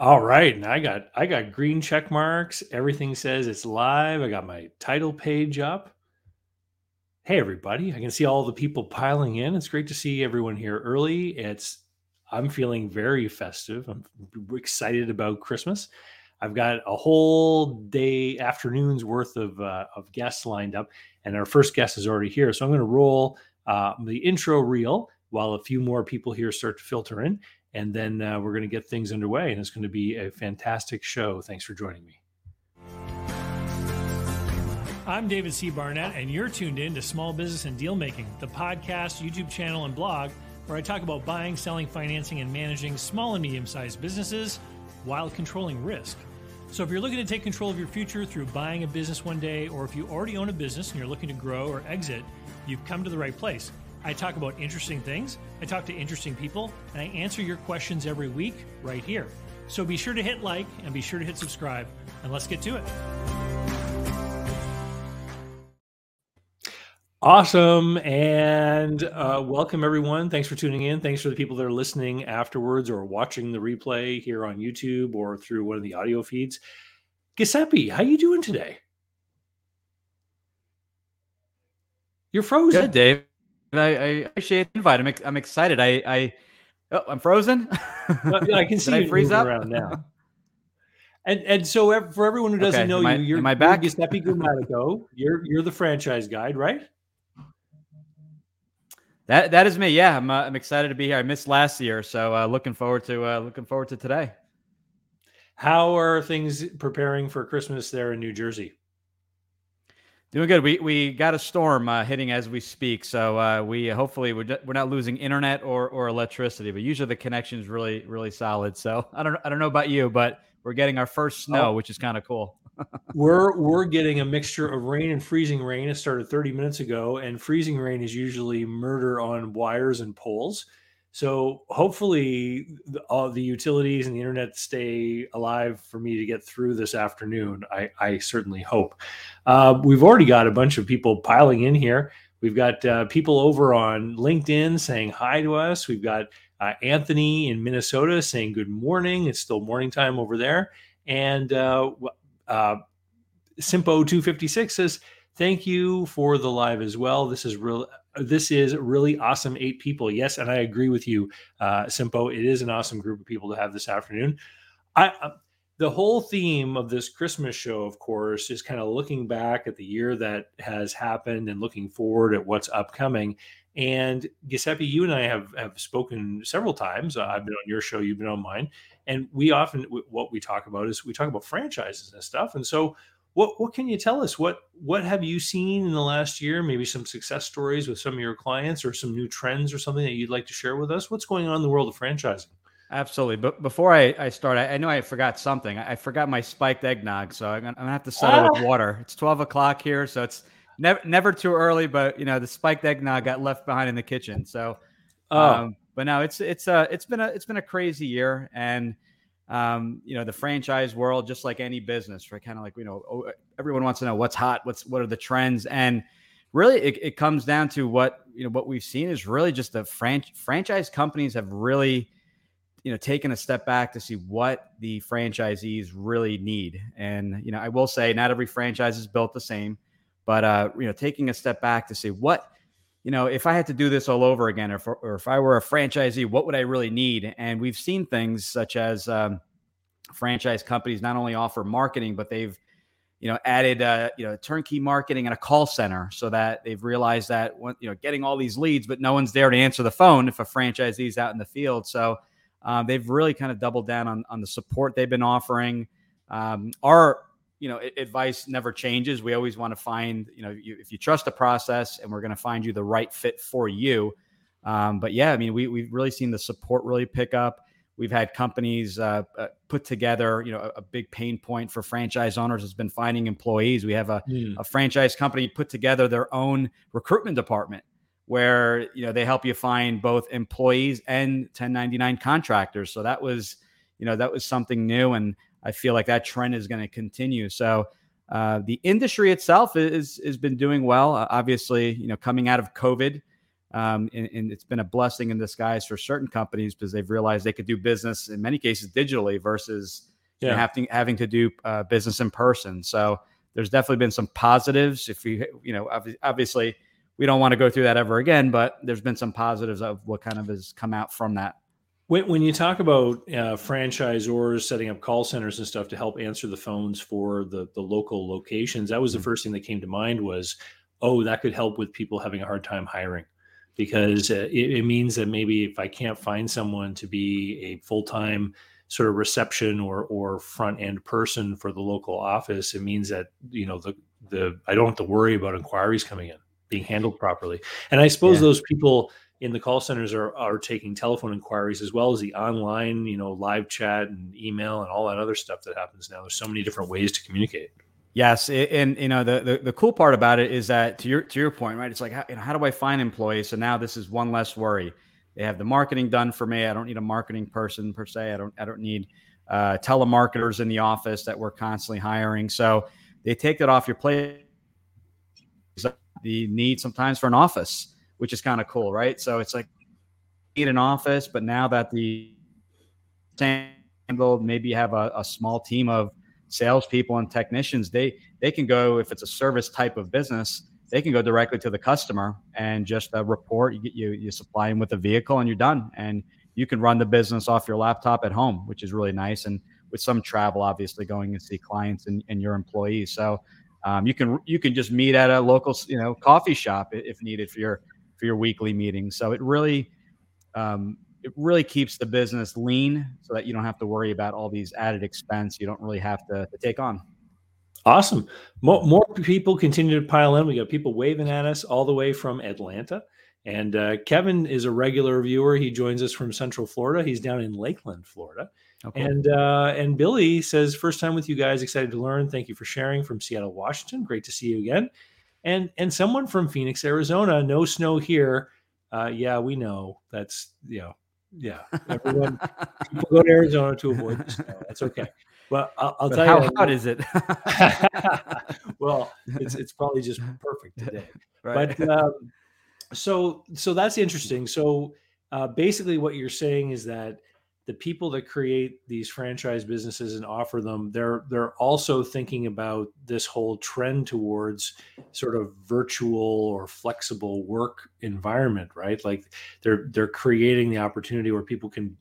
All right, and I got I got green check marks. Everything says it's live. I got my title page up. Hey everybody, I can see all the people piling in. It's great to see everyone here early. It's I'm feeling very festive. I'm excited about Christmas. I've got a whole day afternoon's worth of uh, of guests lined up, and our first guest is already here. So I'm going to roll uh, the intro reel while a few more people here start to filter in and then uh, we're going to get things underway. And it's going to be a fantastic show. Thanks for joining me. I'm David C. Barnett, and you're tuned in to Small Business and Deal Making, the podcast, YouTube channel, and blog where I talk about buying, selling, financing, and managing small and medium sized businesses while controlling risk. So, if you're looking to take control of your future through buying a business one day, or if you already own a business and you're looking to grow or exit, you've come to the right place. I talk about interesting things, I talk to interesting people, and I answer your questions every week right here. So be sure to hit like and be sure to hit subscribe, and let's get to it. Awesome. And uh, welcome, everyone. Thanks for tuning in. Thanks for the people that are listening afterwards or watching the replay here on YouTube or through one of the audio feeds. Giuseppe, how you doing today? You're frozen. Good, Dave. I, I appreciate the invite. I'm, I'm excited. I, I oh, I'm frozen. well, yeah, I can see you freeze up? around now. And and so for everyone who doesn't okay. know you, you're, am I back? you're Giuseppe Grammatico. You're you're the franchise guide, right? That that is me. Yeah, I'm uh, I'm excited to be here. I missed last year, so uh, looking forward to uh, looking forward to today. How are things preparing for Christmas there in New Jersey? Doing good. We we got a storm uh, hitting as we speak, so uh, we hopefully we're, we're not losing internet or or electricity. But usually the connection is really really solid. So I don't I don't know about you, but we're getting our first snow, oh. which is kind of cool. we're we're getting a mixture of rain and freezing rain. It started 30 minutes ago, and freezing rain is usually murder on wires and poles. So hopefully, the, all the utilities and the internet stay alive for me to get through this afternoon. I, I certainly hope. Uh, we've already got a bunch of people piling in here. We've got uh, people over on LinkedIn saying hi to us. We've got uh, Anthony in Minnesota saying good morning. It's still morning time over there. And uh, uh, Simpo 256 says, thank you for the live as well. This is real this is really awesome eight people. Yes, and I agree with you, uh, Simpo. It is an awesome group of people to have this afternoon. I, uh, the whole theme of this Christmas show, of course, is kind of looking back at the year that has happened and looking forward at what's upcoming. And Giuseppe, you and I have have spoken several times. Uh, I've been on your show, you've been on mine, and we often what we talk about is we talk about franchises and stuff. And so what what can you tell us? What what have you seen in the last year? Maybe some success stories with some of your clients, or some new trends, or something that you'd like to share with us. What's going on in the world of franchising? Absolutely. But before I, I start, I, I know I forgot something. I, I, forgot my spiked eggnog, so I'm gonna, I'm gonna have to settle ah. with water. It's 12 o'clock here, so it's never never too early. But you know, the spiked eggnog got left behind in the kitchen. So, oh. um, but now it's it's uh it's been a it's been a crazy year, and um, you know, the franchise world, just like any business, right? Kind of like, you know, oh, everyone wants to know what's hot, what's, what are the trends. And really it, it comes down to what, you know, what we've seen is really just the fran- franchise companies have really, you know, taken a step back to see what the franchisees really need. And, you know, I will say not every franchise is built the same, but, uh, you know, taking a step back to see what, you know, if I had to do this all over again, or if, or if I were a franchisee, what would I really need? And we've seen things such as um, franchise companies not only offer marketing, but they've, you know, added, uh, you know, turnkey marketing and a call center so that they've realized that, you know, getting all these leads, but no one's there to answer the phone if a franchisee is out in the field. So um, they've really kind of doubled down on, on the support they've been offering. Um, our you know, advice never changes. We always want to find, you know, you, if you trust the process and we're going to find you the right fit for you. Um, but yeah, I mean, we, we've really seen the support really pick up. We've had companies uh, uh, put together, you know, a, a, big pain point for franchise owners has been finding employees. We have a, mm. a franchise company put together their own recruitment department where, you know, they help you find both employees and 1099 contractors. So that was, you know, that was something new. And I feel like that trend is going to continue. So uh, the industry itself is has been doing well. Uh, obviously, you know, coming out of COVID, Um, and, and, it's been a blessing in disguise for certain companies because they've realized they could do business in many cases digitally versus yeah. you know, having having to do uh, business in person. So there's definitely been some positives. If you you know obviously we don't want to go through that ever again, but there's been some positives of what kind of has come out from that. When, when you talk about uh, franchisors setting up call centers and stuff to help answer the phones for the the local locations, that was the mm-hmm. first thing that came to mind was, oh, that could help with people having a hard time hiring because uh, it, it, means that maybe if I can't find someone to be a full time sort of reception or or front end person for the local office, it means that you know the the I don't have to worry about inquiries coming in being handled properly. And I suppose yeah. those people in the call centers are are taking telephone inquiries as well as the online, you know, live chat and email and all that other stuff that happens now. There's so many different ways to communicate. Yes, and you know the, the, the cool part about it is that to your to your point, right? It's like how, you know, how do I find employees? So now this is one less worry. They have the marketing done for me. I don't need a marketing person per se. I don't I don't need uh, telemarketers in the office that we're constantly hiring. So they take that off your plate. The need sometimes for an office, which is kind of cool, right? So it's like need an office, but now that the handled, maybe you have a, a small team of salespeople and technicians, they they can go if it's a service type of business, they can go directly to the customer and just uh, report. You, you you supply them with a vehicle and you're done, and you can run the business off your laptop at home, which is really nice. And with some travel, obviously going and see clients and, and your employees. So um, you can you can just meet at a local you know coffee shop if needed for your for your weekly meetings. So it really um, it really keeps the business lean so that you don't have to worry about all these added expense you don't really have to, to take on. Awesome. More, more, people continue to pile in. We got people waving at us all the way from Atlanta. And uh, Kevin is a regular viewer. He joins us from Central Florida. He's down in Lakeland, Florida. Okay. And uh, and Billy says, first time with you guys, excited to learn. Thank you for sharing from Seattle, Washington. Great to see you again. And and someone from Phoenix, Arizona. No snow here. Uh, yeah, we know that's you know yeah. Everyone people go to Arizona to avoid the snow. That's okay. Well, I'll, I'll tell how you. How hot is it? well, it's it's probably just perfect today. Right. But um, so so that's interesting. So uh, basically, what you're saying is that the people that create these franchise businesses and offer them they're they're also thinking about this whole trend towards sort of virtual or flexible work environment right? Like they're they're creating the opportunity where people can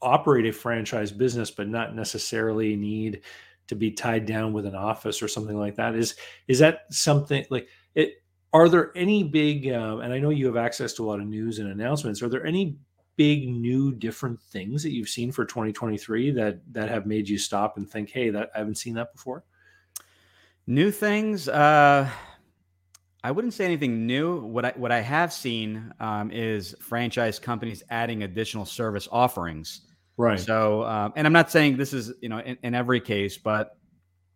operate a franchise business but not necessarily need to be tied down with an office or something like that. Is is that something like it are there any big uh, and i know you have access to a lot of news and announcements. Are there any big new different things that you've seen for 2023 that that have made you stop and think hey that i haven't seen that before new things uh i wouldn't say anything new. What i what i have seen um, is franchise companies adding additional service offerings. Right. So um, and i'm not saying this is you know in, in every case but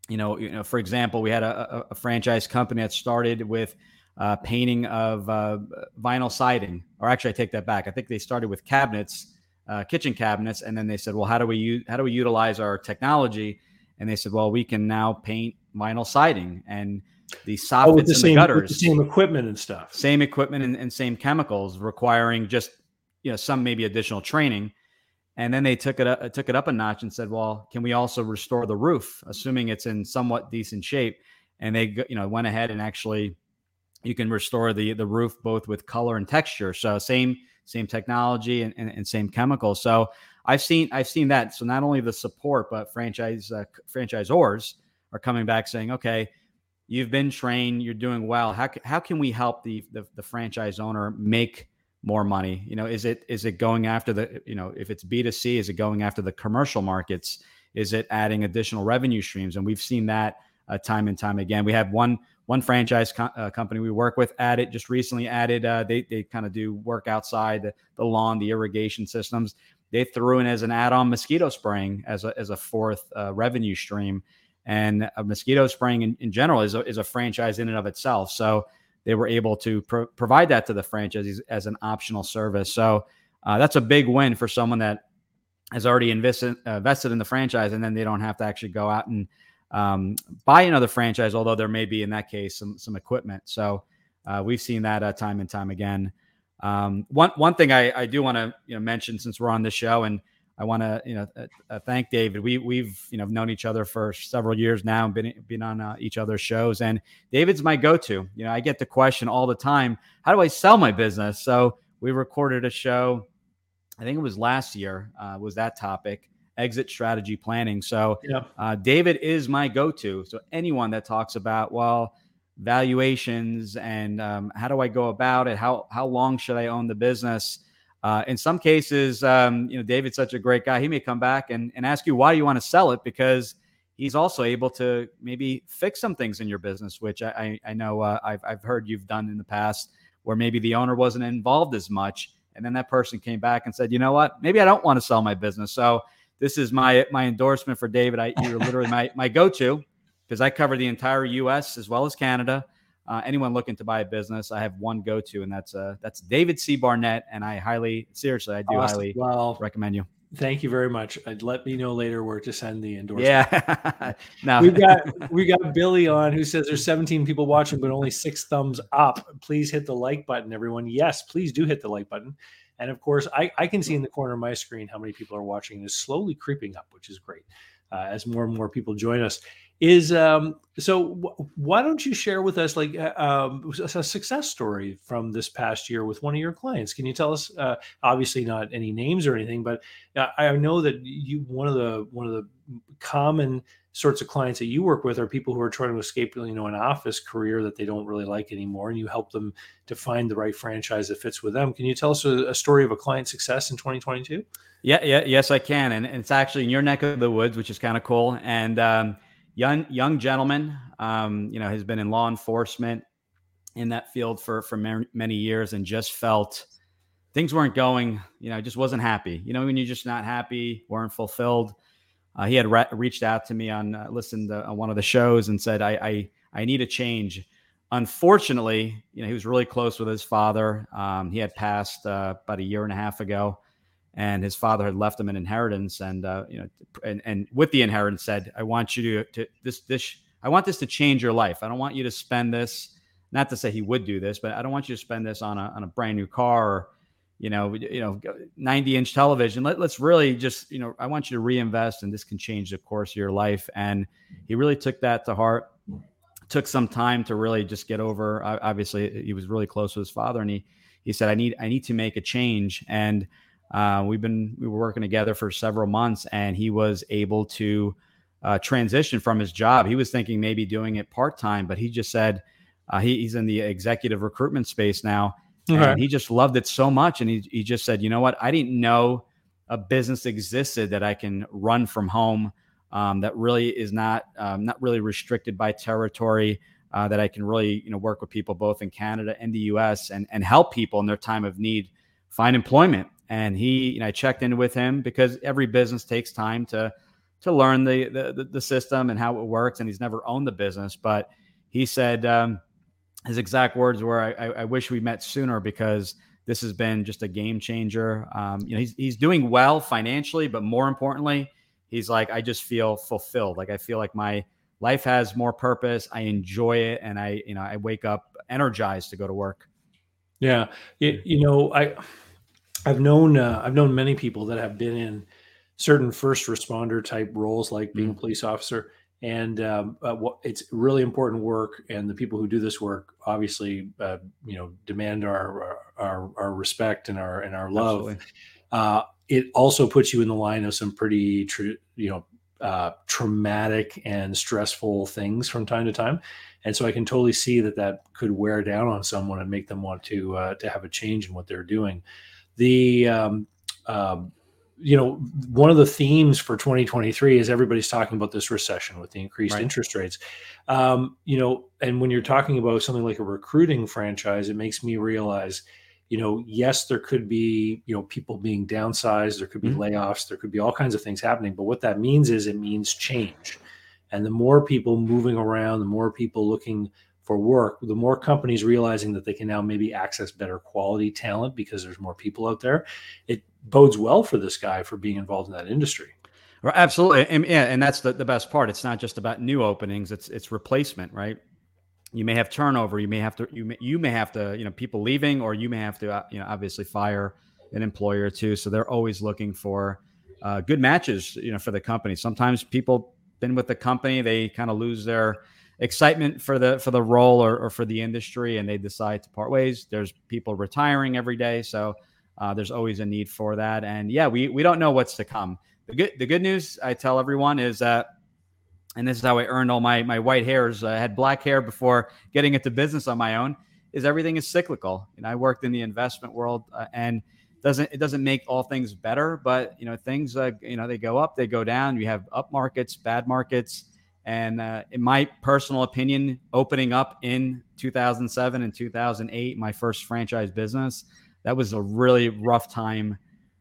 you know you know for example we had a, a, a franchise company that started with uh, painting of uh, vinyl siding. Or actually, I take that back. I think they started with cabinets, uh, kitchen cabinets, and then they said, "Well, how do we use how do we utilize our technology?" And they said, "Well, we can now paint vinyl siding and the soffits oh, the and same, the gutters, the same equipment and stuff, same equipment and, and same chemicals, requiring just you know some maybe additional training." And then they took it up, took it up a notch and said, "Well, can we also restore the roof, assuming it's in somewhat decent shape?" And they you know went ahead and actually you can restore the the roof both with color and texture. So same same technology and, and, and same chemicals. So I've seen I've seen that. So not only the support, but franchise uh, franchisors are coming back saying, okay, you've been trained, you're doing well. How how can we help the, the the franchise owner make more money? You know, is it is it going after the you know if it's B two C, is it going after the commercial markets? Is it adding additional revenue streams? And we've seen that uh, time and time again. We have one one franchise co- uh, company we work with added just recently added uh, they, they kind of do work outside the, the, lawn the irrigation systems. They threw in as an add-on mosquito spraying as a, as a fourth uh, revenue stream. And mosquito spraying in, in general is a, is a franchise in and of itself. So they were able to pro- provide that to the franchisees as an optional service. So uh, that's a big win for someone that has already invested, uh, invested in the franchise and then they don't have to actually go out and um, buy another franchise, although there may be in that case some some equipment. So uh, we've seen that uh, time and time again. Um, one one thing I, I do want to you know mention since we're on the show, and I want to you know uh, uh, thank David. We we've you know known each other for several years now and been been on uh, each other's shows. And David's my go-to. You know, I get the question all the time: How do I sell my business? So we recorded a show. I think it was last year. Uh, was that topic? Exit strategy planning. So yeah. Uh, David is my go-to. So anyone that talks about well valuations and um, how do I go about it? How how long should I own the business? Uh, in some cases, um, you know, David's such a great guy. He may come back and, and ask you why do you want to sell it because he's also able to maybe fix some things in your business, which I, I, I know uh, I've, I've heard you've done in the past where maybe the owner wasn't involved as much. And then that person came back and said, you know what, maybe I don't want to sell my business. So this is my my endorsement for David. I, you're literally my, my go-to because I cover the entire U.S. as well as Canada. Uh, anyone looking to buy a business, I have one go-to, and that's uh, that's David C. Barnett, and I highly, seriously, I do awesome. highly well, recommend you. Thank you very much. I'd let me know later where to send the endorsement. Yeah. now we got we got Billy on who says there's 17 people watching, but only six thumbs up. Please hit the like button, everyone. Yes, please do hit the like button. And of course, I, I can see in the corner of my screen how many people are watching. It's slowly creeping up, which is great uh, as more and more people join us is um, so w- why don't you share with us like uh, um, a success story from this past year with one of your clients can you tell us uh, obviously not any names or anything but uh, i know that you one of the one of the common sorts of clients that you work with are people who are trying to escape you know an office career that they don't really like anymore and you help them to find the right franchise that fits with them can you tell us a, a story of a client success in 2022 yeah yeah yes i can and, and it's actually in your neck of the woods which is kind of cool and um, young young gentleman. Um, you know, has been in law enforcement in that field for for many years, and just felt things weren't going. You know, just wasn't happy. You know, when you're just not happy, weren't fulfilled. Uh, he had re- reached out to me on uh, listened to, on one of the shows and said, I, I I need a change. Unfortunately, you know, he was really close with his father. Um, he had passed uh, about a year and a half ago and his father had left him an inheritance and uh, you know and, and with the inheritance said i want you to, to this this i want this to change your life i don't want you to spend this not to say he would do this but i don't want you to spend this on a, on a brand new car or you know you know 90 inch television. Let, let's really just you know i want you to reinvest and this can change the course of your life. And he really took that to heart. Took some time to really just get over obviously he was really close with his father and he he said i need i need to make a change. And uh, we've been we were working together for several months, and he was able to uh, transition from his job. He was thinking maybe doing it part time, but he just said uh, he, he's in the executive recruitment space now, and he just loved it so much. And he he just said, you know what, I didn't know a business existed that I can run from home. Um, that really is not um, not really restricted by territory. Uh, that I can really you know work with people both in Canada and the U.S. and and help people in their time of need find employment and he you know, I checked in with him because every business takes time to to learn the, the the system and how it works and he's never owned the business but he said um, his exact words were I, I, I, wish we met sooner because this has been just a game changer. Um, you know he's, he's doing well financially but more importantly he's like i just feel fulfilled. Like i feel like my life has more purpose. I enjoy it and i you know i wake up energized to go to work. Yeah. You, you know i I've known uh, I've known many people that have been in certain first responder type roles, like being mm-hmm. a police officer, and um, uh, it's really important work. And the people who do this work, obviously, uh, you know, demand our, our our respect and our and our love. Uh, it also puts you in the line of some pretty, you know, uh, traumatic and stressful things from time to time. And so I can totally see that that could wear down on someone and make them want to uh, to have a change in what they're doing the um, uh, you know one of the themes for 2023 is everybody's talking about this recession with the increased right. interest rates um, you know and when you're talking about something like a recruiting franchise it makes me realize you know yes there could be you know people being downsized there could be mm-hmm. layoffs there could be all kinds of things happening but what that means is it means change and the more people moving around the more people looking for work, the more companies realizing that they can now maybe access better quality talent because there's more people out there, it bodes well for this guy for being involved in that industry. Absolutely, and yeah, and that's the, the best part. It's not just about new openings; it's it's replacement, right? you may have turnover. You may have to you may, you may have to you know people leaving, or you may have to uh, you know obviously fire an employer too. So they're always looking for uh, good matches, you know, for the company. Sometimes people been with the company, they kind of lose their excitement for the for the role or, or, for the industry, and they decide to part ways. There's people retiring every day, so uh, there's always a need for that. And yeah, we we don't know what's to come. The good the good news I tell everyone is that. And this is how I earned all my my white hairs. I had black hair before getting into business on my own. Is everything is cyclical. And I worked in the investment world, uh, and doesn't it doesn't make all things better, but you know things uh, you know they go up, they go down. You have up markets, bad markets, and uh, in my personal opinion, opening up in 2007 and 2008, my first franchise business, that was a really rough time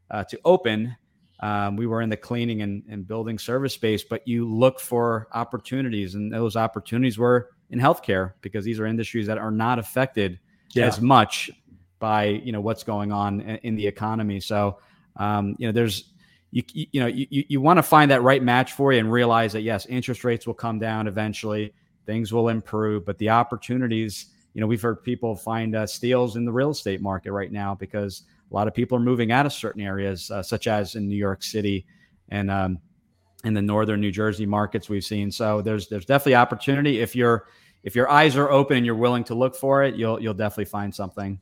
uh, to open. Um, we were in the cleaning and, and building service space, but you look for opportunities, and those opportunities were in healthcare because these are industries that are not affected yeah. as much by you know what's going on in the economy. So um, you know there's you you know you you want to find that right match for you and realize that yes, interest rates will come down eventually, things will improve, but the opportunities. You know, we've heard people find uh, steals in the real estate market right now because a lot of people are moving out of certain areas, uh, such as in New York City and um, in the northern New Jersey markets we've seen. So there's there's definitely opportunity if you're if your eyes are open and you're willing to look for it, you'll you'll definitely find something.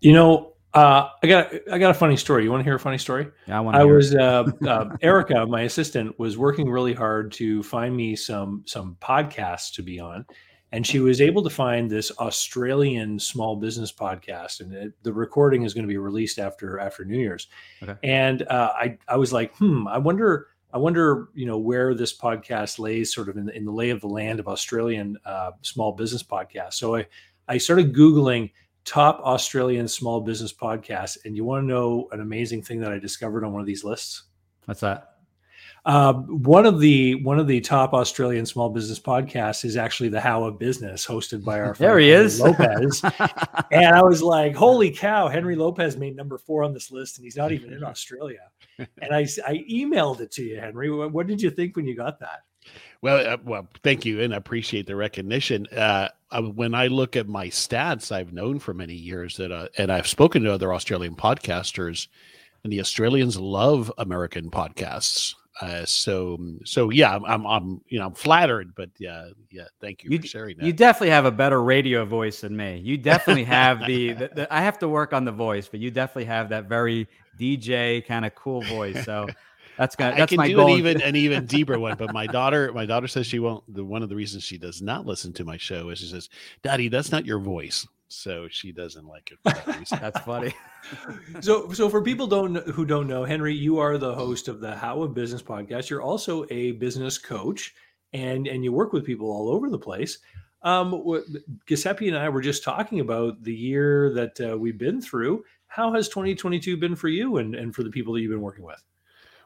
You know, uh, I got I got a funny story. You want to hear a funny story? Yeah, I want. I was uh, uh, Erica, my assistant, was working really hard to find me some some podcasts to be on, and she was able to find this Australian small business podcast, and it, the recording is going to be released after after New Year's. Okay. And uh, I I was like, hmm, I wonder. I wonder, you know, where this podcast lays, sort of in the, in the lay of the land of Australian uh, small business podcasts. So I, I started googling top Australian small business podcasts. And you want to know an amazing thing that I discovered on one of these lists? What's that? Uh, one of the one of the top Australian small business podcasts is actually the How of Business, hosted by our there he is Lopez. and I was like, "Holy cow!" Henry Lopez made number four on this list, and he's not even in Australia. And I I emailed it to you, Henry. What, what did you think when you got that? Well, uh, well, thank you, and I appreciate the recognition. Uh, uh, when I look at my stats, I've known for many years that, uh, and I've spoken to other Australian podcasters, and the Australians love American podcasts. Uh, so, so yeah, I'm, I'm, you know, I'm flattered, but yeah, yeah, thank you, you for sharing that. You definitely have a better radio voice than me. You definitely have the, the, the I have to work on the voice, but you definitely have that very DJ kind of cool voice. So. That's gonna. That's I can my do goal. an even an even deeper one, but my daughter, my daughter says she won't. The one of the reasons she does not listen to my show is she says, "Daddy, that's not your voice." So she doesn't like it. That that's funny. so, so for people don't who don't know, Henry, you are the host of the How of Business podcast. You're also a business coach, and and you work with people all over the place. Um, Giuseppe and I were just talking about the year that uh, we've been through. How has 2022 been for you and, and for the people that you've been working with?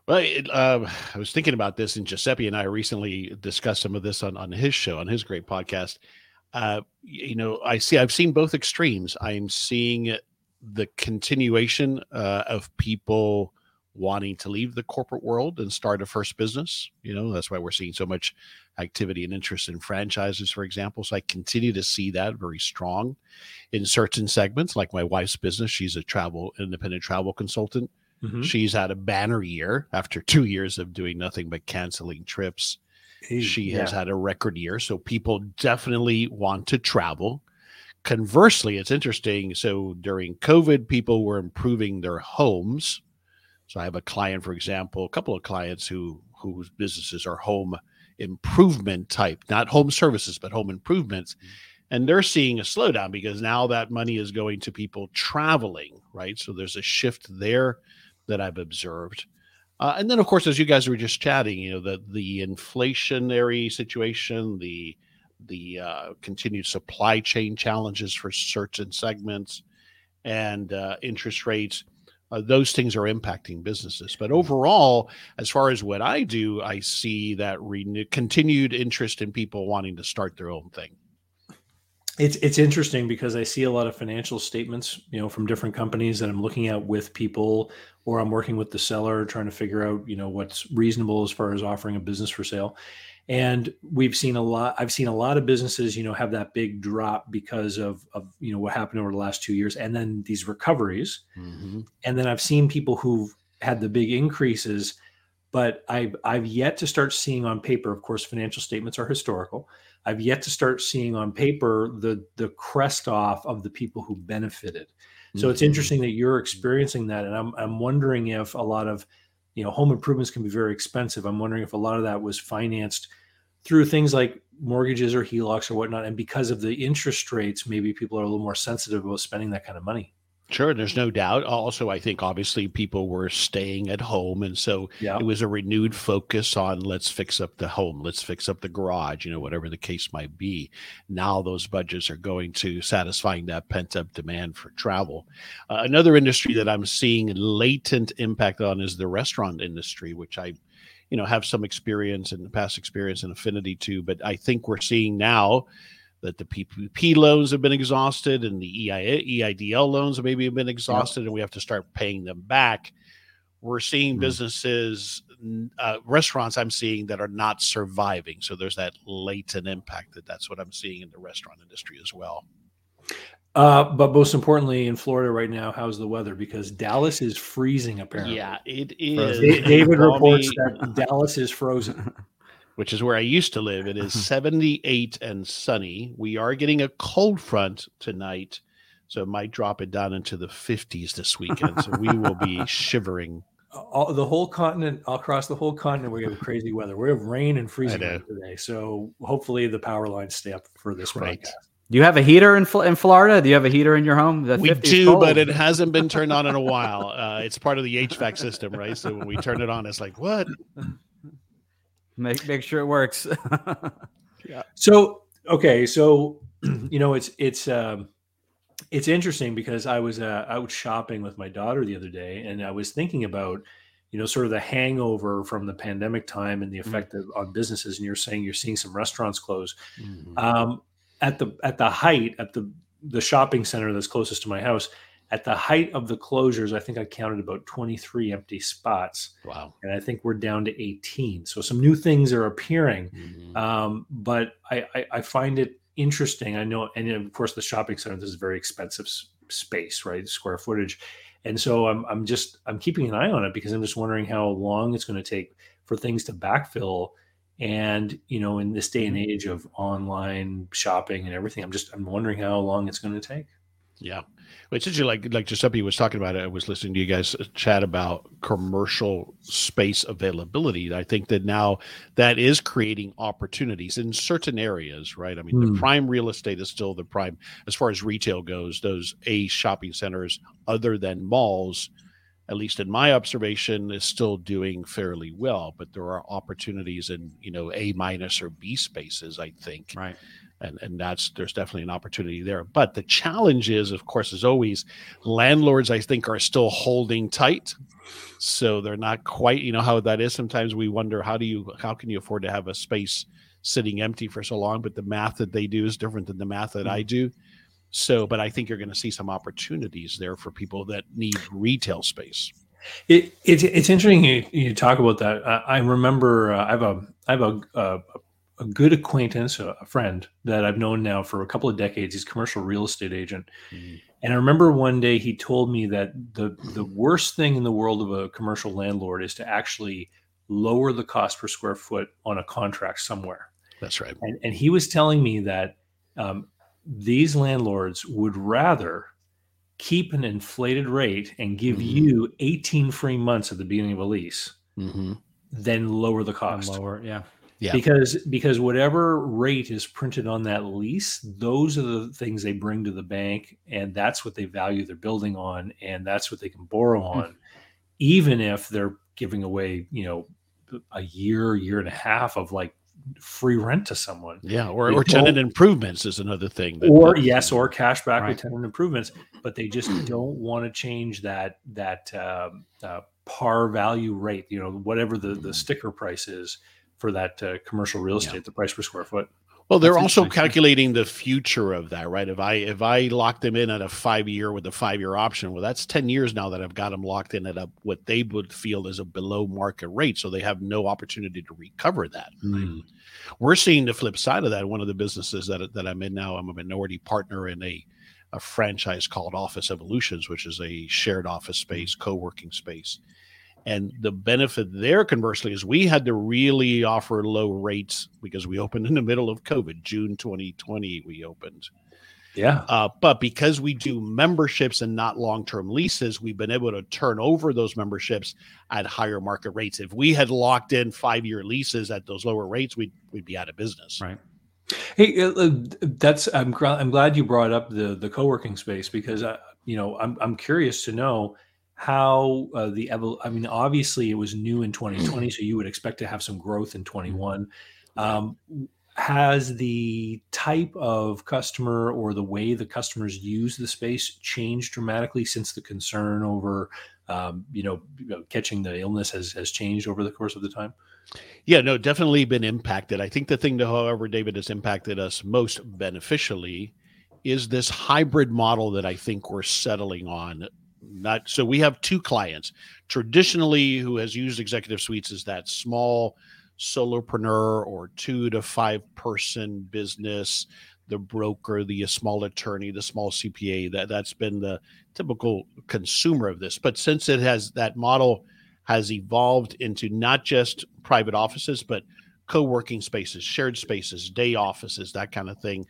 Well, it, uh, I was thinking about this, and Giuseppe and I recently discussed some of this on, on his show, on his great podcast. Uh, you know, I see, I've seen both extremes. I'm seeing the continuation uh, of people wanting to leave the corporate world and start a first business. You know, that's why we're seeing so much activity and interest in franchises, for example. So I continue to see that very strong in certain segments, like my wife's business. She's a travel independent travel consultant Mm-hmm. She's had a banner year after two years of doing nothing but canceling trips. She yeah. has had a record year. So people definitely want to travel. Conversely, it's interesting. So during COVID, people were improving their homes. So I have a client, for example, a couple of clients who whose businesses are home improvement type, not home services, but home improvements. Mm-hmm. And they're seeing a slowdown because now that money is going to people traveling, right? So there's a shift there that I've observed. Uh, and then, of course, as you guys were just chatting, you know, the the inflationary situation, the the uh, continued supply chain challenges for certain segments, and uh, interest rates. Uh, those things are impacting businesses. But overall, as far as what I do, I see that continued interest in people wanting to start their own thing. it's it's interesting because I see a lot of financial statements, you know, from different companies that I'm looking at with people, or I'm working with the seller trying to figure out, you know, what's reasonable as far as offering a business for sale. And we've seen a lot. I've seen a lot of businesses, you know, have that big drop because of of you know what happened over the last two years, and then these recoveries. Mm-hmm. And then I've seen people who've had the big increases, but I've I've yet to start seeing on paper. Of course, financial statements are historical I've yet to start seeing on paper the the crest off of the people who benefited. So mm-hmm. it's interesting that you're experiencing that, and I'm I'm wondering if a lot of you know home improvements can be very expensive. I'm wondering if a lot of that was financed through things like mortgages or HELOCs or whatnot, and because of the interest rates, maybe people are a little more sensitive about spending that kind of money. Sure, there's no doubt. Also, I think obviously people were staying at home, and so yeah. it was a renewed focus on let's fix up the home, let's fix up the garage, you know, whatever the case might be. Now those budgets are going to satisfying that pent up demand for travel. Uh, another industry that I'm seeing latent impact on is the restaurant industry, which I, you know, have some experience and past experience and affinity to, but I think we're seeing now that the PPP loans have been exhausted and the EIDL loans maybe have been exhausted, yep. and we have to start paying them back. We're seeing mm-hmm. businesses, uh, restaurants, I'm seeing that are not surviving. So there's that latent impact that that's what I'm seeing in the restaurant industry as well. Uh, but most importantly, in Florida right now, how's the weather? Because Dallas is freezing. Apparently, yeah, it is. David reports that Dallas is frozen. which is where I used to live. It is 78 and sunny. We are getting a cold front tonight, so it might drop it down into the 50s this weekend. So we will be shivering. All, the whole continent, across the whole continent, we have crazy weather. We have rain and freezing today. So hopefully the power lines stay up for this right. Broadcast. Do you have a heater in in Florida? Do you have a heater in your home? The we do, but it hasn't been turned on in a while. Uh, it's part of the HVAC system, right? So when we turn it on, it's like, what? Make make sure it works. yeah. So okay, so you know it's it's um it's interesting because I was uh, out shopping with my daughter the other day, and I was thinking about you know sort of the hangover from the pandemic time and the mm-hmm. effect mm-hmm. of, on businesses. And you're saying you're seeing some restaurants close. Mm-hmm. Um, at the at the height at the the shopping center that's closest to my house at the height of the closures, I think I counted about 23 empty spots. Wow. And I think we're down to 18. So some new things are appearing. Mm-hmm. Um, but I, I, I, find it interesting. I know, and of course, the shopping center, this is very expensive space, right? Square footage. And so I'm, I'm just, I'm keeping an eye on it because I'm just wondering how long it's going to take for things to backfill. And, you know, in this day and mm-hmm. age of online shopping and everything, I'm just, I'm wondering how long it's going to take. Yeah. It's interesting, like like Giuseppe was talking about it. I was listening to you guys chat about commercial space availability. I think that now that is creating opportunities in certain areas, right? I mean, mm. the hmm. prime real estate is still the prime as far as retail goes. Those A shopping centers, other than malls, at least in my observation, is still doing fairly well. But there are opportunities in you know A minus or B spaces. I think, right and and that's there's definitely an opportunity there. But the challenge is of course as always landlords i think are still holding tight. So they're not quite you know how that is. Sometimes we wonder how do you how can you afford to have a space sitting empty for so long? But the math that they do is different than the math that i mm-hmm. do. So but i think you're going to see some opportunities there for people that need retail space. It, it it's interesting you, you talk about that. I, I remember uh, I have a I have a, a, a good acquaintance, a, friend that I've known now for a couple of decades. He's a commercial real estate agent. Mm-hmm. And I remember one day he told me that the the worst thing in the world of a commercial landlord is to actually lower the cost per square foot on a contract somewhere. That's right. And, and he was telling me that um, these landlords would rather keep an inflated rate and give mm-hmm. you 18 free months at the beginning of a lease mm-hmm. than lower the cost. And lower, yeah. Yeah. Because because whatever rate is printed on that lease, those are the things they bring to the bank, and that's what they value their building on, and that's what they can borrow hmm. on, even if they're giving away, you know, a year, year and a half of like free rent to someone. Yeah, or, or tenant improvements is another thing. That, or yes, or cash back right. with tenant improvements, but they just don't want to change that that um, uh, par value rate. You know, whatever the the hmm. sticker price is for that uh, commercial real estate, yeah. the price per square foot. Well, they're That's also calculating the future of that, right? If I if I lock them in at a five year with a five year option, well, that's ten years now that I've got them locked in at a what they would feel is a below market rate, so they have no opportunity to recover that. Mm. We're seeing the flip side of that. One of the businesses that that I'm in now, I'm a minority partner in a a franchise called Office Evolutions, which is a shared office space, co working space. And the benefit there, conversely, is we had to really offer low rates because we opened in the middle of COVID, June 2020, we opened. Yeah. Uh, but because we do memberships and not long term leases, we've been able to turn over those memberships at higher market rates. If we had locked in five year leases at those lower rates, we'd, we'd be out of business. Right. Hey, uh, uh, that's I'm I'm glad you brought up the the co-working space because I, you know I'm I'm curious to know how uh, the evol- I mean obviously it was new in 2020 so you would expect to have some growth in 21 um, has the type of customer or the way the customers use the space changed dramatically since the concern over um, you, know, catching the illness has has changed over the course of the time Yeah, no, definitely been impacted. I think the thing that, however, David has impacted us most beneficially is this hybrid model that I think we're settling on. Not so we have two clients traditionally who has used executive suites is that small solopreneur or two to five person business, the broker, the small attorney, the small CPA. That that's been the typical consumer of this. But since it has that model has evolved into not just private offices, but co-working spaces, shared spaces, day offices, that kind of thing.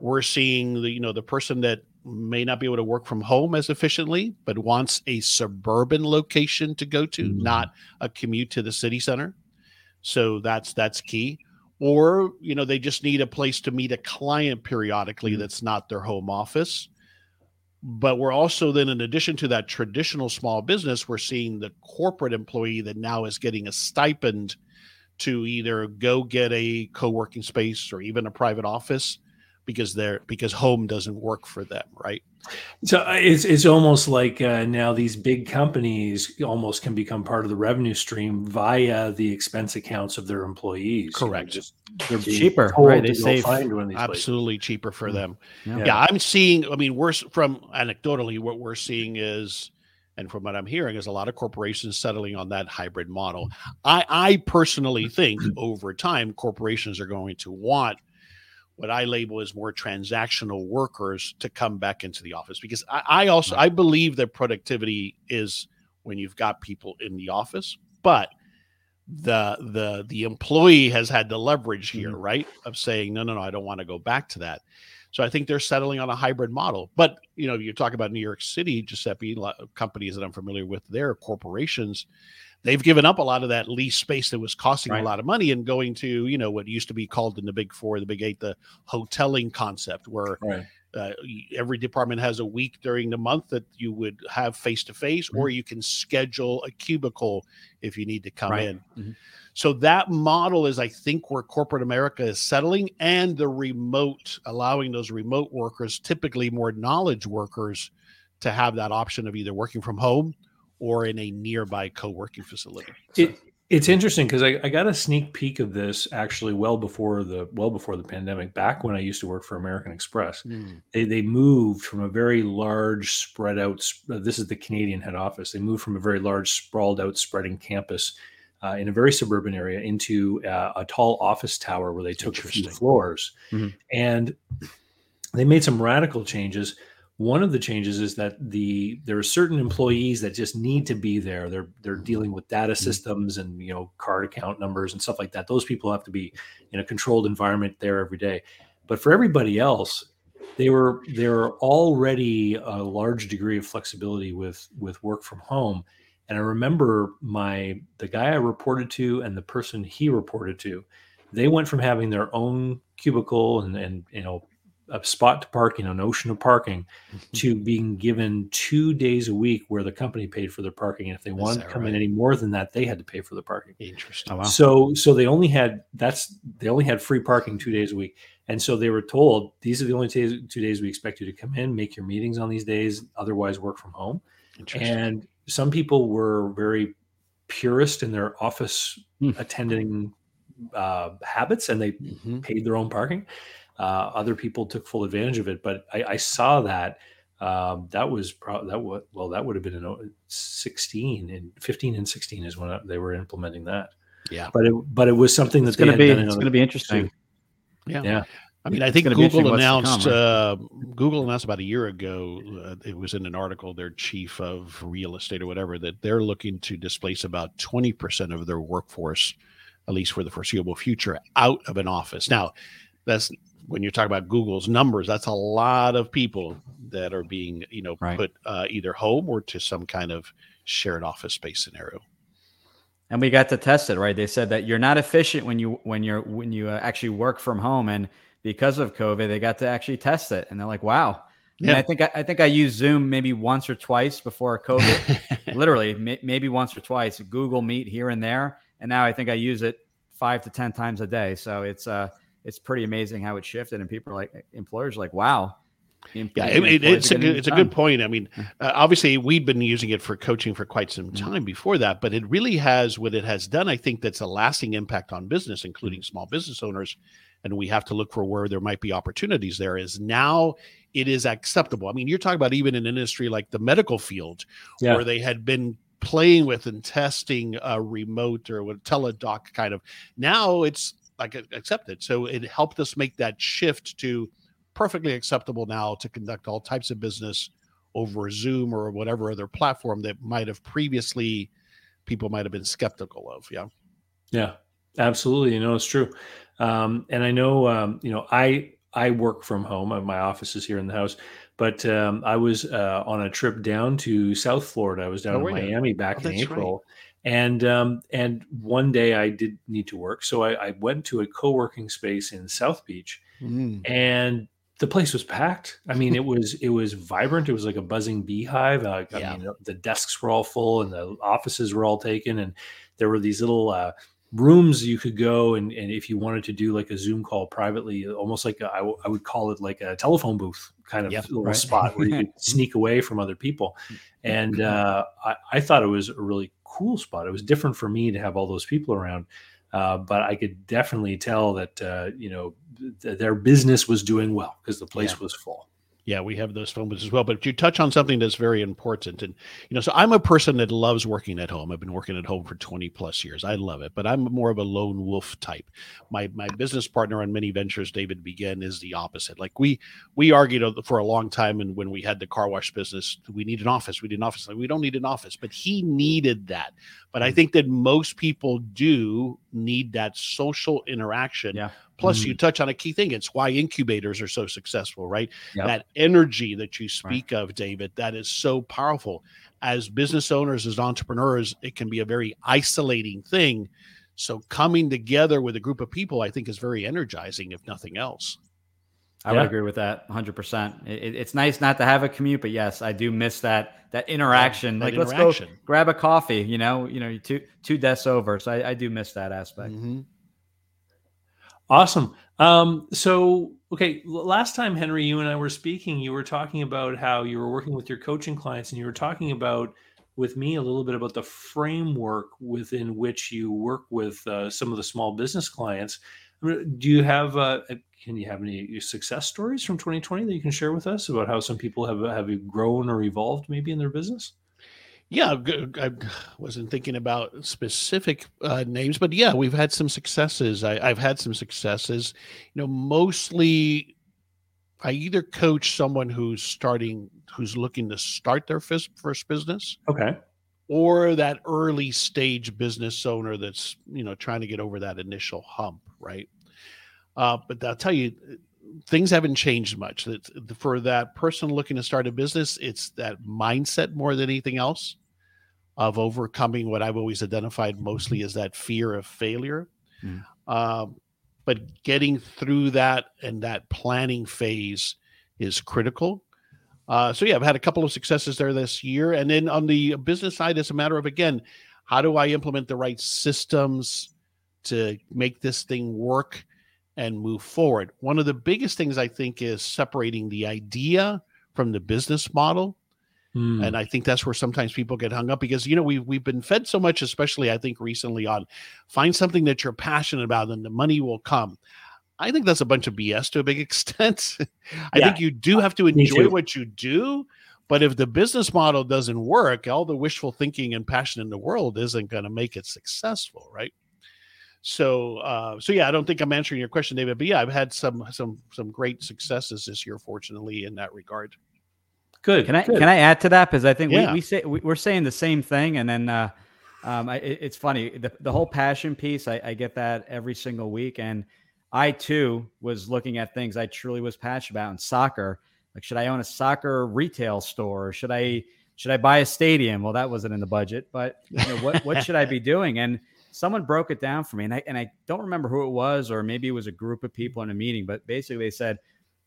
We're seeing the you know the person that may not be able to work from home as efficiently, but wants a suburban location to go to, Mhm. not a commute to the city center. So that's that's key. Or you know they just need a place to meet a client periodically Mhm. that's not their home office but we're also then in addition to that traditional small business we're seeing the corporate employee that now is getting a stipend to either go get a co-working space or even a private office because they're because home doesn't work for them right So uh, it's it's almost like uh, now these big companies almost can become part of the revenue stream via the expense accounts of their employees. You know, Correct. just they're being cheaper, right, they save find one of these places. absolutely cheaper for Mm. them Yeah. yeah. i'm seeing i mean we're from anecdotally what we're seeing is and from what i'm hearing is a lot of corporations settling on that hybrid model i i personally think over time corporations are going to want what i label as more transactional workers to come back into the office. Because i, I also i believe that productivity is when you've got people in the office but the the the employee has had the leverage here mm-hmm. right of saying no no no i don't want to go back to that. So I think they're settling on a hybrid model. But you know, you talk about New York City, Giuseppe, a lot of companies that I'm familiar with, their corporations, they've given up a lot of that lease space that was costing Right. a lot of money and going to you know what used to be called in the Big Four, the Big Eight, the hoteling concept, where Right. uh, every department has a week during the month that you would have face to face, or you can schedule a cubicle if you need to come Right. in. Mhm. So that model is, I think, where corporate America is settling, and the remote, allowing those remote workers, typically more knowledge workers, to have that option of either working from home or in a nearby co-working facility. It, it's interesting because I, I got a sneak peek of this actually well before the well before the pandemic. Back when I used to work for American Express, they they moved from a very large spread out. uh, This is the Canadian head office. They moved from a very large sprawled out spreading campus uh, in a very suburban area into uh, a tall office tower where they took a few floors, Mhm. and they made some radical changes. One of the changes is that the there are certain employees that just need to be there. They're they're mm-hmm. dealing with data mm-hmm. systems and you know card account numbers and stuff like that. Those people have to be in a controlled environment there every day. But for everybody else, they were there are already a large degree of flexibility with with work from home. And I remember my the guy I reported to and the person he reported to, they went from having their own cubicle and and you know a spot to park, you know, an ocean of parking, to being given two days a week where the company paid for their parking. And if they wanted to that come in any more than that, they had to pay for the parking. Interesting. Oh wow. So so they only had that's they only had free parking two days a week. And so they were told these are the only days, two days we expect you to come in, make your meetings on these days, otherwise work from home. And some people were very purist in their office Hmm. attending uh, habits and they Mhm. paid their own parking. Uh, other people took full advantage of it, but I, I saw that um, that was pro- that was well that would have been in oh, 16 and 15 and 16 is when they were implementing that. Yeah. but it but it was something that's going to be had done in it's going to be interesting. Yeah. Yeah. I mean, I think Google interesting what's to announced. come, uh, Google announced about a year ago. Uh, it was in an article. Their chief of real estate or whatever that they're looking to displace about twenty percent of their workforce, at least for the foreseeable future, out of an office. Now, that's when you're talking about Google's numbers. That's a lot of people that are being, you know, Right. put uh, either home or to some kind of shared office space scenario. and we got to test it right they said that you're not efficient when you when you're when you uh, actually work from home and because of covid they got to actually test it and they're like wow and i think I, I think i used zoom maybe once or twice before covid literally may, maybe once or twice google meet here and there and now i think i use it five to ten times a day so it's uh it's pretty amazing how it shifted and people are like employers are like wow Yeah, it, it- it's a good, it's a good point. I mean, uh, obviously we'd been using it for coaching for quite some time before that, but it really has what it has done. I think that's a lasting impact on business, including small business owners. And we have to look for where there might be opportunities. There is now it is acceptable. I mean, you're talking about even an industry like the medical field, Yeah. where they had been playing with and testing a remote or what teledoc kind of. Now it's like accepted. So it helped us make that shift to perfectly acceptable now to conduct all types of business over Zoom or whatever other platform that might have previously people might have been skeptical of. Yeah. Yeah, absolutely. You know, it's true. Um, and I know, um, you know, I I work from home. uh, My office is here in the house, but um, I was uh, on a trip down to South Florida. I was down Oh, in? Miami back Oh, in April, right. And um, and one day I did need to work, so I, I went to a co-working space in South Beach, and the place was packed. I mean, it was it was vibrant. It was like a buzzing beehive. Uh, I Yeah. mean, the desks were all full, and the offices were all taken, and there were these little uh, rooms you could go and, and if you wanted to do like a Zoom call privately, almost like a, I, w- I would call it like a telephone booth kind of Yep, little right. spot where you could sneak away from other people. And uh, I, I thought it was a really cool spot. It was different for me to have all those people around. Uh, but I could definitely tell that uh, you know th- their business was doing well because the place Yeah. was full. Yeah, we have those phone booths as well. But you touch on something that's very important. And, you know, so I'm a person that loves working at home. I've been working at home for 20 plus years. I love it, but I'm more of a lone wolf type. My my business partner on many ventures, David Begin, is the opposite. Like we we argued for a long time and when we had the car wash business, we need an office. We need an office. Like we don't need an office, but he needed that. But I mm. think that most people do need that social interaction. Yeah. Plus, you mm. touch on a key thing. It's why incubators are so successful, right? Yep. That energy that you speak of, David, that is so powerful. As business owners, as entrepreneurs, it can be a very isolating thing. So, coming together with a group of people, I think, is very energizing, if nothing else. I Yeah. would agree with that 100%. It, it- it's nice not to have a commute, but yes, I do miss that that interaction. that like interaction. let's go grab a coffee, you know, you know, two two desks over. So I, I do miss that aspect. Mhm. Awesome. Um, so, okay, last time, Henry, you and I were speaking, you were talking about how you were working with your coaching clients, and you were talking about with me a little bit about the framework within which you work with uh, some of the small business clients. Do you have? Uh, can you have any success stories from 2020 that you can share with us about how some people have have grown or evolved maybe in their business? Yeah, I wasn't thinking about specific uh, names, but yeah, we've had some successes. I, I've had some successes. You know, mostly I either coach someone who's starting, who's looking to start their fis- first business, Okay. or that early stage business owner that's you know trying to get over that initial hump, right? Uh, but I'll tell you, things haven't changed much. That for that person looking to start a business, it's that mindset more than anything else of overcoming what I've always identified mostly as that fear of failure. Mm. Um, but getting through that and that planning phase is critical. Uh, so yeah, I've had a couple of successes there this year, and then on the business side, it's a matter of again, how do I implement the right systems to make this thing work and move forward? One of the biggest things I think is separating the idea from the business model. Mm. And I think that's where sometimes people get hung up because you know we've we've been fed so much, especially I think recently on find something that you're passionate about and the money will come. I think that's a bunch of BS to a big extent. I yeah. think you do have to enjoy what you do, but if the business model doesn't work, all the wishful thinking and passion in the world isn't going to make it successful, right? So, uh, so yeah, I don't think I'm answering your question, David. But yeah, I've had some some some great successes this year, fortunately, in that regard. Good. Can I good. can I add to that? Because I think yeah. we, we say we, are saying the same thing, and then uh, um, I, it, it's funny the the whole passion piece. I, I get that every single week, and I too was looking at things I truly was passionate about in soccer. Like, should I own a soccer retail store? Should I should I buy a stadium? Well, that wasn't in the budget, but you know, what what should I be doing? And someone broke it down for me, and I and I don't remember who it was, or maybe it was a group of people in a meeting. But basically, they said,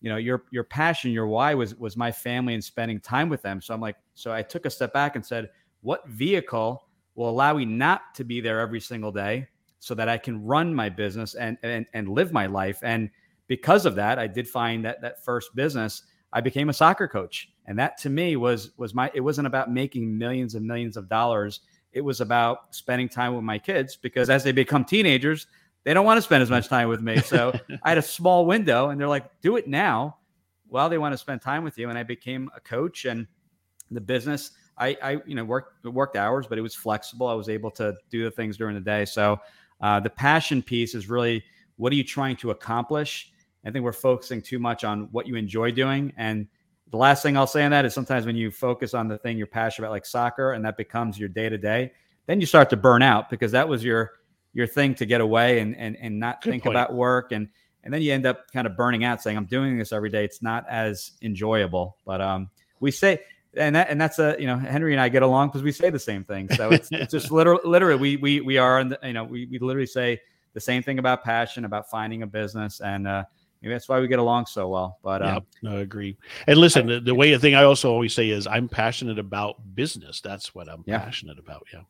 you know, your your passion, your why was was my family and spending time with them. So I'm like, so I took a step back and said, what vehicle will allow me not to be there every single day, so that I can run my business and and and live my life. And because of that, I did find that that first business, I became a soccer coach, and that to me was was my. It wasn't about making millions and millions of dollars it was about spending time with my kids because as they become teenagers, they don't want to spend as much time with me. So I had a small window and they're like, do it now. while they want to spend time with you. And I became a coach and the business. I, I you know, worked worked hours, but it was flexible. I was able to do the things during the day. So uh, the passion piece is really what are you trying to accomplish? I think we're focusing too much on what you enjoy doing and the last thing I'll say on that is sometimes when you focus on the thing you're passionate about, like soccer, and that becomes your day to day, then you start to burn out because that was your your thing to get away and and and not Good think point. about work and and then you end up kind of burning out saying I'm doing this every day. It's not as enjoyable. But um, we say and that and that's a you know Henry and I get along because we say the same thing. So it's, it's just literally literally we we we are in the, you know we we literally say the same thing about passion about finding a business and uh, Maybe that's why we get along so well. But yeah, um, no, I agree. And listen, I, the, the way the thing I also always say is I'm passionate about business. That's what I'm yeah. passionate about. Yeah.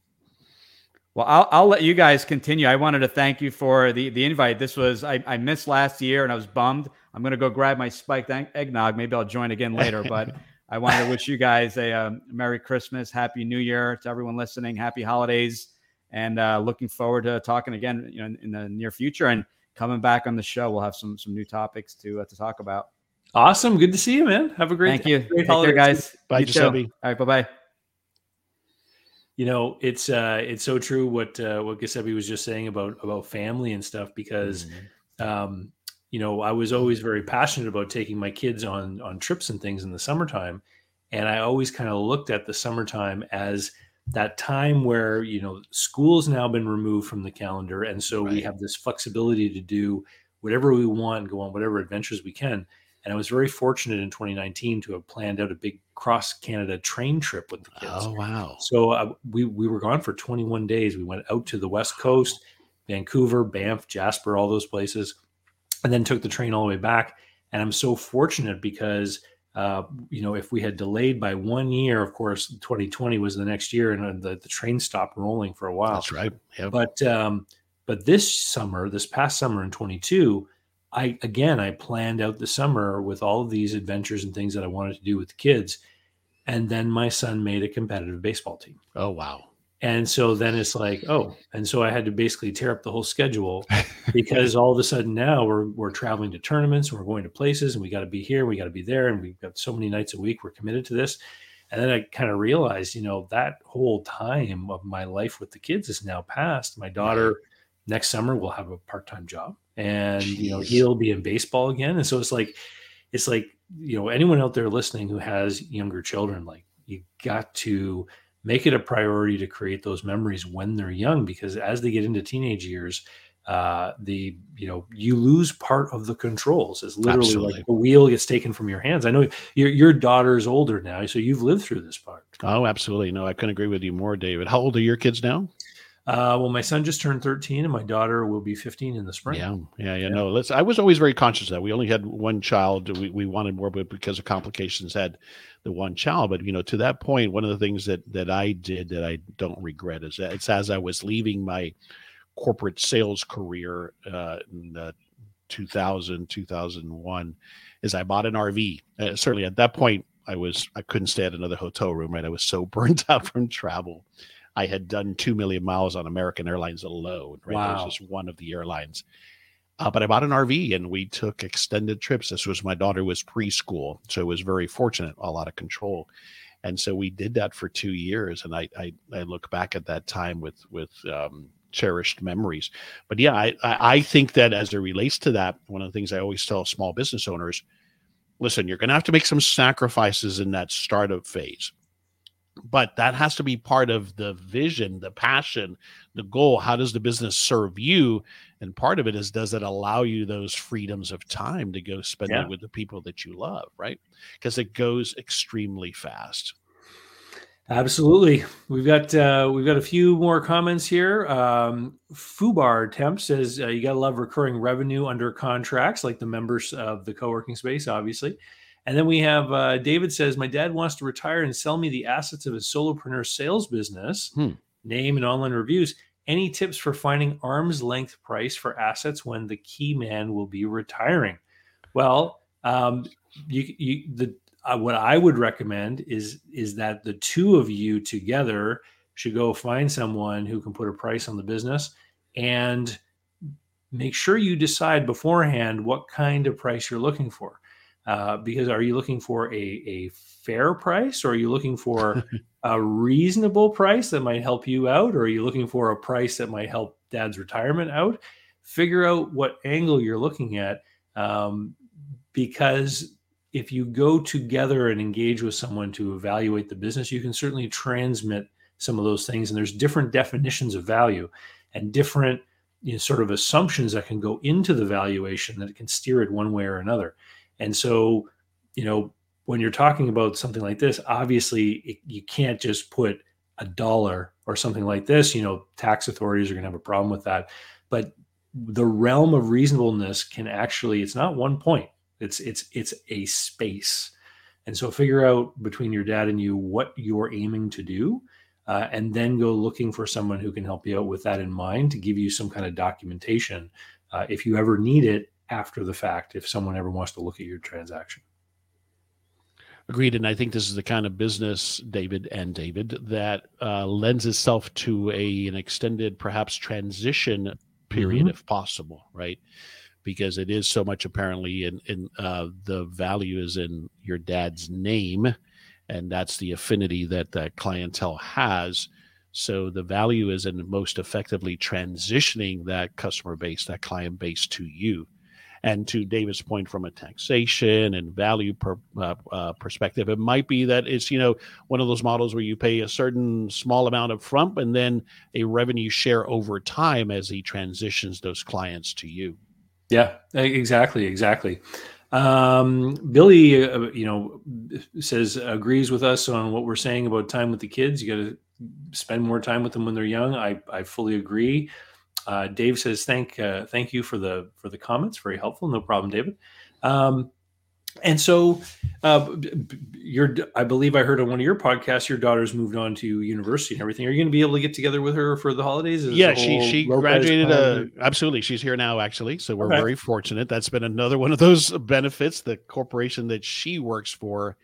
Well, I'll, I'll let you guys continue. I wanted to thank you for the, the invite. This was, I, I missed last year and I was bummed. I'm going to go grab my spiked eggnog. Maybe I'll join again later, but I wanted to wish you guys a um, Merry Christmas, Happy New Year to everyone listening, Happy Holidays, and uh, looking forward to talking again you know, in, in the near future. And coming back on the show, we'll have some some new topics to uh, to talk about. Awesome. Good to see you, man. Have a great Thank you. Great Take care, guys. Bye, Giuseppe. All right. Bye bye. You know, it's uh it's so true what uh what Giuseppe was just saying about about family and stuff because mm-hmm. um you know, I was always very passionate about taking my kids on on trips and things in the summertime. And I always kind of looked at the summertime as that time where you know school's now been removed from the calendar and so right. we have this flexibility to do whatever we want go on whatever adventures we can. And i was very fortunate in 2019 to have planned out a big cross canada train trip with the kids. Oh wow. So uh, we, we were gone for 21 days. We went out to the west coast vancouver banff jasper all those places and then took the train all the way back. And i'm so fortunate because uh, you know, if we had delayed by one year, of course, 2020 was the next year, and the, the train stopped rolling for a while. That's right. Yep. But um, but this summer, this past summer in 22, I again I planned out the summer with all of these adventures and things that I wanted to do with the kids, and then my son made a competitive baseball team. Oh wow! And so then it's like, oh, and so I had to basically tear up the whole schedule because all of a sudden now we're we're traveling to tournaments we're going to places and we got to be here, we got to be there, and we've got so many nights a week we're committed to this. And then I kind of realized, you know, that whole time of my life with the kids is now past. My daughter next summer will have a part-time job and Jeez. you know he'll be in baseball again. And so it's like it's like, you know, anyone out there listening who has younger children, like you got to make it a priority to create those memories when they're young because as they get into teenage years uh the you know you lose part of the controls. It's literally Absolutely. like the wheel gets taken from your hands. I know your your daughter's older now so you've lived through this part. Oh absolutely. No i couldn't agree with you more david. How old are your kids now uh, well, my son just turned 13 and my daughter will be 15 in the spring. Yeah. Yeah. Yeah. No, let's, I was always very conscious that we only had one child. We, we wanted more, but because of complications had the one child. But, you know, to that point, one of the things that, that I did that I don't regret is that it's as I was leaving my corporate sales career, uh, in the 2000, 2001, is I bought an RV. Uh, certainly at that point, I was I couldn't stay at another hotel room. Right, I was so burnt out from travel. I had done two million miles on American Airlines alone. Right, wow. that was just one of the airlines. Uh, but I bought an RV and we took extended trips. This was my daughter was preschool, so it was very fortunate, a lot of control, and so we did that for two years. And I I, I look back at that time with with um, cherished memories. But yeah, I I think that as it relates to that, one of the things I always tell small business owners, listen, you're going to have to make some sacrifices in that startup phase but that has to be part of the vision the passion the goal. How does the business serve you? And part of it is does it allow you those freedoms of time to go spend yeah. it with the people that you love right? Because it goes extremely fast. Absolutely. We've got uh, we've got a few more comments here. Um, fubar temp says uh, you gotta love recurring revenue under contracts like the members of the co-working space obviously and then we have uh, David says, My dad wants to retire and sell me the assets of his solopreneur sales business, hmm. name and online reviews. Any tips for finding arm's length price for assets when the key man will be retiring? Well, um, you, you, the, uh, what I would recommend is is that the two of you together should go find someone who can put a price on the business and make sure you decide beforehand what kind of price you're looking for uh, because are you looking for a, a fair price or are you looking for a reasonable price that might help you out or are you looking for a price that might help dad's retirement out? Figure out what angle you're looking at um, because if you go together and engage with someone to evaluate the business you can certainly transmit some of those things and there's different definitions of value and different you know, sort of assumptions that can go into the valuation that can steer it one way or another and so, you know, when you're talking about something like this, obviously it, you can't just put a dollar or something like this. You know, tax authorities are going to have a problem with that. But the realm of reasonableness can actually it's not one point. It's it's it's a space. And so figure out between your dad and you what you're aiming to do. Uh, and then go looking for someone who can help you out with that in mind to give you some kind of documentation uh, if you ever need it after the fact if someone ever wants to look at your transaction. Agreed. And I think this is the kind of business, David and David, that uh, lends itself to a an extended, perhaps transition period, mm-hmm. if possible, right? Because it is so much apparently in, in uh, the value is in your dad's name, and that's the affinity that that clientele has. So the value is in most effectively transitioning that customer base, that client base to you. And to David's point, from a taxation and value per, uh, uh, perspective, it might be that it's you know one of those models where you pay a certain small amount up front and then a revenue share over time as he transitions those clients to you. Yeah, exactly, exactly. Um, Billy, uh, you know, says agrees with us on what we're saying about time with the kids. You got to spend more time with them when they're young. I I fully agree. Uh, Dave says thank uh, thank you for the for the comments. Very helpful. No problem, David. Um, and so, uh, your I believe I heard on one of your podcasts, your daughter's moved on to university and everything. Are you going to be able to get together with her for the holidays? Is yeah, she she graduated. Uh, absolutely, she's here now. Actually, so we're okay. very fortunate. That's been another one of those benefits. The corporation that she works for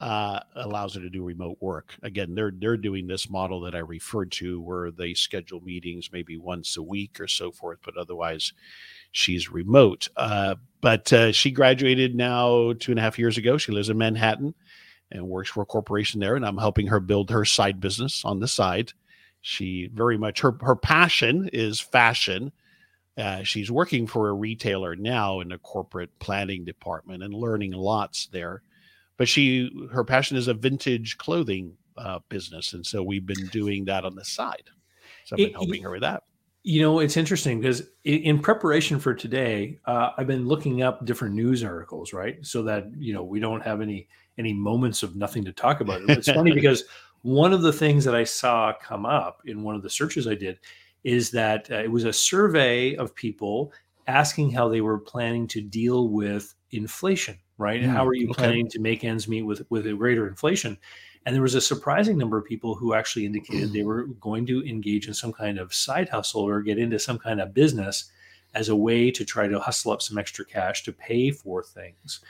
uh, allows her to do remote work. Again, they're they're doing this model that I referred to, where they schedule meetings maybe once a week or so forth, but otherwise, she's remote. Uh, but uh, she graduated now two and a half years ago. She lives in Manhattan and works for a corporation there, and I'm helping her build her side business on the side. She very much her her passion is fashion. Uh, she's working for a retailer now in the corporate planning department and learning lots there but she her passion is a vintage clothing uh, business, and so we've been doing that on the side. So I've been it, helping her with that. You know, it's interesting because in preparation for today, uh, I've been looking up different news articles, right? So that you know we don't have any any moments of nothing to talk about. It's funny because one of the things that I saw come up in one of the searches I did is that uh, it was a survey of people asking how they were planning to deal with inflation right? Mm, How are you okay. planning to make ends meet with with a greater inflation? And there was a surprising number of people who actually indicated they were going to engage in some kind of side hustle or get into some kind of business as a way to try to hustle up some extra cash to pay for things.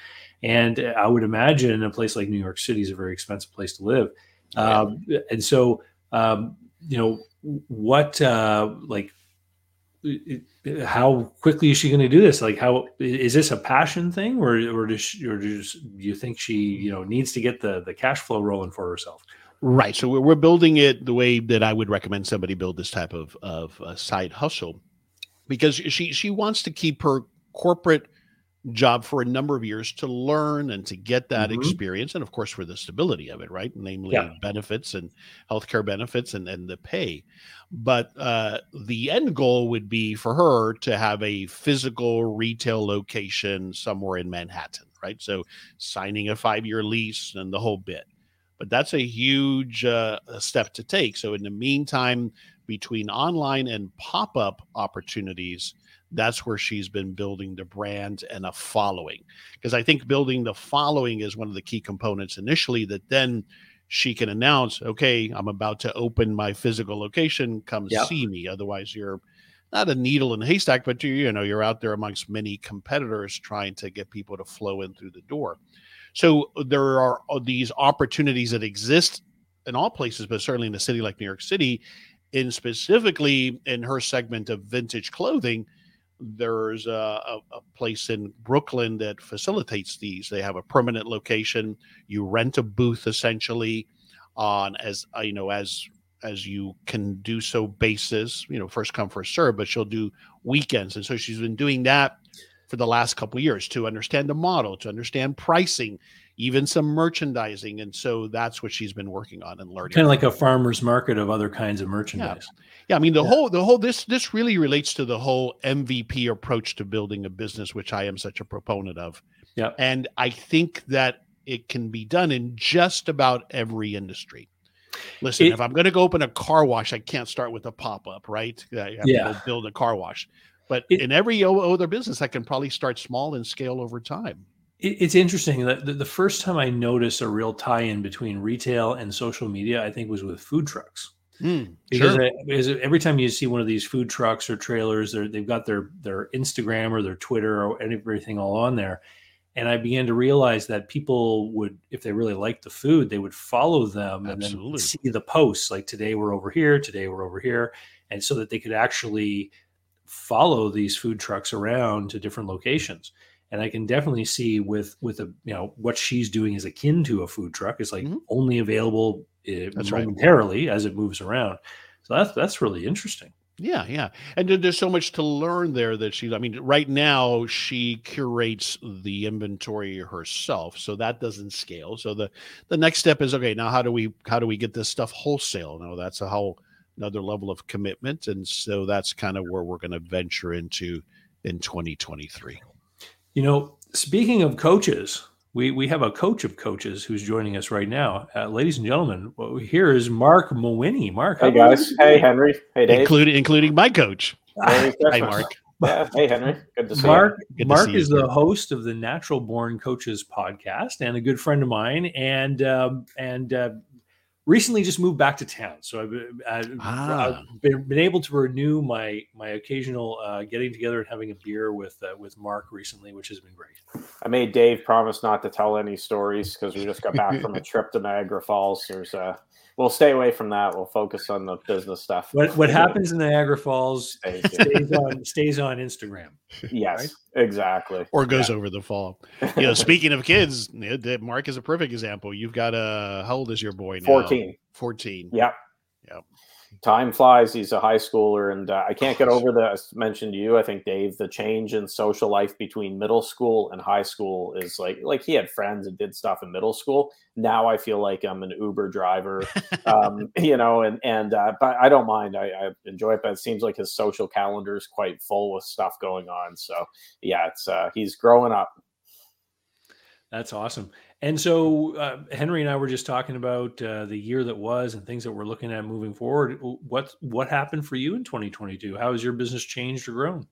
And I would imagine a place like New York City is a very expensive place to live. Um, and so, um, you know, what, uh, like, how quickly is she going to do this? Like, how is this a passion thing, or or does she, or do you think she you know needs to get the the cash flow rolling for herself? Right. So we're, we're building it the way that I would recommend somebody build this type of of uh, side hustle, because she she wants to keep her corporate job for a number of years to learn and to get that mm-hmm. experience and of course for the stability of it right? Namely yeah. benefits and healthcare benefits and, and the pay. But uh, the end goal would be for her to have a physical retail location somewhere in manhattan right? So signing a five year lease and the whole bit. But that's a huge uh, step to take. So in the meantime between online and pop-up opportunities that's where she's been building the brand and a following. Because I think building the following is one of the key components initially that then she can announce, okay, I'm about to open my physical location, come yep. see me. Otherwise, you're not a needle in a haystack, but you, you know, you're out there amongst many competitors trying to get people to flow in through the door. So uh, there are uh, these opportunities that exist in all places, but certainly in a city like New York City, and specifically in her segment of vintage clothing, there's a, a, place in Brooklyn that facilitates these. They have a permanent location. You rent a booth essentially on as uh, you know as as you can do so basis. You know, first come first serve, but she'll do weekends, and so she's been doing that for the last couple years to understand the model, to understand pricing, even some merchandising. And so that's what she's been working on and learning. Kind of like a farmer's market of other kinds of merchandise. Yeah. yeah I mean, the yeah. whole, the whole, this, this really relates to the whole MVP approach to building a business, which I am such a proponent of. Yeah. And I think that it can be done in just about every industry. Listen, it, if I'm going to go open a car wash, I can't start with a pop up, right? Yeah. to build a car wash. But it, in every other business, I can probably start small and scale over time it's interesting that the first time I noticed a real tie-in between retail and social media, I think was with food trucks. Mm, because, sure. I, because, every time you see one of these food trucks or trailers, they've got their their Instagram or their Twitter or everything all on there, and I began to realize that people would, if they really liked the food, they would follow them Absolutely. and then see the posts like today we're over here, today we're over here, and so that they could actually follow these food trucks around to different locations and I can definitely see with with a you know what she's doing is akin to a food truck. It's like mm-hmm. only available uh, momentarily right. as it moves around. So that's that's really interesting. Yeah, yeah, and there's so much to learn there that she's. I mean, right now she curates the inventory herself, so that doesn't scale. So the the next step is okay. Now, how do we how do we get this stuff wholesale? Now that's a whole another level of commitment, and so that's kind of where we're going to venture into in 2023. You know, speaking of coaches, we, we have a coach of coaches who's joining us right now. Uh, ladies and gentlemen, here is Mark Mawhinney. Mark, hey guys. Hey Henry. Hey Dave. Including including my coach. Hi Mark. Yeah. Hey Henry. Good to see Mark, you. Mark is you. the host of the Natural Born Coaches podcast and a good friend of mine. And um, and uh, recently just moved back to town, so I've, I've, ah. I've been, been, able to renew my my occasional uh, getting together and having a beer with uh, with Mark recently, which has been great. I made Dave promise not to tell any stories because we just got back from a trip to Niagara Falls. There's a we'll stay away from that. We'll focus on the business stuff. What what happens in Niagara Falls stays on stays on Instagram. Yes, right? exactly. Or goes yeah. over the fall. You know, speaking of kids, Mark is a perfect example. You've got a how old is your boy now? Fourteen. Fourteen. Yep. Yep time flies. He's a high schooler, and uh, I can't get over the. I mentioned to you, I think Dave, the change in social life between middle school and high school is like like he had friends and did stuff in middle school. Now I feel like I'm an Uber driver, um, you know, and and uh, but I don't mind. I, I, enjoy it, but it seems like his social calendar is quite full with stuff going on. So yeah, it's uh, he's growing up. That's awesome. And so uh, Henry and I were just talking about uh, the year that was and things that we're looking at moving forward. What what happened for you in 2022? How has your business changed or grown?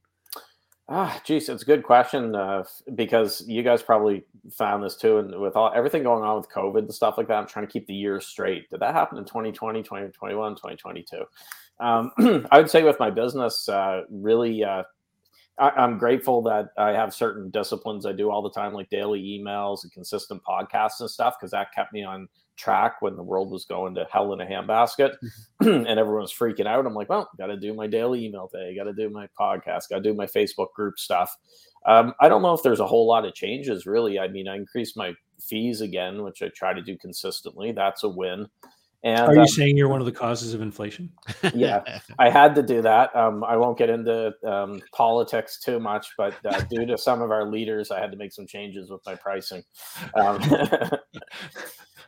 Ah, geez, it's a good question uh, because you guys probably found this too. And with all everything going on with COVID and stuff like that, I'm trying to keep the years straight. Did that happen in 2020, 2021, 2022? Um, I would say with my business, uh, really uh, I, am grateful that I have certain disciplines I do all the time, like daily emails and consistent podcasts and stuff, because that kept me on track when the world was going to hell in a handbasket mm-hmm. and everyone was freaking out. I'm like, well, got to do my daily email day, got to do my podcast, got to do my Facebook group stuff. Um, I don't know if there's a whole lot of changes really. I mean, I increased my fees again, which I try to do consistently. That's a win. And are you um, saying you're one of the causes of inflation? yeah, I had to do that. Um, I won't get into um, politics too much, but uh, due to some of our leaders, I had to make some changes with my pricing. Um,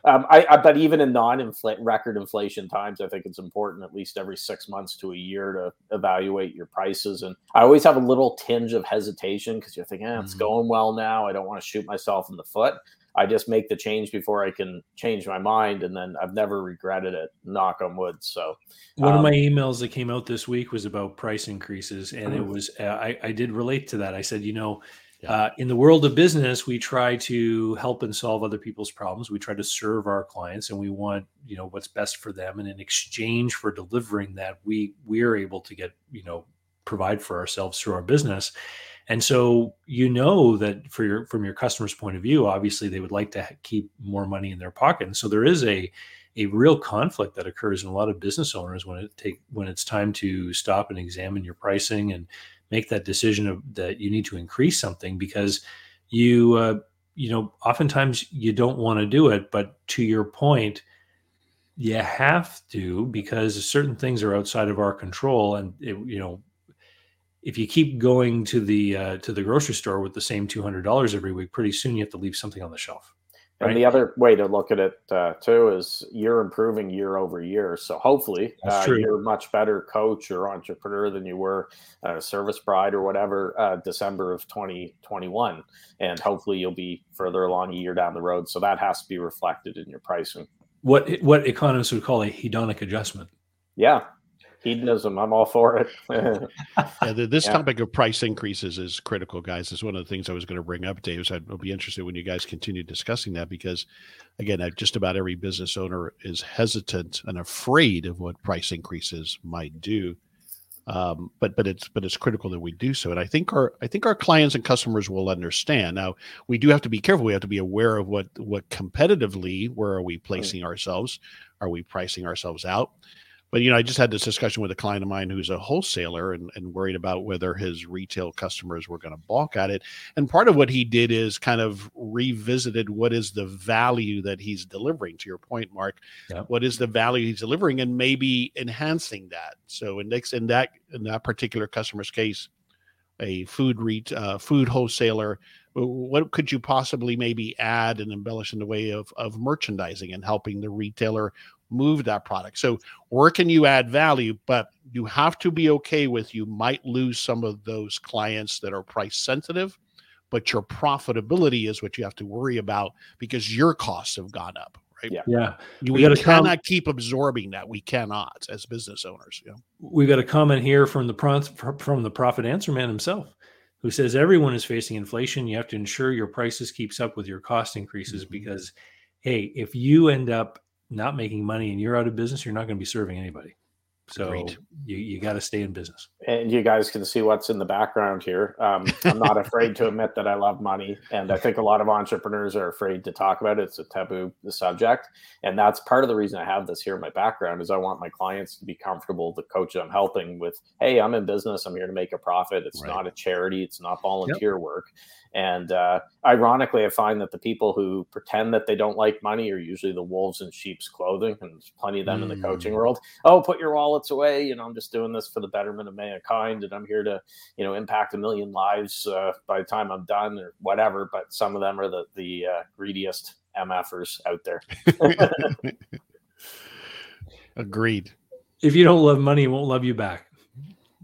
um, I, I, but even in non-inflate record inflation times, I think it's important at least every six months to a year to evaluate your prices. And I always have a little tinge of hesitation because you're thinking, eh, it's mm-hmm. going well now. I don't want to shoot myself in the foot. I just make the change before I can change my mind, and then I've never regretted it. Knock on wood. So, one um, of my emails that came out this week was about price increases, and it mm-hmm. was uh, I, I did relate to that. I said, you know, uh, in the world of business, we try to help and solve other people's problems. We try to serve our clients, and we want you know what's best for them. And in exchange for delivering that, we we are able to get you know provide for ourselves through our business. And so you know that for your from your customer's point of view, obviously they would like to keep more money in their pocket. And so there is a a real conflict that occurs in a lot of business owners when it take when it's time to stop and examine your pricing and make that decision of that you need to increase something because you uh, you know oftentimes you don't want to do it but to your point you have to because certain things are outside of our control and it, you know if you keep going to the uh, to the grocery store with the same two hundred dollars every week, pretty soon you have to leave something on the shelf. Right? And the other way to look at it uh, too is you're improving year over year. So hopefully uh, you're a much better coach or entrepreneur than you were a service bride or whatever uh, December of 2021. And hopefully you'll be further along a year down the road. So that has to be reflected in your pricing. What what economists would call a hedonic adjustment. Yeah, hedonism. I'm all for it. yeah, this yeah. topic of price increases is critical, guys. Is one of the things I was going to bring up, Dave. So I'd be interested when you guys continue discussing that because, again, just about every business owner is hesitant and afraid of what price increases might do. Um, but but it's but it's critical that we do so, and I think our I think our clients and customers will understand. Now we do have to be careful. We have to be aware of what what competitively where are we placing ourselves? Are we pricing ourselves out? But you know, I just had this discussion with a client of mine who's a wholesaler and, and worried about whether his retail customers were going to balk at it. And part of what he did is kind of revisited what is the value that he's delivering. To your point, Mark, yep. what is the value he's delivering, and maybe enhancing that. So, in in that in that particular customer's case, a food re- uh, food wholesaler what could you possibly maybe add and embellish in the way of, of merchandising and helping the retailer move that product. So where can you add value? But you have to be okay with you might lose some of those clients that are price sensitive, but your profitability is what you have to worry about because your costs have gone up. Right? Yeah. Yeah. We, we cannot com- keep absorbing that. We cannot as business owners. Yeah. We got a comment here from the from the profit answer man himself who says everyone is facing inflation. You have to ensure your prices keeps up with your cost increases mm-hmm. because hey, if you end up not making money and you're out of business, you're not going to be serving anybody. So Great. you, you got to stay in business. And you guys can see what's in the background here. Um, I'm not afraid to admit that I love money. And I think a lot of entrepreneurs are afraid to talk about it. It's a taboo subject. And that's part of the reason I have this here in my background is I want my clients to be comfortable, the coach I'm helping with, hey, I'm in business. I'm here to make a profit. It's right. not a charity. It's not volunteer yep. work. And uh, ironically, I find that the people who pretend that they don't like money are usually the wolves in sheep's clothing, and there's plenty of them mm. in the coaching mm. world. Oh, put your wallets away. You know, I'm just doing this for the betterment of mankind, and I'm here to, you know, impact a million lives uh, by the time I'm done, or whatever. But some of them are the the uh, greediest mfers out there. Agreed. If you don't love money, it won't love you back.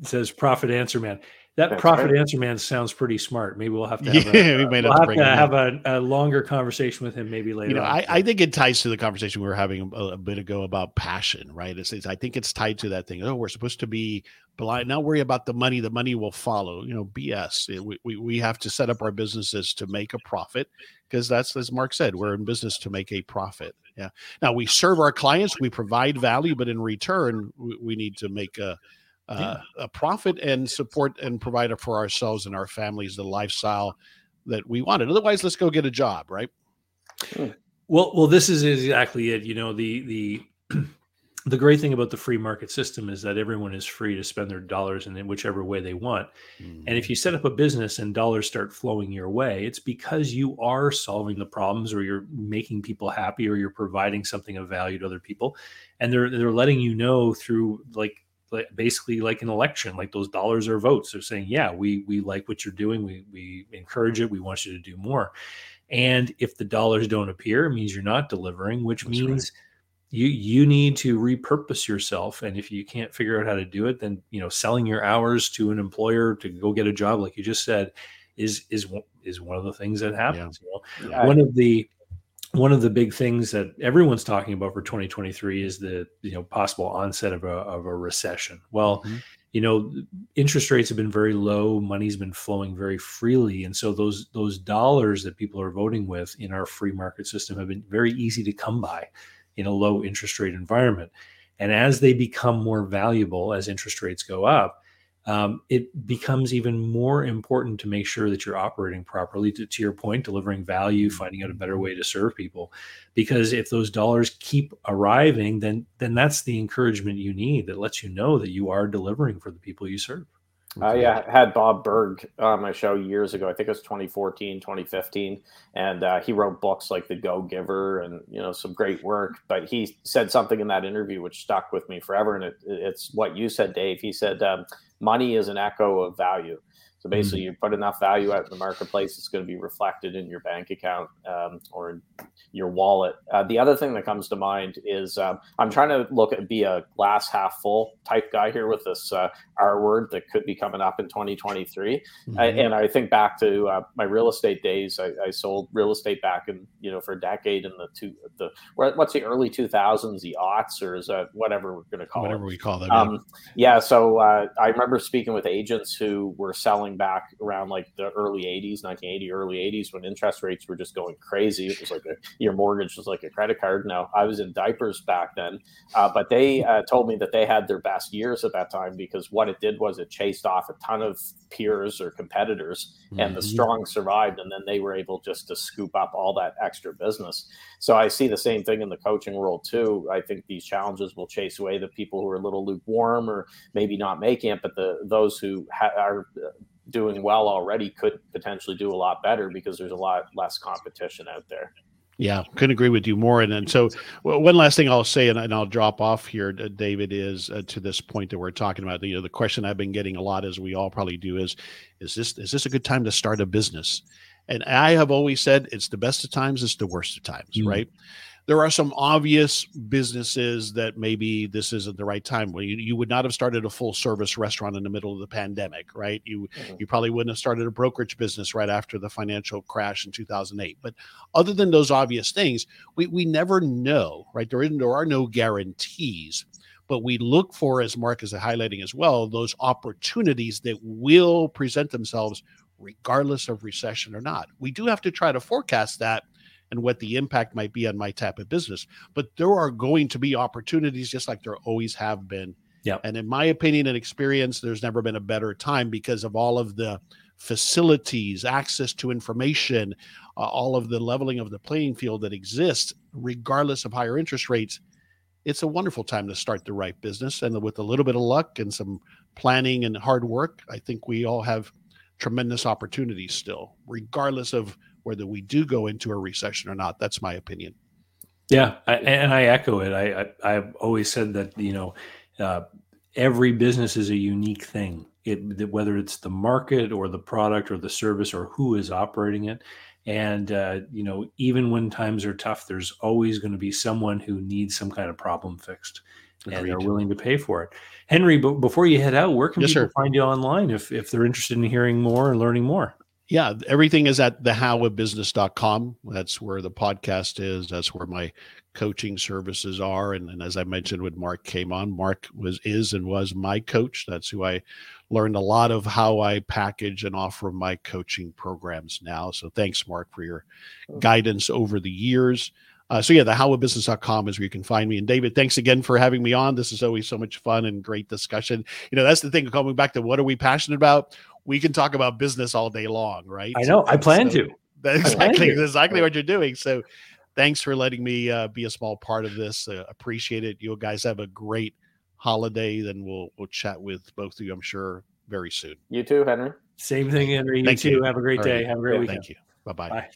It says profit answer man. That That's profit right. answer man sounds pretty smart. Maybe we'll have to have, yeah, a, we might we'll have, to, have a, a, longer conversation with him maybe later. You know, I, I, think it ties to the conversation we were having a, a bit ago about passion, right? It's, it's, I think it's tied to that thing. Oh, we're supposed to be blind, not worry about the money. The money will follow. You know, BS. We, we, we have to set up our businesses to make a profit because that's, as Mark said, we're in business to make a profit. Yeah. Now we serve our clients, we provide value, but in return, we, we need to make a uh, a profit and support and provide for ourselves and our families the lifestyle that we wanted. Otherwise, let's go get a job, right? Well, well, this is exactly it. You know, the the the great thing about the free market system is that everyone is free to spend their dollars in whichever way they want. Mm-hmm. And if you set up a business and dollars start flowing your way, it's because you are solving the problems or you're making people happy or you're providing something of value to other people. And they're they're letting you know through like basically like an election like those dollars are votes. They're saying yeah we we like what you're doing. We we encourage it. We want you to do more. And if the dollars don't appear it means you're not delivering which That's means right you you need to repurpose yourself. And if you can't figure out how to do it then you know selling your hours to an employer to go get a job like you just said is is is one of the things that happens yeah. you know? Yeah. one of the one of the big things that everyone's talking about for 2023 is the you know possible onset of a, of a recession well mm-hmm. you know interest rates have been very low money's been flowing very freely and so those those dollars that people are voting with in our free market system have been very easy to come by in a low interest rate environment. And as they become more valuable as interest rates go up, um, it becomes even more important to make sure that you're operating properly. To, to, your point, delivering value, finding out a better way to serve people, because if those dollars keep arriving, then then that's the encouragement you need that lets you know that you are delivering for the people you serve. I uh, had Bob Burg on my show years ago. I think it was 2014, 2015. And uh, he wrote books like The Go Giver and, you know, some great work. But he said something in that interview which stuck with me forever. And it, it's what you said, Dave. He said, um, money is an echo of value. So basically, mm-hmm. you put enough value out in the marketplace, it's going to be reflected in your bank account um, or your wallet. Uh, the other thing that comes to mind is um, I'm trying to look at be a glass half full type guy here with this uh, R word that could be coming up in 2023. Mm-hmm. I, and I think back to uh, my real estate days. I, I, sold real estate back in you know for a decade in the two the what's the early 2000s, the aughts, or is that whatever we're going to call it. whatever it. we call them. Um, yeah. So uh, I remember speaking with agents who were selling back around like the early 80s 1980 early 80s when interest rates were just going crazy it was like a, your mortgage was like a credit card now i was in diapers back then uh, but they uh, told me that they had their best years at that time because what it did was it chased off a ton of peers or competitors mm-hmm. and the mm-hmm. strong survived and then they were able just to scoop up all that extra business so i see the same thing in the coaching world too i think these challenges will chase away the people who are a little lukewarm or maybe not making it but the those who ha- are uh, doing well already could potentially do a lot better because there's a lot less competition out there. Yeah, couldn't agree with you more. And then, so one last thing I'll say, and, and I'll drop off here, David, is uh, to this point that we're talking about. You know, the question I've been getting a lot, as we all probably do, is is this is this a good time to start a business? And I have always said it's the best of times, it's the worst of times, mm-hmm. right? there are some obvious businesses that maybe this isn't the right time. Well, you, you would not have started a full service restaurant in the middle of the pandemic, right? You mm-hmm. you probably wouldn't have started a brokerage business right after the financial crash in 2008. But other than those obvious things, we we never know, right? There isn't there are no guarantees. But we look for, as Mark is highlighting as well, those opportunities that will present themselves regardless of recession or not. We do have to try to forecast that and what the impact might be on my type of business. But there are going to be opportunities just like there always have been. Yeah. And in my opinion and experience, there's never been a better time because of all of the facilities, access to information, uh, all of the leveling of the playing field that exists, regardless of higher interest rates. It's a wonderful time to start the right business. And with a little bit of luck and some planning and hard work, I think we all have tremendous opportunities still, regardless of whether we do go into a recession or not. That's my opinion. Yeah, I, and I echo it. I, I have always said that you know uh, every business is a unique thing. It whether it's the market or the product or the service or who is operating it. And uh, you know, even when times are tough, there's always going to be someone who needs some kind of problem fixed, Agreed. and they're willing to pay for it. Henry, but before you head out, where can yes, people sir. find you online if if they're interested in hearing more and learning more? yeah, everything is at thehowofbusiness.com. That's where the podcast is. That's where my coaching services are. And, and as I mentioned when Mark came on, Mark was is and was my coach. That's who I learned a lot of how I package and offer my coaching programs now. So thanks, Mark, for your oh. guidance over the years. Uh, so yeah, the howofbusiness.com is where you can find me. And David, thanks again for having me on. This is always so much fun and great discussion. You know, that's the thing coming back to what are we passionate about? We can talk about business all day long, right? I know. I plan so, to. That's exactly, exactly what you're doing. So thanks for letting me uh, be a small part of this. Uh, appreciate it. You guys have a great holiday. Then we'll we'll chat with both of you. I'm sure very soon. You too, Henry. Same thing, Henry. You Thank too. You. Have a great All day. Right. Have a great yeah, weekend. Thank you. Bye-bye. Bye.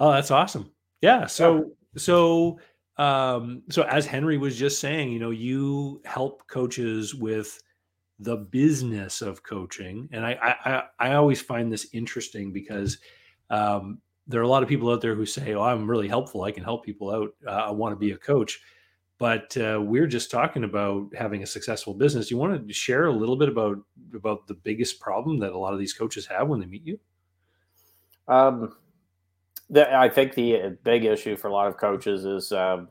Oh, that's awesome. Yeah. So so um so as Henry was just saying, you know, you help coaches with the business of coaching, and I I I always find this interesting because um there are a lot of people out there who say, "Oh, I'm really helpful. I can help people out. Uh, I want to be a coach." But uh, we're just talking about having a successful business. You want to share a little bit about about the biggest problem that a lot of these coaches have when they meet you? Um, the, I think the uh, big issue for a lot of coaches is um,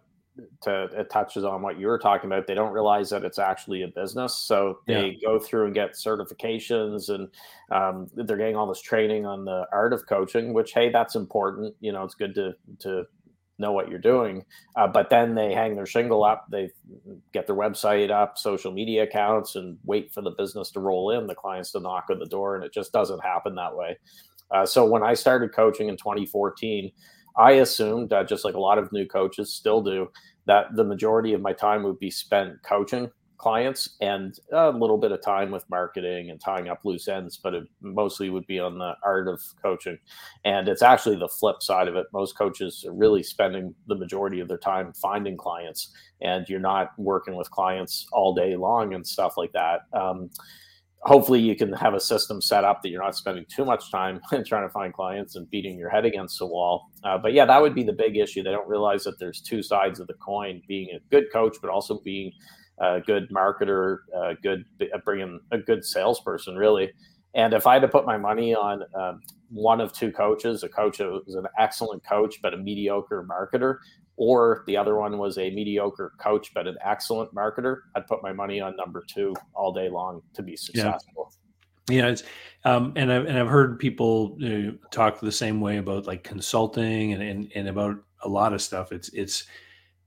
to it touches on what you were talking about. They don't realize that it's actually a business, so they yeah. go through and get certifications, and um, they're getting all this training on the art of coaching. Which hey, that's important. You know, it's good to to know what you're doing. Uh, but then they hang their shingle up, they get their website up, social media accounts, and wait for the business to roll in, the clients to knock on the door, and it just doesn't happen that way. Uh, so when I started coaching in 2014, I assumed, uh, just like a lot of new coaches still do, that the majority of my time would be spent coaching clients and a little bit of time with marketing and tying up loose ends, but it mostly would be on the art of coaching. And it's actually the flip side of it. Most coaches are really spending the majority of their time finding clients, and you're not working with clients all day long and stuff like that. Um, hopefully you can have a system set up that you're not spending too much time trying to find clients and beating your head against the wall. Uh, but yeah, that would be the big issue. They don't realize that there's two sides of the coin: being a good coach, but also being a good marketer, a good bringing a good salesperson, really. And if I had to put my money on um, one of two coaches, a coach who was an excellent coach but a mediocre marketer, or the other one was a mediocre coach but an excellent marketer, I'd put my money on number two all day long to be successful. Yeah, yeah it's um, and I've and I've heard people you know, talk the same way about like consulting and, and and about a lot of stuff. It's it's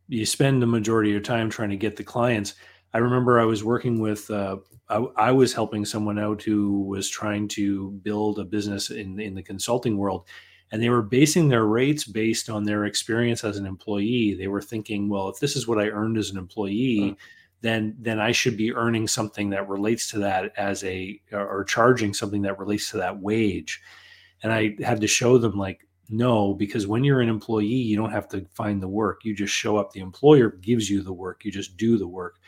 you spend the majority of your time trying to get the clients. I remember I was working with uh, I, I was helping someone out who was trying to build a business in in the consulting world and they were basing their rates based on their experience as an employee. They were thinking well if this is what i earned as an employee then then i should be earning something that relates to that as a or charging something that relates to that wage. And i had to show them like no because when you're an employee you don't have to find the work. You just show up. The employer gives you the work. You just do the work.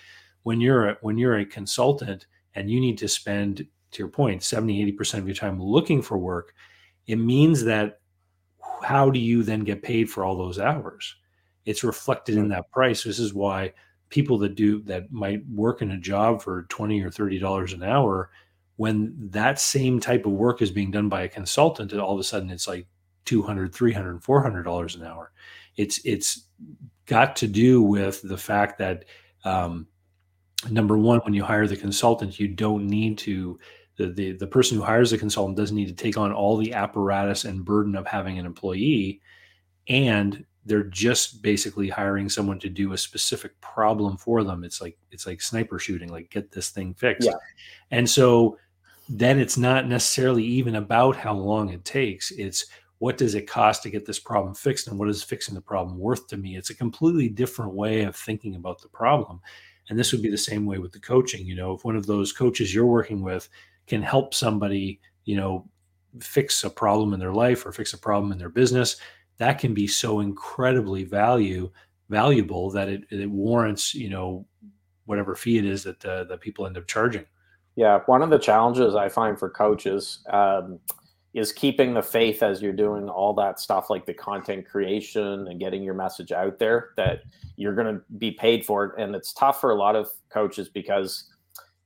When you're a, when you're a consultant and you need to spend to your point 70 80% of your time looking for work it means that how do you then get paid for all those hours? It's reflected in that price. This is why people that do that might work in a job for 20 or 30 dollars an hour when that same type of work is being done by a consultant all of a sudden it's like 200 300 400 dollars an hour it's it's got to do with the fact that um, number one when you hire the consultant you don't need to the, the the person who hires a consultant doesn't need to take on all the apparatus and burden of having an employee. And they're just basically hiring someone to do a specific problem for them. It's like it's like sniper shooting like get this thing fixed. Yeah. and so then it's not necessarily even about how long it takes. It's what does it cost to get this problem fixed and what is fixing the problem worth to me? It's a completely different way of thinking about the problem. And this would be the same way with the coaching. You know if one of those coaches you're working with can help somebody, you know, fix a problem in their life or fix a problem in their business, that can be so incredibly value valuable that it, it warrants, you know, whatever fee it is that uh, that people end up charging. Yeah, one of the challenges I find for coaches um, is keeping the faith as you're doing all that stuff like the content creation and getting your message out there that you're going to be paid for it. And it's tough for a lot of coaches because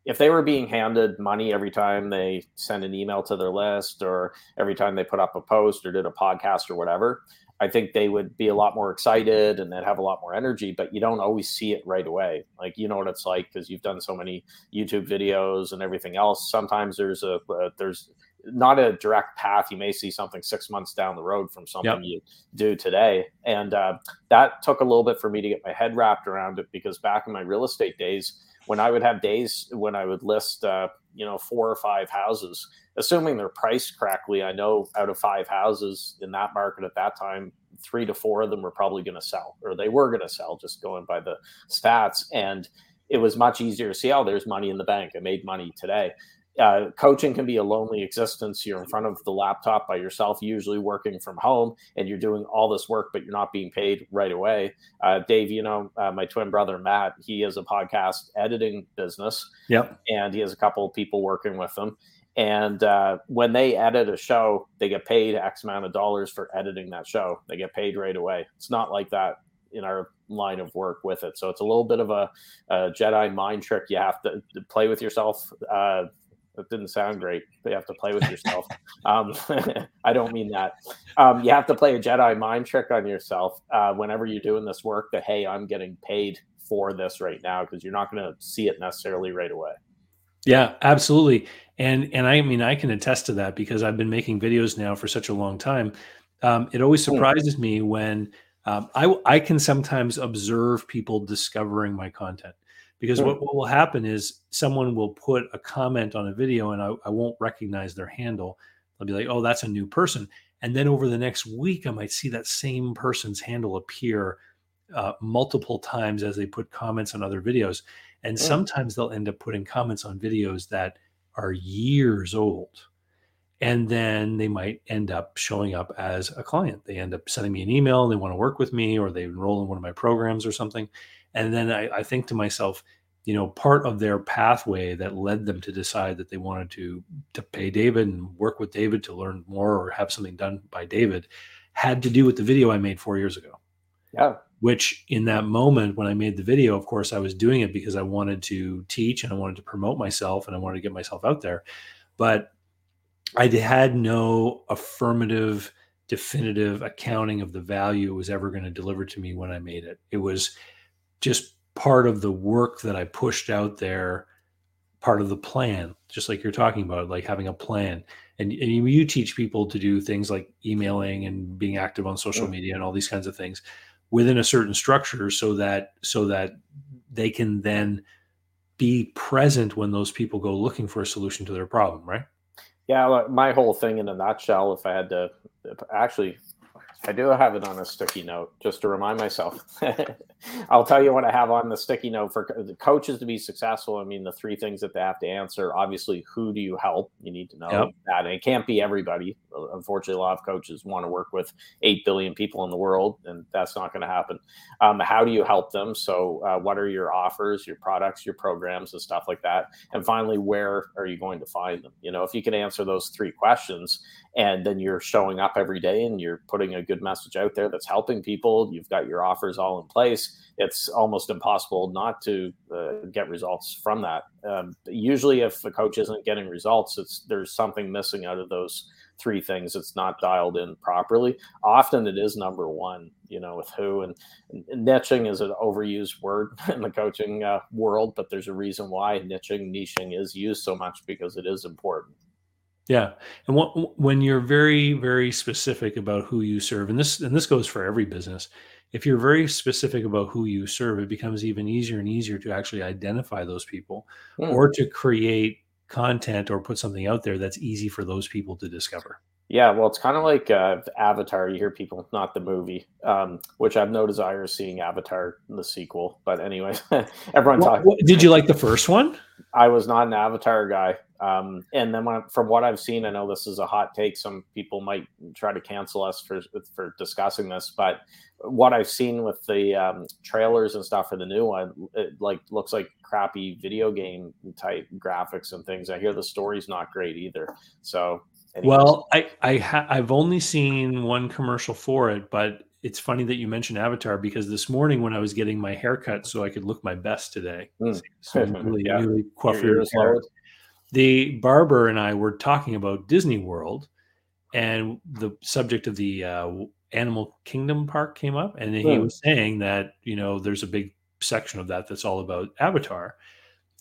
if they were being handed money every time they send an email to their list or every time they put up a post or did a podcast or whatever, I think they would be a lot more excited and they'd have a lot more energy, but you don't always see it right away. Like, you know what it's like because you've done so many YouTube videos and everything else. Sometimes there's a, uh, there's, not a direct path. You may see something six months down the road from something yep. you do today. And uh, that took a little bit for me to get my head wrapped around it because back in my real estate days, when I would have days when I would list, uh, you know, four or five houses, assuming they're priced correctly, I know out of five houses in that market at that time, three to four of them were probably going to sell or they were going to sell just going by the stats. And it was much easier to see, oh, there's money in the bank. I made money today uh, coaching can be a lonely existence. You're in front of the laptop by yourself, usually working from home, and you're doing all this work, but you're not being paid right away. Uh, Dave, you know, uh, my twin brother Matt, he has a podcast editing business. Yep. And he has a couple of people working with him. And uh, when they edit a show, they get paid X amount of dollars for editing that show. They get paid right away. It's not like that in our line of work with it. So it's a little bit of a, a Jedi mind trick. You have to, to play with yourself uh, that didn't sound great. But you have to play with yourself. um, I don't mean that. Um, you have to play a Jedi mind trick on yourself uh, whenever you're doing this work. That hey, I'm getting paid for this right now because you're not going to see it necessarily right away. Yeah, absolutely. And and I mean I can attest to that because I've been making videos now for such a long time. Um, it always hmm. surprises me when um, I I can sometimes observe people discovering my content because what, what will happen is someone will put a comment on a video and I, I won't recognize their handle. I'll be like, oh, that's a new person. And then over the next week, I might see that same person's handle appear uh, multiple times as they put comments on other videos. And sometimes they'll end up putting comments on videos that are years old. And then they might end up showing up as a client. They end up sending me an email and they want to work with me or they enroll in one of my programs or something. And then I, I think to myself, you know, part of their pathway that led them to decide that they wanted to to pay David and work with David to learn more or have something done by David had to do with the video I made four years ago. Yeah. Which in that moment when I made the video, of course, I was doing it because I wanted to teach and I wanted to promote myself and I wanted to get myself out there. But I had no affirmative, definitive accounting of the value it was ever going to deliver to me when I made it. It was just part of the work that I pushed out there, part of the plan, just like you're talking about, like having a plan. And, and you teach people to do things like emailing and being active on social media and all these kinds of things within a certain structure so that so that they can then be present when those people go looking for a solution to their problem, right? Yeah, my whole thing in a nutshell, if I had to actually I do have it on a sticky note just to remind myself. I'll tell you what I have on the sticky note for the coaches to be successful. I mean, the three things that they have to answer obviously, who do you help? You need to know yep. that. And it can't be everybody. Unfortunately, a lot of coaches want to work with 8 billion people in the world, and that's not going to happen. Um, how do you help them? So, uh, what are your offers, your products, your programs, and stuff like that? And finally, where are you going to find them? You know, if you can answer those three questions and then you're showing up every day and you're putting a good message out there that's helping people. You've got your offers all in place. It's almost impossible not to uh, get results from that. Um, usually if a coach isn't getting results it's there's something missing out of those three things. It's not dialed in properly. Often it is number one you know with who and, and niching is an overused word in the coaching uh, world but there's a reason why niching niching is used so much because it is important yeah, and what, when you're very very specific about who you serve, and this and this goes for every business, if you're very specific about who you serve, it becomes even easier and easier to actually identify those people, mm. or to create content or put something out there that's easy for those people to discover. Yeah, well, it's kind of like uh, Avatar. You hear people, not the movie, um, which I've no desire of seeing Avatar the sequel. But anyway, everyone talking. Did you like the first one? I was not an Avatar guy. Um, and then when, from what I've seen, I know this is a hot take. Some people might try to cancel us for for discussing this, but what I've seen with the um, trailers and stuff for the new one, it like looks like crappy video game type graphics and things. I hear the story's not great either. So, anyways. well, I I ha- I've only seen one commercial for it, but it's funny that you mentioned Avatar because this morning when I was getting my haircut so I could look my best today, mm. so really, yeah. really the barber and I were talking about Disney World, and the subject of the uh, Animal Kingdom Park came up, and he was saying that you know there's a big section of that that's all about Avatar,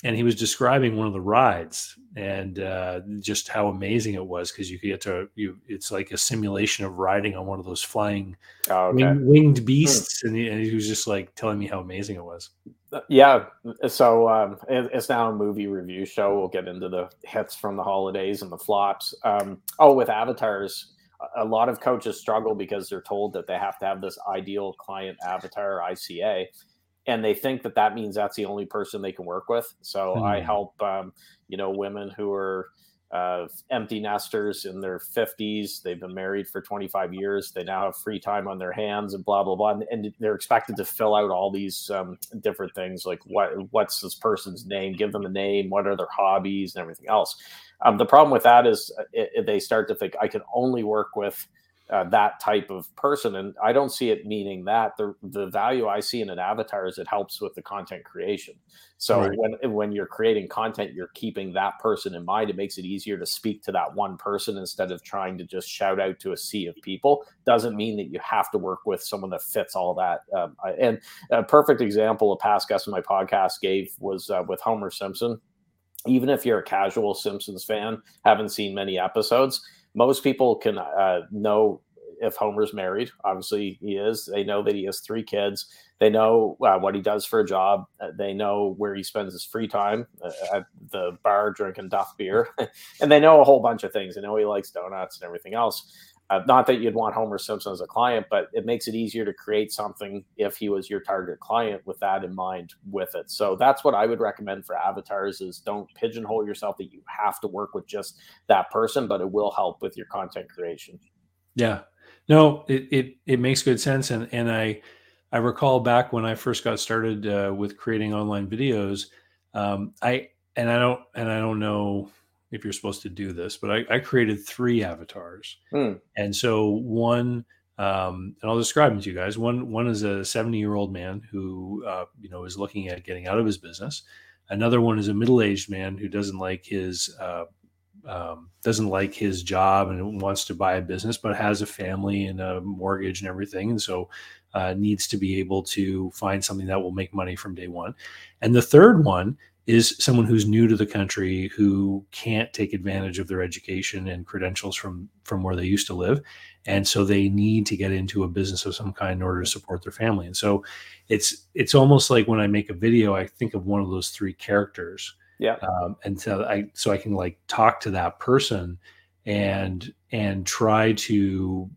and he was describing one of the rides and uh, just how amazing it was because you could get to you it's like a simulation of riding on one of those flying oh, okay. wing, winged hmm. beasts hmm. and, he, and, he, was just like telling me how amazing it was uh, yeah so um, it, it's now a movie review show we'll get into the hits from the holidays and the flops um, oh with avatars a lot of coaches struggle because they're told that they have to have this ideal client avatar ica and they think that that means that's the only person they can work with. So mm. I hmm. help, um, you know, women who are uh, empty nesters in their 50s. They've been married for 25 years. They now have free time on their hands and blah, blah, blah. And, and they're expected to fill out all these um, different things like what what's this person's name, give them a name, what are their hobbies, and everything else. Um, the problem with that is uh, it, it, they start to think, I can only work with uh, that type of person and i don't see it meaning that. The the value i see in an avatar is it helps with the content creation. So right. when when you're creating content you're keeping that person in mind. It makes it easier to speak to that one person instead of trying to just shout out to a sea of people. Doesn't mean that you have to work with someone that fits all that um, and a perfect example a past guest in my podcast gave was uh, with homer simpson. Even if you're a casual simpsons fan haven't seen many episodes most people can uh, know if Homer's married. Obviously, he is. They know that he has three kids. They know uh, what he does for a job. Uh, they know where he spends his free time uh, at the bar drinking Duff beer. and they know a whole bunch of things. They know he likes donuts and everything else. Uh, not that you'd want Homer Simpson as a client, but it makes it easier to create something if he was your target client with that in mind with it. So that's what I would recommend for avatars is don't pigeonhole yourself that you have to work with just that person, but it will help with your content creation. Yeah. No, it it, it makes good sense. And and I I recall back when I first got started uh, with creating online videos, um, I and I don't and I don't know if you're supposed to do this, but I, I created three avatars. Hmm. And so one, um, and I'll describe them to you guys. One, one is a 70 year old man who, uh, you know, is looking at getting out of his business. Another one is a middle aged man who doesn't like his, uh, um, doesn't like his job and wants to buy a business, but has a family and a mortgage and everything. And so uh, needs to be able to find something that will make money from day one. And the third one is someone who's new to the country who can't take advantage of their education and credentials from from where they used to live. And so they need to get into a business of some kind in order to support their family. And so it's it's almost like when i make a video i think of one of those three characters. Yeah. Um, and so i so i can like talk to that person and and try to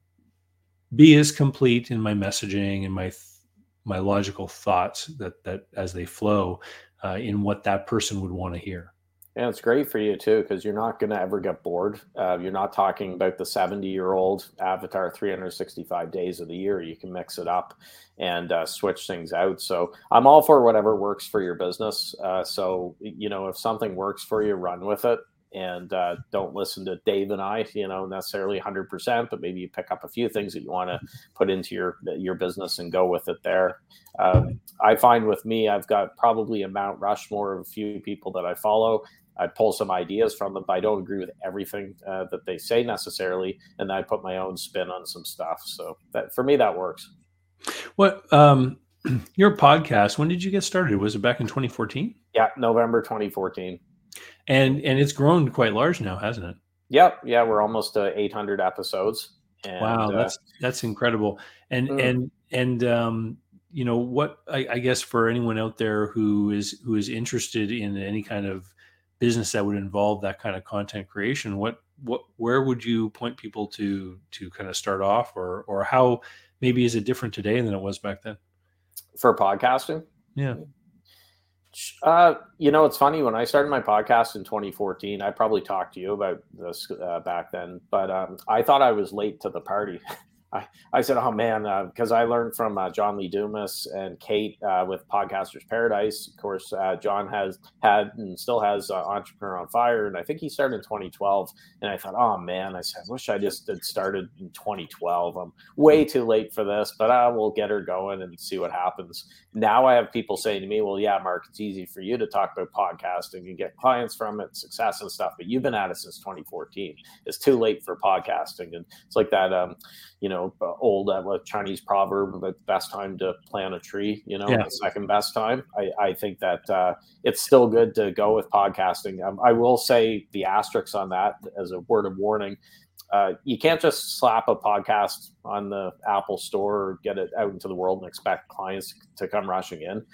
be as complete in my messaging and my my logical thoughts that that as they flow uh, in what that person would want to hear. Yeah, it's great for you too because you're not going to ever get bored. Uh, you're not talking about the 70 year old avatar 365 days of the year. You can mix it up and uh, switch things out. So I'm all for whatever works for your business. Uh, so, you know, if something works for you, run with it and uh, don't listen to Dave and I, you know, necessarily 100%, but maybe you pick up a few things that you want to put into your your business and go with it there. Um, I find with me, I've got probably a Mount Rushmore of a few people that I follow. I pull some ideas from them, but I don't agree with everything uh, that they say necessarily, and I put my own spin on some stuff. So that for me, that works. What um, your podcast? When did you get started? Was it back in 2014? Yeah, November 2014 and and it's grown quite large now, hasn't it? Yep, yeah, we're almost to 800 episodes. And, wow, uh, that's uh, that's incredible. And mm. and and um, you know what? I, I guess for anyone out there who is who is interested in any kind of business that would involve that kind of content creation, what what where would you point people to to kind of start off, or or how maybe is it different today than it was back then? For podcasting, yeah. Uh, you know, it's funny when I started my podcast in 2014. I probably talked to you about this uh, back then, but um, I thought I was late to the party. I, I said, oh man, because uh, I learned from uh, John Lee Dumas and Kate uh, with Podcasters Paradise. Of course, uh, John has had and still has uh, Entrepreneur on Fire, and I think he started in 2012. And I thought, oh man, I said, wish I just had started in 2012. I'm way too late for this, but I will get her going and see what happens. Now I have people saying to me, well, yeah, Mark, it's easy for you to talk about podcasting and get clients from it, success and stuff, but you've been at it since 2014. It's too late for podcasting, and it's like that. Um, you know old uh, Chinese proverb the best time to plant a tree. You know, yeah. the second best time. I, I think that uh, it's still good to go with podcasting. Um, I will say the asterisks on that as a word of warning. Uh, you can't just slap a podcast on the Apple Store or get it out into the world and expect clients to come rushing in.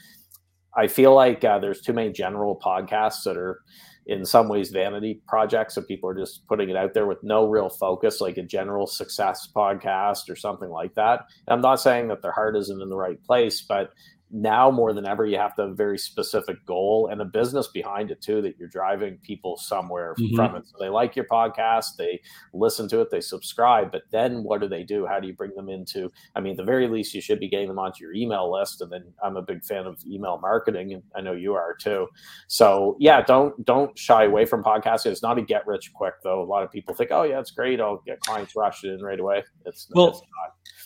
I feel like uh, there's too many general podcasts that are in some ways vanity projects. So people are just putting it out there with no real focus, like a general success podcast or something like that. And I'm not saying that their heart isn't in the right place, but now more than ever you have to have a very specific goal and a business behind it too that you're driving people somewhere mm-hmm. from it. So they like your podcast they listen to it they subscribe but then what do they do? How do you bring them into i mean at the very least you should be getting them onto your email list and then i'm a big fan of email marketing and i know you are too. So yeah don't don't shy away from podcasting. It's not a get rich quick though. A lot of people think oh yeah it's great. I'll get clients rushed in right away. It's, well it's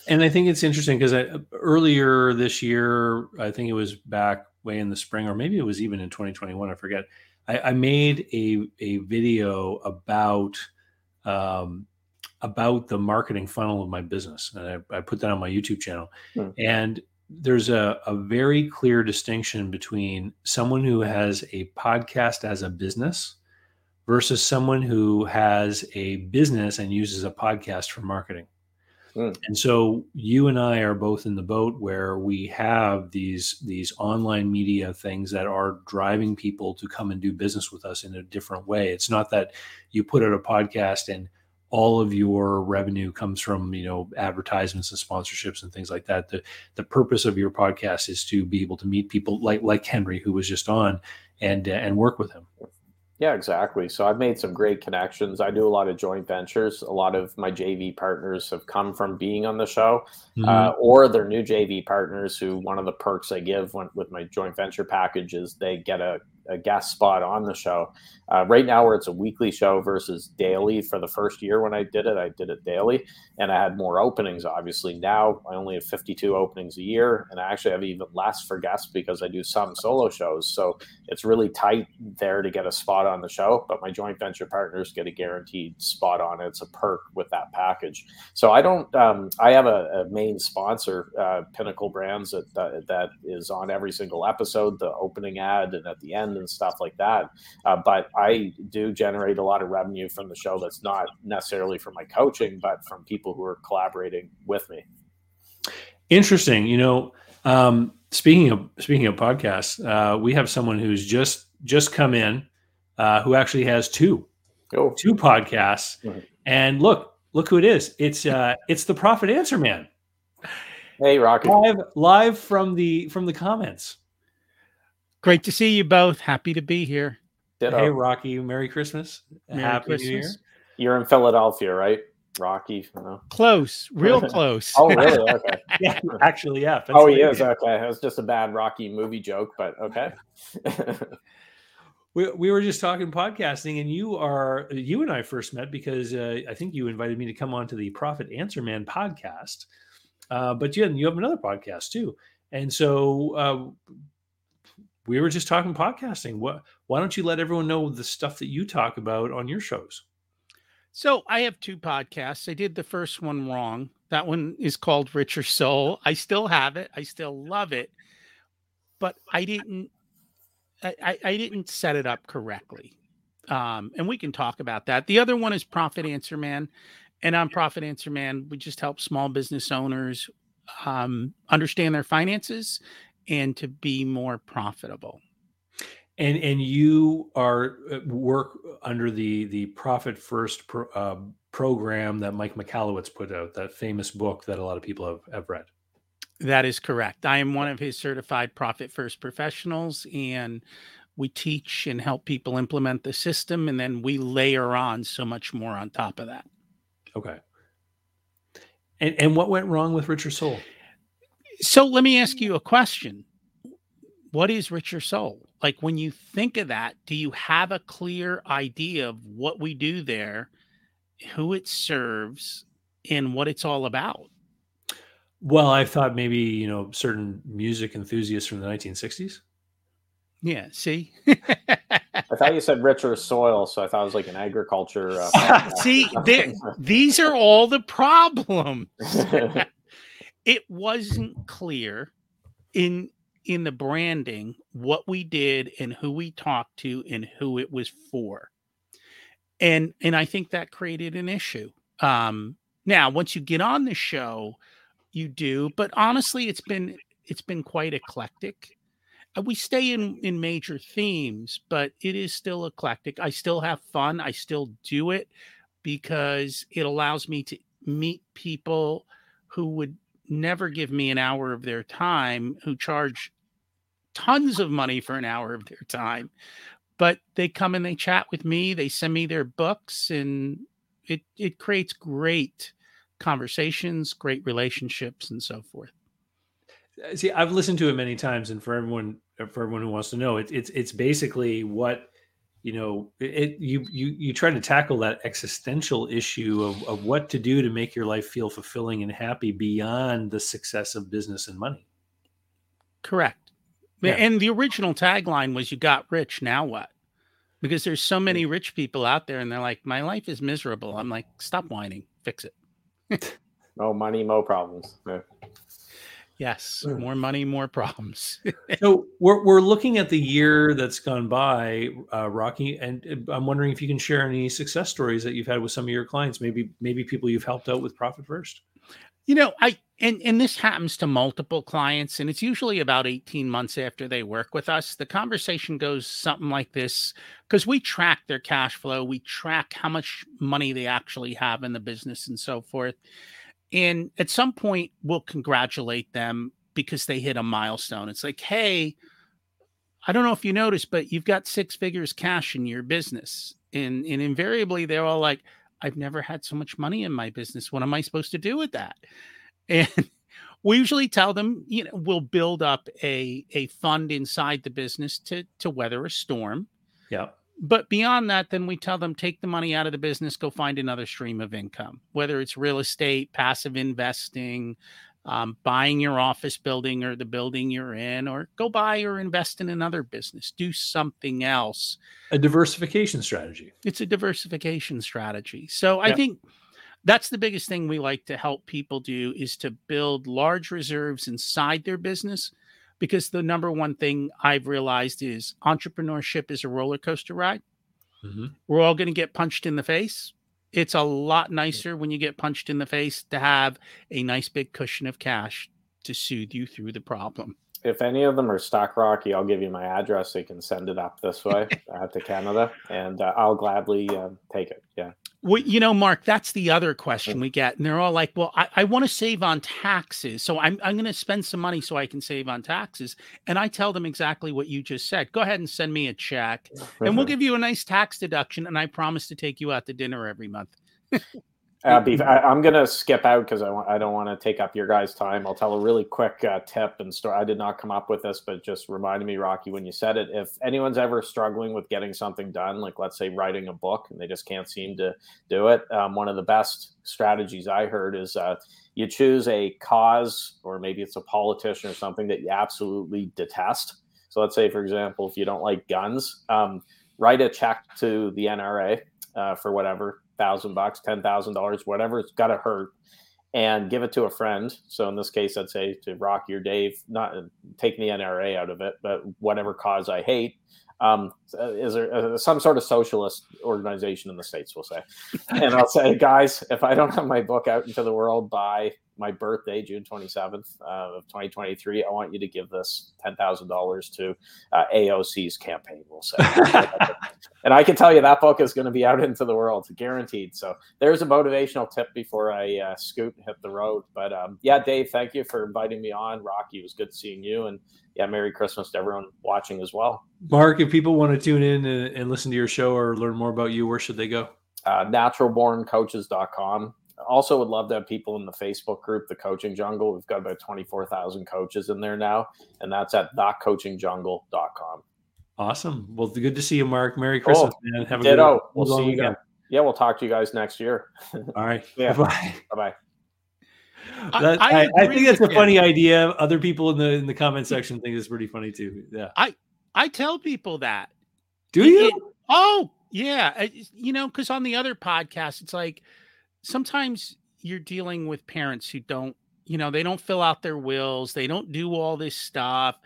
and I think it's interesting because earlier this year, I think it was back way in the spring, or maybe it was even in 2021. I forget. I, I made a a video about um, about the marketing funnel of my business, and I, I put that on my YouTube channel. Hmm. And there's a, a very clear distinction between someone who has a podcast as a business versus someone who has a business and uses a podcast for marketing. Mm. And so you and I are both in the boat where we have these these online media things that are driving people to come and do business with us in a different way. It's not that you put out a podcast and all of your revenue comes from you know advertisements and sponsorships and things like that. The the purpose of your podcast is to be able to meet people like like Henry who was just on and uh, and work with him. Yeah, exactly. So I've made some great connections. I do a lot of joint ventures. A lot of my JV partners have come from being on the show, mm-hmm. uh, or they're new JV partners who one of the perks I give when, with my joint venture package is they get a a guest spot on the show. Uh, right now, where it's a weekly show versus daily, for the first year when I did it, I did it daily, and I had more openings. Obviously, now I only have 52 openings a year, and I actually have even less for guests because I do some solo shows. So it's really tight there to get a spot on the show. But my joint venture partners get a guaranteed spot on it. It's a perk with that package. So I don't. Um, I have a, a main sponsor, uh, Pinnacle Brands, that, that that is on every single episode, the opening ad, and at the end and stuff like that. Uh, but I do generate a lot of revenue from the show that's not necessarily from my coaching, but from people who are collaborating with me. Interesting. You know, um, speaking of speaking of podcasts, uh, we have someone who's just just come in uh, who actually has two oh. two podcasts. Mm-hmm. And look, look who it is. It's uh, it's the Profit Answer Man. Hey, Rocky. Live live from the from the comments. Great to see you both. Happy to be here. Ditto. Hey, Rocky. Merry Christmas. Merry Happy Christmas. New Year. You're in Philadelphia, right? Rocky. Close, real close. oh, really? Okay. yeah, actually, yeah. Oh, he is. Okay. It was just a bad Rocky movie joke, but okay. we, we were just talking podcasting, and you are you and I first met because uh, I think you invited me to come on to the Profit Answer Man podcast. Uh, but you, you have another podcast too. And so uh, we were just talking podcasting. What? Why don't you let everyone know the stuff that you talk about on your shows? So I have two podcasts. I did the first one wrong. That one is called Richer Soul. I still have it. I still love it, but I didn't. I, I didn't set it up correctly, um, and we can talk about that. The other one is Profit Answer Man, and on Profit Answer Man, we just help small business owners um, understand their finances and to be more profitable. And and you are uh, work under the the Profit First pro, uh, program that Mike Michalowicz put out, that famous book that a lot of people have, have read. That is correct. I am one of his certified Profit First professionals, and we teach and help people implement the system, and then we layer on so much more on top of that. Okay. And and what went wrong with Richer Soul? So let me ask you a question. What is richer soul? Like when you think of that, do you have a clear idea of what we do there, who it serves, and what it's all about? Well, I thought maybe, you know, certain music enthusiasts from the 1960s. Yeah, see? I thought you said richer soil, so I thought it was like an agriculture. Uh, See, these are all the problems. it wasn't clear in in the branding what we did and who we talked to and who it was for. And and i think that created an issue. Um now once you get on the show you do but honestly it's been it's been quite eclectic. Uh, we stay in in major themes but it is still eclectic. I still have fun. I still do it because it allows me to meet people who would never give me an hour of their time who charge tons of money for an hour of their time but they come and they chat with me they send me their books and it it creates great conversations great relationships and so forth. See i've listened to it many times and for everyone for everyone who wants to know it, it's it's basically what you know it you you you try to tackle that existential issue of, of what to do to make your life feel fulfilling and happy beyond the success of business and money. Correct. Yeah. and the original tagline was you got rich now what? Because there's so many rich people out there and they're like my life is miserable. I'm like stop whining. Fix it. No money no problems. Yeah. Yes, mm. more money, more problems. so we're we're looking at the year that's gone by, uh, Rocky, and I'm wondering if you can share any success stories that you've had with some of your clients. Maybe maybe people you've helped out with Profit First. You know, I and and this happens to multiple clients, and it's usually about 18 months after they work with us. The conversation goes something like this because we track their cash flow, we track how much money they actually have in the business, and so forth. And at some point, we'll congratulate them because they hit a milestone. It's like, hey, I don't know if you noticed, but you've got six figures cash in your business. And, and invariably, they're all like, I've never had so much money in my business. What am I supposed to do with that? And we usually tell them, you know, we'll build up a, a fund inside the business to, to weather a storm. Yeah. But beyond that, then we tell them take the money out of the business, go find another stream of income, whether it's real estate, passive investing, um, buying your office building or the building you're in, or go buy or invest in another business, do something else. A diversification strategy. It's a diversification strategy. So I think that's the biggest thing we like to help people do is to build large reserves inside their business because the number one thing I've realized is entrepreneurship is a roller coaster ride. Mm-hmm. We're all going to get punched in the face. It's a lot nicer when you get punched in the face to have a nice big cushion of cash to soothe you through the problem. If any of them are stock rocky, I'll give you my address so you can send it up this way uh, to Canada, and uh, I'll gladly uh, take it. Yeah. Well, you know, Mark, that's the other question mm. we get. And they're all like, well, I, I want to save on taxes. So I'm, I'm going to spend some money so I can save on taxes. And I tell them exactly what you just said. Go ahead and send me a check and we'll give you a nice tax deduction. And I promise to take you out to dinner every month. Beef. I, am gonna skip out because I want. I don't want to take up your guys' time. I'll tell a really quick uh, tip and story. I did not come up with this, but just reminded me, Rocky, when you said it. If anyone's ever struggling with getting something done, like let's say writing a book, and they just can't seem to do it, um, one of the best strategies I heard is uh, you choose a cause, or maybe it's a politician or something that you absolutely detest. So let's say, for example, if you don't like guns, um, write a check to the NRA uh, for whatever thousand bucks, ten thousand dollars, whatever it's got to hurt, and give it to a friend. So in this case, I'd say to Rock or Dave, not take the NRA out of it, but whatever cause I hate. Um, is there uh, some sort of socialist organization in the states? We'll say, and I'll say, guys, if I don't have my book out into the world by my birthday, June 27th uh, of 2023, I want you to give this $10,000 to uh, AOC's campaign, we'll say. and I can tell you that book is going to be out into the world, guaranteed. So there's a motivational tip before I uh, scoot and hit the road. But um, yeah, Dave, thank you for inviting me on. Rocky, it was good seeing you. And yeah, Merry Christmas to everyone watching as well. Mark, if people want to tune in and, and listen to your show or learn more about you, where should they go? Uh, naturalborncoaches.com also would love to have people in the Facebook group, the Coaching Jungle. We've got about 24,000 coaches in there now, and that's at thecoachingjungle.com. Awesome. Well, good to see you, Mark. Merry Christmas, cool. man. Have a Ditto. good We'll see you again. Yeah, we'll talk to you guys next year. All right. yeah. Bye bye. That, I, I, I, think that's a funny idea. Other people in the in the comment section think it's pretty funny too. Yeah. I I tell people that Do It- you? it- oh, yeah. I- You know, because on the other podcast, it's like sometimes you're dealing with parents who don't, you know, they don't fill out their wills, they don't do all this stuff.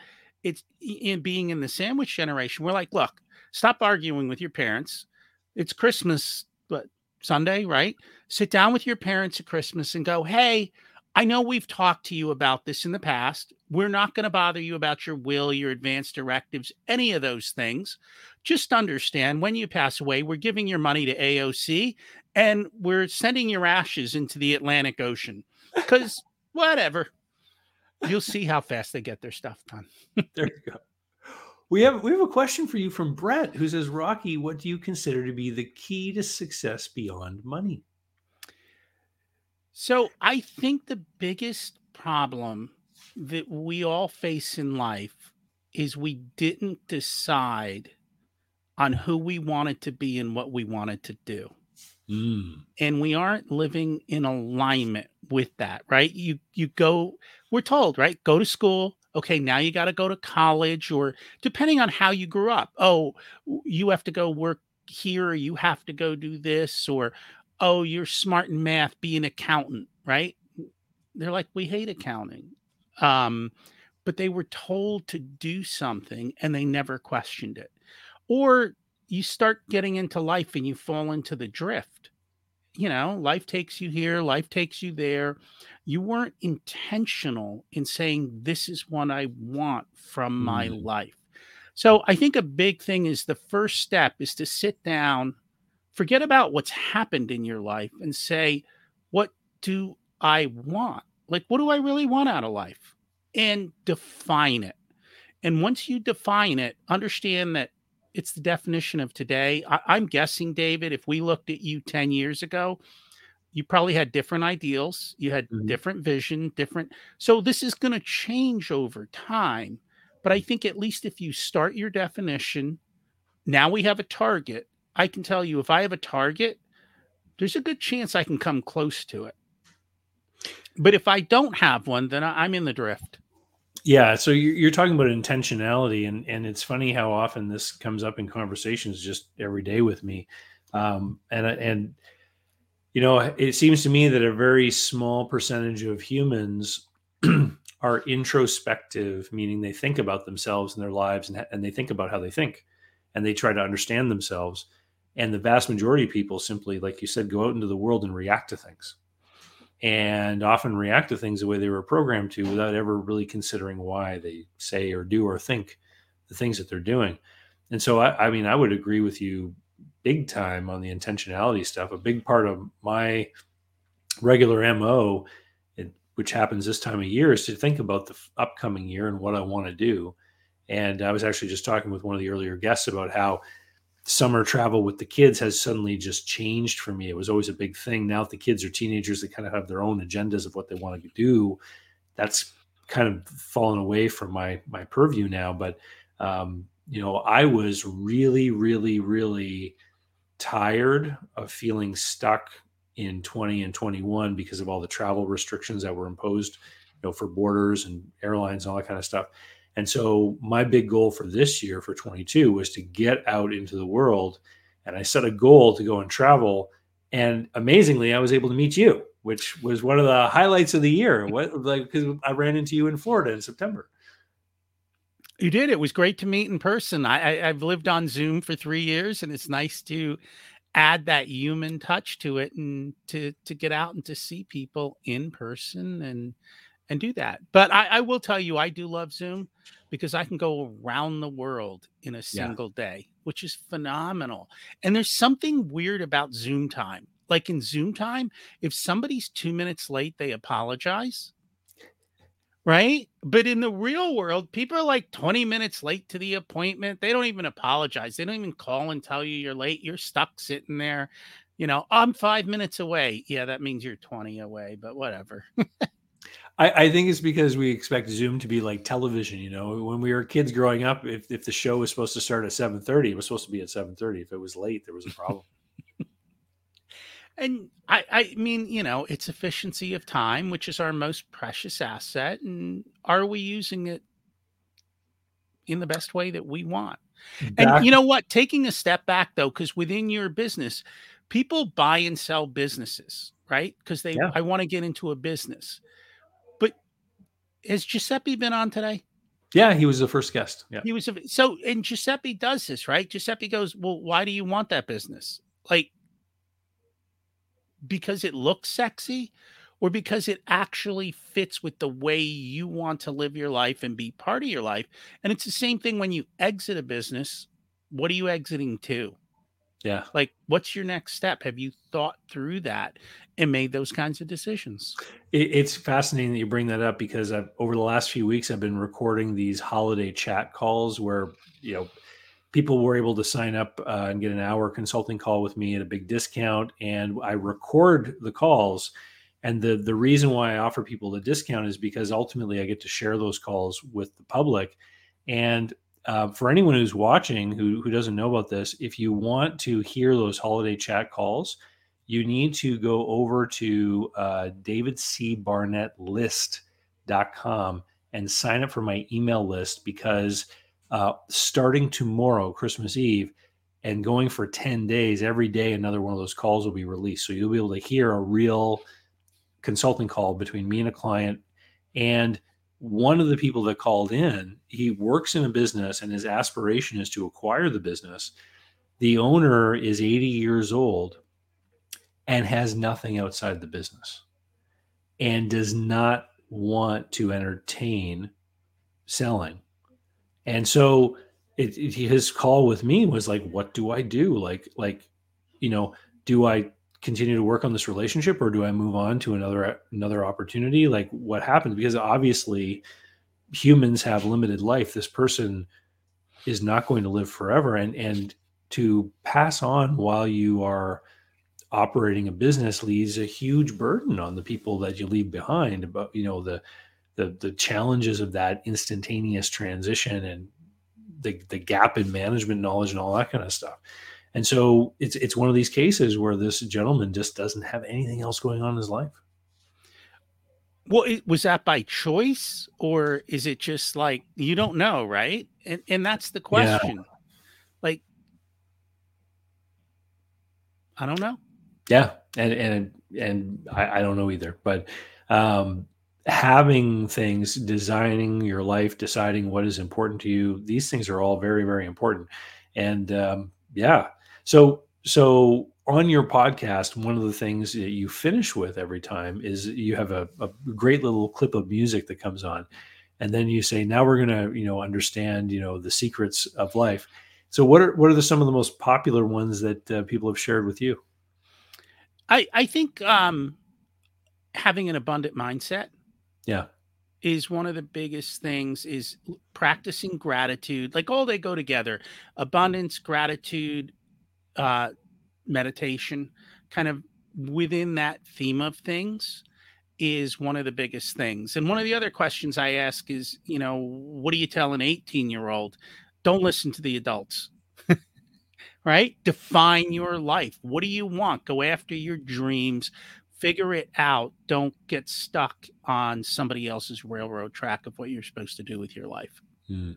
It's in being in the sandwich generation. We're like, look, stop arguing with your parents. It's Christmas, but Sunday, right? Sit down with your parents at Christmas and go, hey, I know we've talked to you about this in the past. We're not going to bother you about your will, your advance directives, any of those things. Just understand when you pass away, we're giving your money to AOC and we're sending your ashes into the Atlantic Ocean because whatever. You'll see how fast they get their stuff done. There you go. We have we have a question for you from Brett who says, Rocky, what do you consider to be the key to success beyond money? So I think the biggest problem that we all face in life is we didn't decide on who we wanted to be and what we wanted to do. Mm. And we aren't living in alignment with that, right? You you go we're told, right? Go to school. Okay, now you got to go to college or depending on how you grew up. Oh, you have to go work here or you have to go do this or oh, you're smart in math, be an accountant, right? They're like, we hate accounting. Um, but they were told to do something and they never questioned it. Or you start getting into life and you fall into the drift. You know, life takes you here, life takes you there. You weren't intentional in saying, This is what I want from my Mm. life. So I think a big thing is the first step is to sit down, forget about what's happened in your life and say, What do I want? Like, what do I really want out of life? And define it. And once you define it, understand that it's the definition of today. I, I'm guessing, David, if we looked at you 10 years ago, you probably had different ideals, you had Mhm. different vision, different. So this is going to change over time. But I think at least if you start your definition, now we have a target. I can tell you if I have a target, there's a good chance I can come close to it. But if I don't have one, then I'm in the drift. Yeah, so you're, you're talking about intentionality, and and it's funny how often this comes up in conversations just every day with me, um, and and you know it seems to me that a very small percentage of humans are introspective, meaning they think about themselves and their lives, and and they think about how they think, and they try to understand themselves, and the vast majority of people simply, like you said, go out into the world and react to things and often react to things the way they were programmed to without ever really considering why they say or do or think the things that they're doing. And so, I, I mean, I would agree with you big time on the intentionality stuff. A big part of my regular MO, which happens this time of year, is to think about the upcoming year and what I want to do. And I was actually just talking with one of the earlier guests about how summer travel with the kids has suddenly just changed for me. It was always a big thing. Now the kids are teenagers, they kind of have their own agendas of what they want to do. That's kind of fallen away from my my purview now. But um, you know, I was really, really, really tired of feeling stuck in 20 and 21 because of all the travel restrictions that were imposed, you know, for borders and airlines and all that kind of stuff. And so my big goal for this year for 22 was to get out into the world and I set a goal to go and travel and amazingly I was able to meet you, which was one of the highlights of the year. What like cuz I ran into you in Florida in September. You did. It was great to meet in person. I, I I've lived on Zoom for three years, and it's nice to add that human touch to it and to to get out and to see people in person and and do that. But I, I will tell you, I do love Zoom because I can go around the world in a single day, which is phenomenal. And there's something weird about Zoom time. Like in Zoom time, if somebody's two minutes late, they apologize right? But in the real world, people are like 20 minutes late to the appointment. They don't even apologize. They don't even call and tell you you're late. You're stuck sitting there. You know, oh, I'm five minutes away. Yeah, that means you're 20 away, but whatever. I, I think it's because we expect Zoom to be like television. You know, when we were kids growing up, if, if the show was supposed to start at seven thirty, it was supposed to be at seven thirty. If it was late, there was a problem. and I, I mean, you know, it's efficiency of time, which is our most precious asset. And are we using it in the best way that we want? Back- and you know what? Taking a step back though, because within your business, people buy and sell businesses, right? Because they, yeah. I want to get into a business. Has Giuseppe been on today? Yeah, he was the first guest. Yeah, he was. A, so, and Giuseppe does this, right? Giuseppe goes, "Well, why do you want that business? Like, because it looks sexy, or because it actually fits with the way you want to live your life and be part of your life?" And it's the same thing when you exit a business. What are you exiting to? Yeah. Like, what's your next step? Have you thought through that and made those kinds of decisions? It, it's fascinating that you bring that up because I've, over the last few weeks, I've been recording these holiday chat calls where, you know, people were able to sign up uh, and get an hour consulting call with me at a big discount. And I record the calls. And the, the reason why I offer people the discount is because ultimately I get to share those calls with the public. And uh, for anyone who's watching who, who doesn't know about this, if you want to hear those holiday chat calls, you need to go over to uh, davidcbarnettlist.com and sign up for my email list because uh, starting tomorrow, Christmas Eve, and going for 10 days, every day another one of those calls will be released. So you'll be able to hear a real consulting call between me and a client. And one of the people that called in, he works in a business and his aspiration is to acquire the business. The owner is 80 years old and has nothing outside the business and does not want to entertain selling. And so it, it, his call with me was like, what do I do? Like, like, you know, do I continue to work on this relationship or do I move on to another another opportunity? Like what happens? Because obviously humans have limited life. This person is not going to live forever. And and to pass on while you are operating a business leaves a huge burden on the people that you leave behind about you know the the the challenges of that instantaneous transition and the the gap in management knowledge and all that kind of stuff and so it's it's one of these cases where this gentleman just doesn't have anything else going on in his life. Well, it, was that by choice or is it just like you don't know, right? And and that's the question. Yeah. Like I don't know. Yeah, and and and I, I don't know either. But um, having things, designing your life, deciding what is important to you, these things are all very very important. And um, yeah, so, so on your podcast, one of the things that you finish with every time is you have a, a great little clip of music that comes on, and then you say, "Now we're going to, you know, understand, you know, the secrets of life." So, what are what are the, some of the most popular ones that uh, people have shared with you? I I think um, having an abundant mindset, yeah, is one of the biggest things. Is practicing gratitude. Like all they go together: abundance, gratitude, uh, meditation, kind of within that theme of things, is one of the biggest things. And one of the other questions I ask is, you know, what do you tell an 18 year old? Don't listen to the adults. right? Define your life. What do you want? Go after your dreams. Figure it out. Don't get stuck on somebody else's railroad track of what you're supposed to do with your life. Mm.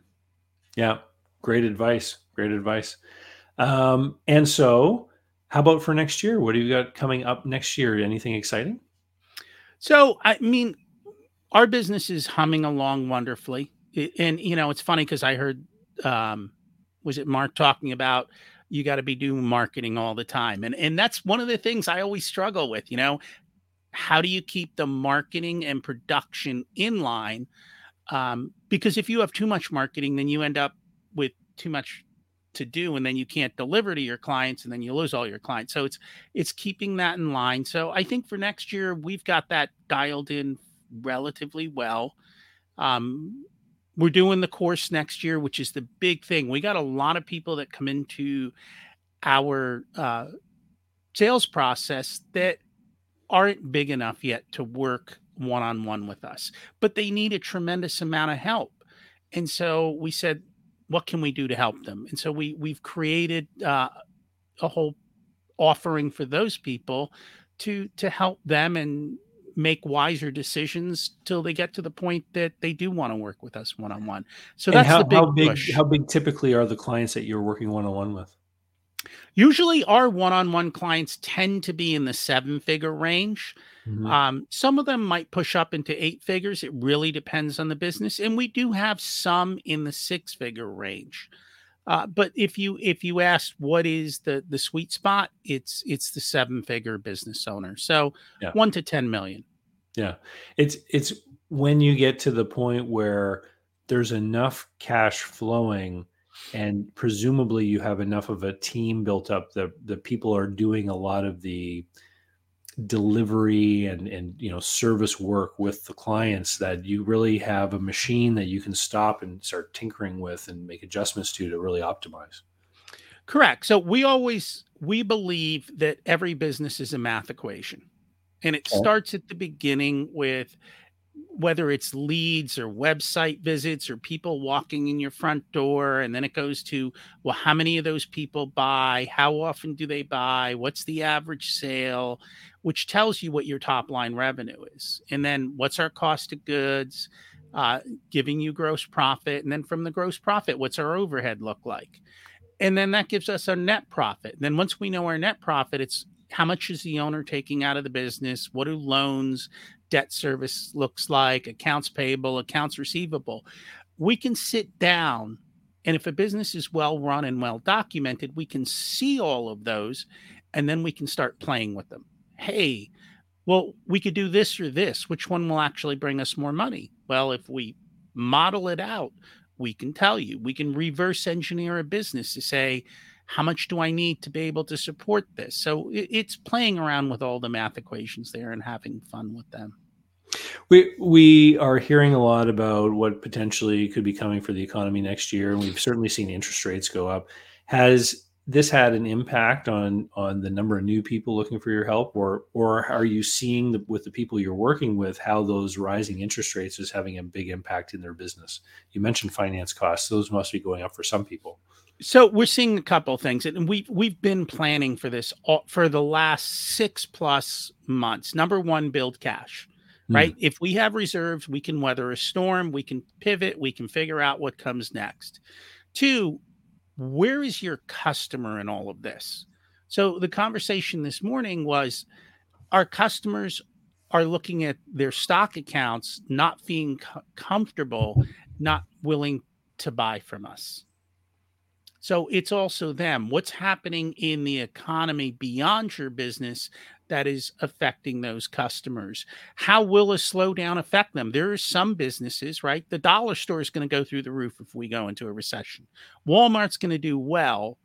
Yeah. Great advice. Great advice. Um, and so, how about for next year? What do you got coming up next year? Anything exciting? So, I mean, our business is humming along wonderfully. and, you know, it's funny because I heard, um, was it Mark talking about you got to be doing marketing all the time. And, and that's one of the things I always struggle with, you know, how do you keep the marketing and production in line? Um, because if you have too much marketing, then you end up with too much to do and then you can't deliver to your clients and then you lose all your clients. So it's it's keeping that in line. So i think for next year we've got that dialed in relatively well. Um, we're doing the course next year which is the big thing. We got a lot of people that come into our uh, sales process that aren't big enough yet to work one-on-one with us but they need a tremendous amount of help. And so we said what can we do to help them? And so we we've created uh, a whole offering for those people to to help them and make wiser decisions till they get to the point that they do want to work with us one on one. So And that's how, the big how big push. how big typically are the clients that you're working one on one with? Usually, our one on one clients tend to be in the seven figure range. Mhm. Um, some of them might push up into eight figures. It really depends on the business, and we do have some in the six figure range. Uh, but if you if you ask what is the the sweet spot, it's it's the seven figure business owner. So Yeah. one to ten million. Yeah. It's it's when you get to the point where there's enough cash flowing and presumably you have enough of a team built up that the people are doing a lot of the delivery and and you know service work with the clients that you really have a machine that you can stop and start tinkering with and make adjustments to to really optimize. Correct. So we always we believe that every business is a math equation. And it Okay. starts at the beginning with whether it's leads or website visits or people walking in your front door and then it goes to well how many of those people buy? How often do they buy? What's the average sale? Which tells you what your top line revenue is. And then what's our cost of goods? Uh, giving you gross profit. And then from the gross profit what's our overhead look like? And then that gives us our net profit. Then once we know our net profit, it's how much is the owner taking out of the business? What do loans, debt service looks like, accounts payable, accounts receivable? We can sit down and if a business is well run and well documented, we can see all of those and then we can start playing with them. Hey, well, we could do this or this. Which one will actually bring us more money? Well, if we model it out, we can tell you. We can reverse engineer a business to say, how much do I need to be able to support this? So it, it's playing around with all the math equations there and having fun with them. We we are hearing a lot about what potentially could be coming for the economy next year, and we've certainly seen interest rates go up. Has this had an impact on on the number of new people looking for your help, or or are you seeing the, with the people you're working with how those rising interest rates is having a big impact in their business? You mentioned finance costs; those must be going up for some people. So we're seeing a couple things, and we've we've been planning for this all, for the last six plus months. Number one, build cash. Hmm. Right. If we have reserves, we can weather a storm. We can pivot. We can figure out what comes next. Two, where is your customer in all of this? So the conversation this morning was our customers are looking at their stock accounts, not being comfortable, not willing to buy from us. So it's also them. What's happening in the economy beyond your business that is affecting those customers? How will a slowdown affect them? There are some businesses, right? The dollar store is going to go through the roof if we go into a recession. Walmart's going to do well.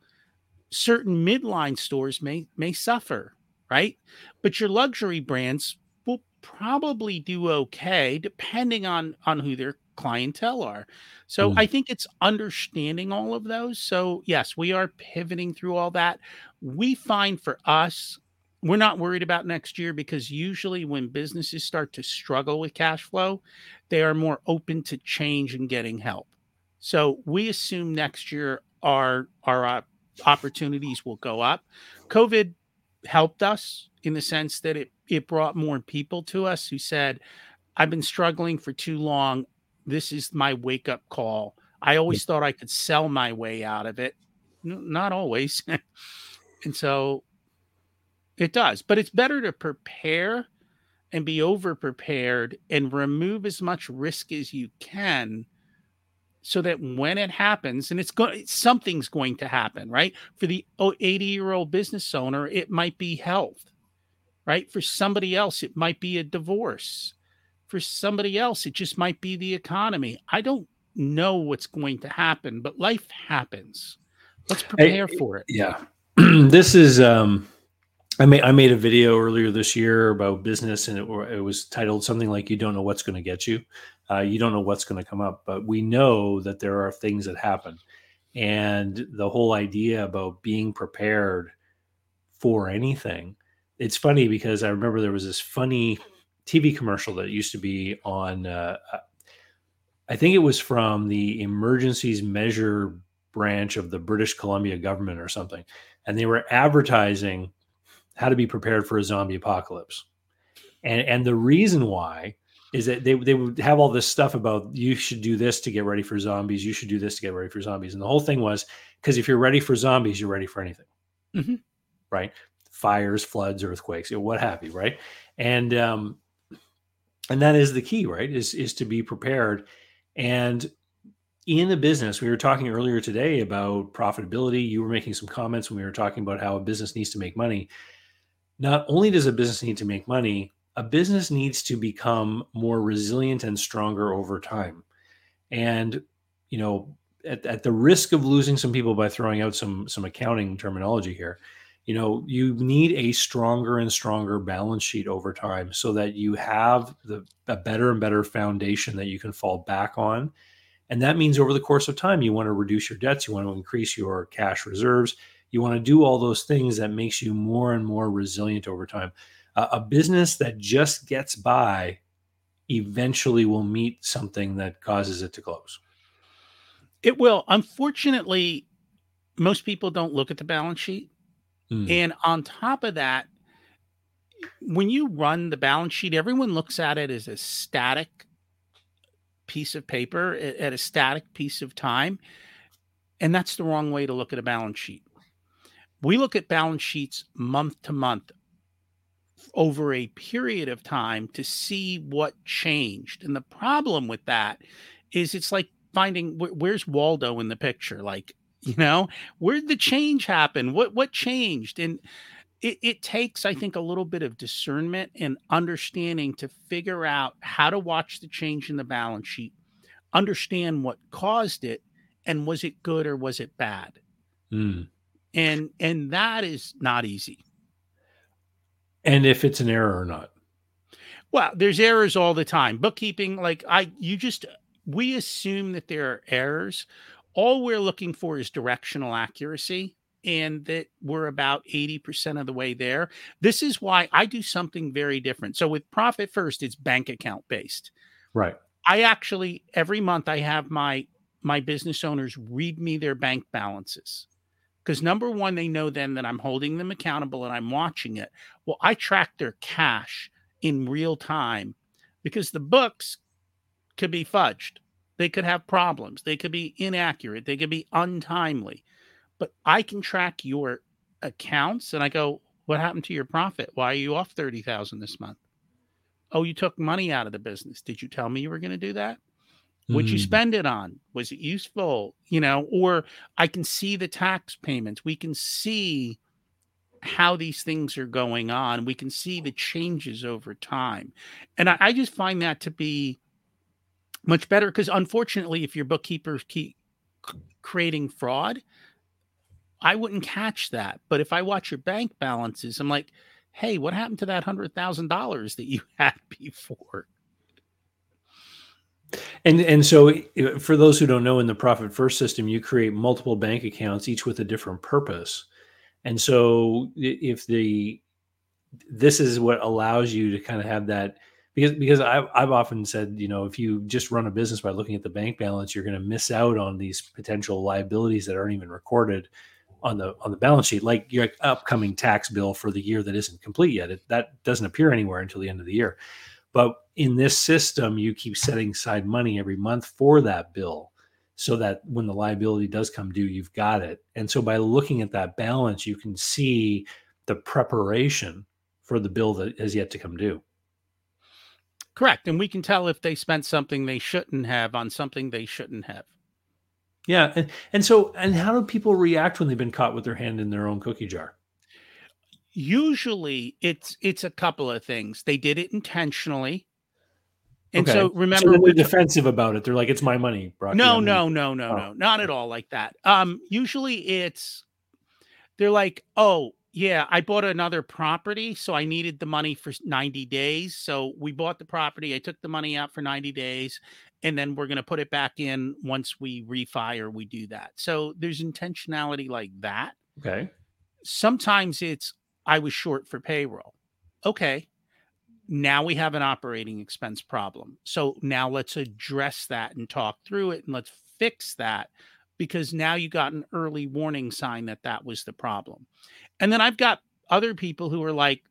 Certain midline stores may may suffer, right? But your luxury brands will probably do okay depending on on who their clientele are. So Mm. I think it's understanding all of those. So yes, we are pivoting through all that. We find for us we're not worried about next year because usually when businesses start to struggle with cash flow, they are more open to change and getting help. So we assume next year our our uh, opportunities will go up. COVID helped us in the sense that it it brought more people to us who said, "I've been struggling for too long. This is my wake up call." I always thought I could sell my way out of it. Not always. and so it does, but it's better to prepare and be over prepared and remove as much risk as you can so that when it happens and it's going something's going to happen right for the 80 year old business owner it might be health right for somebody else it might be a divorce for somebody else it just might be the economy i don't know what's going to happen but life happens let's prepare for it Yeah, this is. um I made I made a video earlier this year about business, and it, it was titled something like "You don't know what's going to get you, uh, you don't know what's going to come up." But we know that there are things that happen, and the whole idea about being prepared for anything. It's funny because I remember there was this funny TV commercial that used to be on. Uh, I think it was from the emergencies measure branch of the British Columbia government or something, and they were advertising how to be prepared for a zombie apocalypse. And and the reason why is that they they would have all this stuff about you should do this to get ready for zombies, you should do this to get ready for zombies. And the whole thing was because if you're ready for zombies, you're ready for anything. Mhm. Right? Fires, floods, earthquakes, what have you, right? And um and that is the key, right? Is is to be prepared. And in the business, we were talking earlier today about profitability. You were making some comments when we were talking about how a business needs to make money. Not only does a business need to make money, a business needs to become more resilient and stronger over time. And, you know, at, at the risk of losing some people by throwing out some some accounting terminology here, you know, you need a stronger and stronger balance sheet over time so that you have the a better and better foundation that you can fall back on and that means over the course of time, you want to reduce your debts, you want to increase your cash reserves, you want to do all those things that makes you more and more resilient over time. Uh, a business that just gets by eventually will meet something that causes it to close. It will. Unfortunately, most people don't look at the balance sheet. Mm. And on top of that, when you run the balance sheet, everyone looks at it as a static piece of paper at a static piece of time. And that's the wrong way to look at a balance sheet. We look at balance sheets month to month over a period of time to see what changed. And the problem with that is it's like finding where's Waldo in the picture? Like, you know, where did the change happen? What what changed? And it, it takes, I think, a little bit of discernment and understanding to figure out how to watch the change in the balance sheet, understand what caused it, and was it good or was it bad? Mm. And and that is not easy. And if it's an error or not. Well, there's errors all the time. Bookkeeping, like I you just we assume that there are errors. All we're looking for is directional accuracy and that we're about 80% of the way there. This is why I do something very different. So with Profit First, it's bank account based. Right. I actually every month I have my my business owners read me their bank balances. Because number one, they know then that I'm holding them accountable and I'm watching it. Well, I track their cash in real time because the books could be fudged. They could have problems. They could be inaccurate. They could be untimely but I can track your accounts and I go, what happened to your profit? Why are you off 30,000 this month? Oh, you took money out of the business. Did you tell me you were going to do that? What'd you Mm. spend it on? Was it useful? You know, or I can see the tax payments. We can see how these things are going on. We can see the changes over time. And I, I just find that to be much better because unfortunately, if your bookkeepers keep creating fraud, I wouldn't catch that. But if I watch your bank balances, I'm like, hey, what happened to that hundred thousand dollars that you had before? And and so for those who don't know, in the Profit First system, you create multiple bank accounts, each with a different purpose. And so if the this is what allows you to kind of have that because because I've I've often said, you know, if you just run a business by looking at the bank balance, you're going to miss out on these potential liabilities that aren't even recorded on the on the balance sheet, like your upcoming tax bill for the year that isn't complete yet. It, that doesn't appear anywhere until the end of the year. But in this system, you keep setting aside money every month for that bill so that when the liability does come due, you've got it. And so by looking at that balance, you can see the preparation for the bill that has yet to come due. Correct. And we can tell if they spent something they shouldn't have on something they shouldn't have. Yeah. And, and so, and how do people react when they've been caught with their hand in their own cookie jar? Usually it's it's a couple of things. They did it intentionally. And Okay. so So remember we're they're defensive about it. They're like, it's my money, Brock. No, no, no, no, Oh. no, not at all like that. Um, usually it's they're like, oh yeah, I bought another property, so I needed the money for 90 days. So we bought the property, I took the money out for 90 days, and then we're gonna put it back in once we refi or we do that. So there's intentionality like that. Okay. Sometimes it's I was short for payroll. Okay. Now we have an operating expense problem. So now let's address that and talk through it and let's fix that because now you got an early warning sign that that was the problem. And then I've got other people who are like,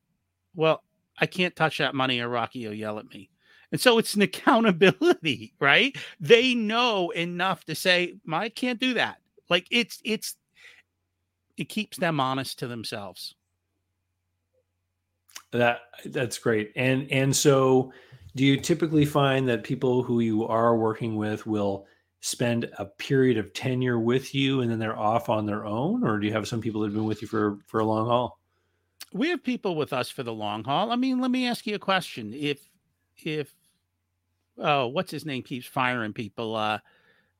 well, I can't touch that money or Rocky will yell at me. And so it's an accountability, right? They know enough to say, I can't do that. Like it's it's it keeps them honest to themselves. That that's great. And and so do you typically find that people who you are working with will spend a period of tenure with you and then they're off on their own or do you have some people that have been with you for for a long haul? We have people with us for the long haul. I mean, let me ask you a question. If if oh, what's his name keeps firing people? Uh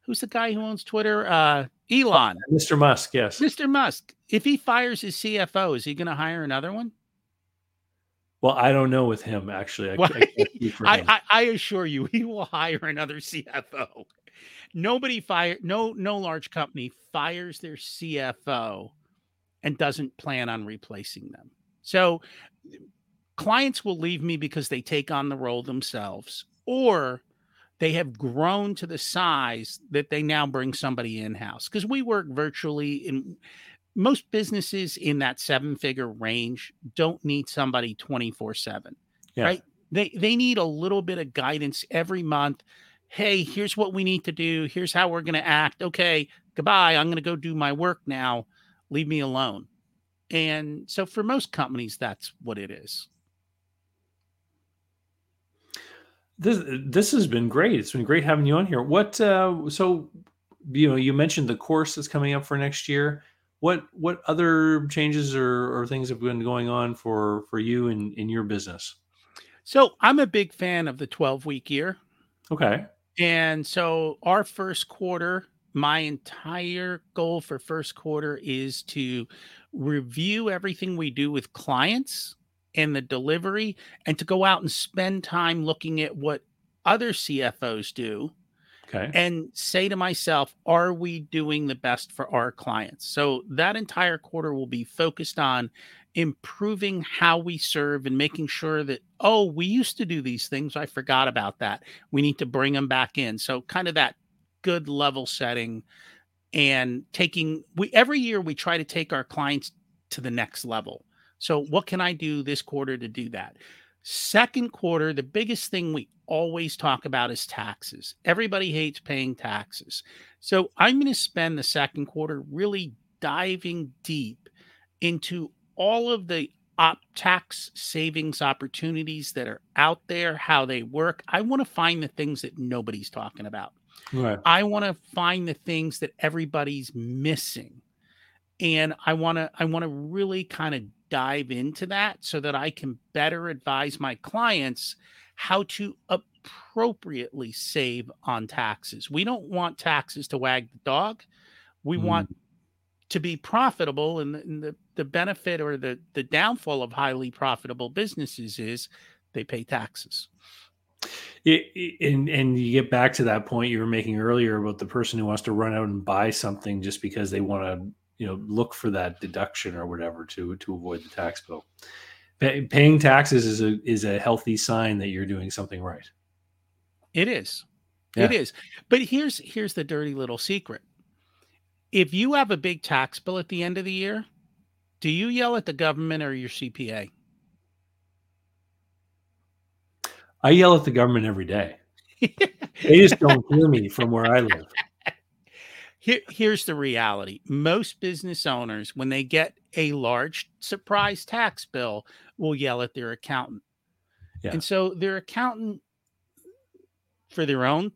who's the guy who owns Twitter? Uh Elon. Mr. Musk, yes. Mr. Musk. If he fires his CFO, is he going to hire another one? Well, I don't know with him actually. I, I, I, I, assure you, he will hire another CFO. Nobody fire no no large company fires their CFO and doesn't plan on replacing them. So clients will leave me because they take on the role themselves, or they have grown to the size that they now bring somebody in house because we work virtually in most businesses in that seven figure range don't need somebody 24 7 right? They they need a little bit of guidance every month hey here's what we need to do. Here's how we're going to act. Okay goodbye. I'm going to go do my work now. Leave me alone. And so for most companies that's what it is. This this has been great. It's been great having you on here. What uh so you know you mentioned the course that's coming up for next year. What what other changes or, or things have been going on for for you in in your business? So i'm a big fan of the 12 week year. Okay and so our first quarter my entire goal for first quarter is to review everything we do with clients and the delivery and to go out and spend time looking at what other cfos do okay. and say to myself, are we doing the best for our clients? So that entire quarter will be focused on improving how we serve and making sure that, oh, we used to do these things. I forgot about that. We need to bring them back in. So, kind of that good level setting and taking, we every year we try to take our clients to the next level. So, what can I do this quarter to do that? Second quarter, the biggest thing we always talk about is taxes. Everybody hates paying taxes. So I'm going to spend the second quarter really diving deep into all of the op tax savings opportunities that are out there, how they work. I want to find the things that nobody's talking about. Right. I want to find the things that everybody's missing. And I want to I want to really kind of dive into that so that I can better advise my clients how to appropriately save on taxes. We don't want taxes to wag the dog. We mm. want to be profitable and the, and the, the benefit or the, the downfall of highly profitable businesses is they pay taxes. It, and and you get back to that point you were making earlier about the person who wants to run out and buy something just because they want to you know look for that deduction or whatever to to avoid the tax bill paying taxes is a is a healthy sign that you're doing something right. It is. Yeah. It is. But here's here's the dirty little secret. If you have a big tax bill at the end of the year, do you yell at the government or your CPA? I yell at the government every day. they just don't hear me from where I live. Here, here's the reality most business owners, when they get a large surprise tax bill, will yell at their accountant. Yeah. And so their accountant, for their own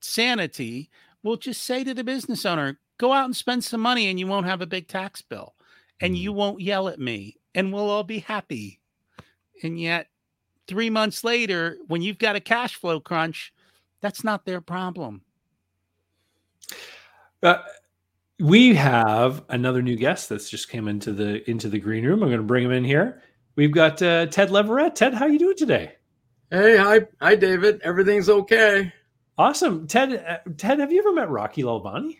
sanity, will just say to the business owner, go out and spend some money and you won't have a big tax bill and you mm-hmm. won't yell at me and we'll all be happy. And yet, three months later, when you've got a cash flow crunch, that's not their problem. Uh, we have another new guest that's just came into the into the green room. I'm going to bring him in here. We've got uh, Ted Leverette. Ted, how you doing today? Hey, hi, hi, David. Everything's okay. Awesome, Ted. Uh, Ted, have you ever met Rocky Lalvani?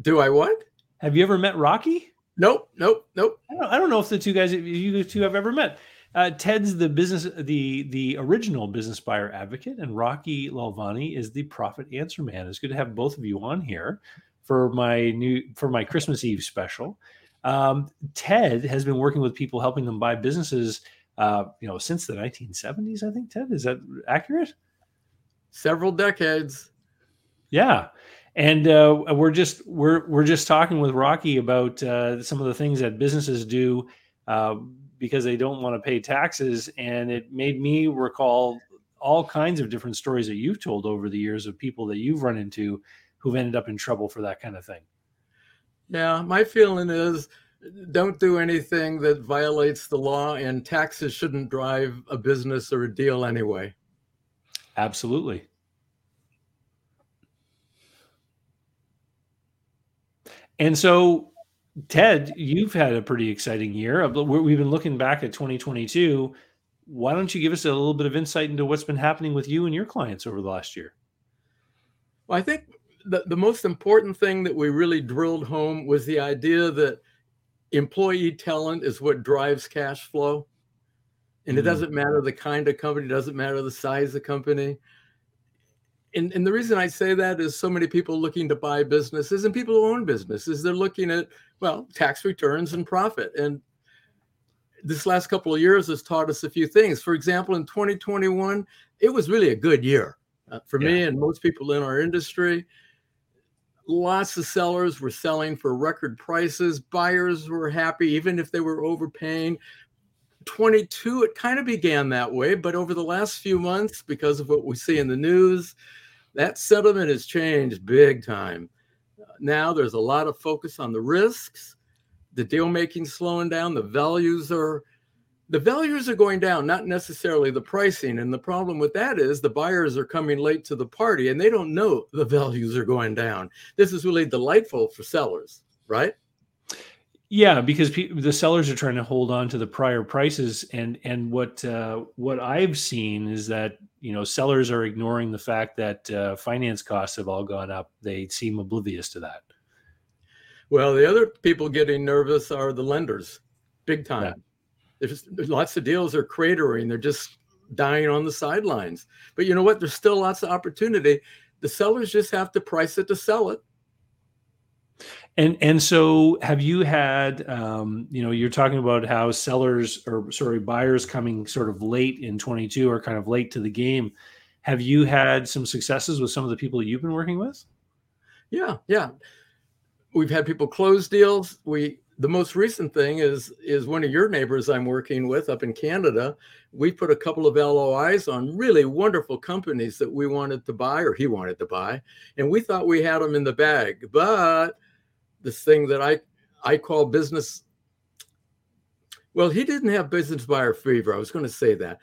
Do I what? Have you ever met Rocky? Nope, nope, nope. I don't, I don't know if the two guys you two have ever met. Uh, Ted's the business, the the original business buyer advocate, and Rocky Lalvani is the profit answer man. It's good to have both of you on here for my new for my Christmas Eve special. Um, Ted has been working with people, helping them buy businesses. Uh, you know, since the 1970s, I think. Ted, is that accurate? Several decades. Yeah, and uh, we're just we're we're just talking with Rocky about uh, some of the things that businesses do uh, because they don't want to pay taxes, and it made me recall all kinds of different stories that you've told over the years of people that you've run into who've ended up in trouble for that kind of thing. Yeah, my feeling is don't do anything that violates the law, and taxes shouldn't drive a business or a deal anyway. Absolutely. And so, Ted, you've had a pretty exciting year. We've been looking back at 2022. Why don't you give us a little bit of insight into what's been happening with you and your clients over the last year? Well, I think the, the most important thing that we really drilled home was the idea that employee talent is what drives cash flow. And mm-hmm. it doesn't matter the kind of company, doesn't matter the size of the company. And, and the reason I say that is so many people looking to buy businesses and people who own businesses, they're looking at, well, tax returns and profit. And this last couple of years has taught us a few things. For example, in 2021, it was really a good year uh, for yeah. me and most people in our industry lots of sellers were selling for record prices. Buyers were happy, even if they were overpaying. 22, it kind of began that way, but over the last few months, because of what we see in the news, that sentiment has changed big time. Now there's a lot of focus on the risks, the deal making slowing down, the values are the values are going down, not necessarily the pricing. And the problem with that is the buyers are coming late to the party and they don't know the values are going down. This is really delightful for sellers, right? Yeah, because pe- the sellers are trying to hold on to the prior prices, and and what uh, what I've seen is that you know sellers are ignoring the fact that uh, finance costs have all gone up. They seem oblivious to that. Well, the other people getting nervous are the lenders, big time. Yeah there's, there's lots of deals are cratering. They're just dying on the sidelines. But you know what? There's still lots of opportunity. The sellers just have to price it to sell it. And and so have you had um, you know you're talking about how sellers or sorry buyers coming sort of late in 22 or kind of late to the game. Have you had some successes with some of the people you've been working with? Yeah, yeah. We've had people close deals. We the most recent thing is is one of your neighbors I'm working with up in Canada. We put a couple of LOIs on really wonderful companies that we wanted to buy or he wanted to buy, and we thought we had them in the bag. But this thing that I I call business well, he didn't have business buyer fever. I was going to say that.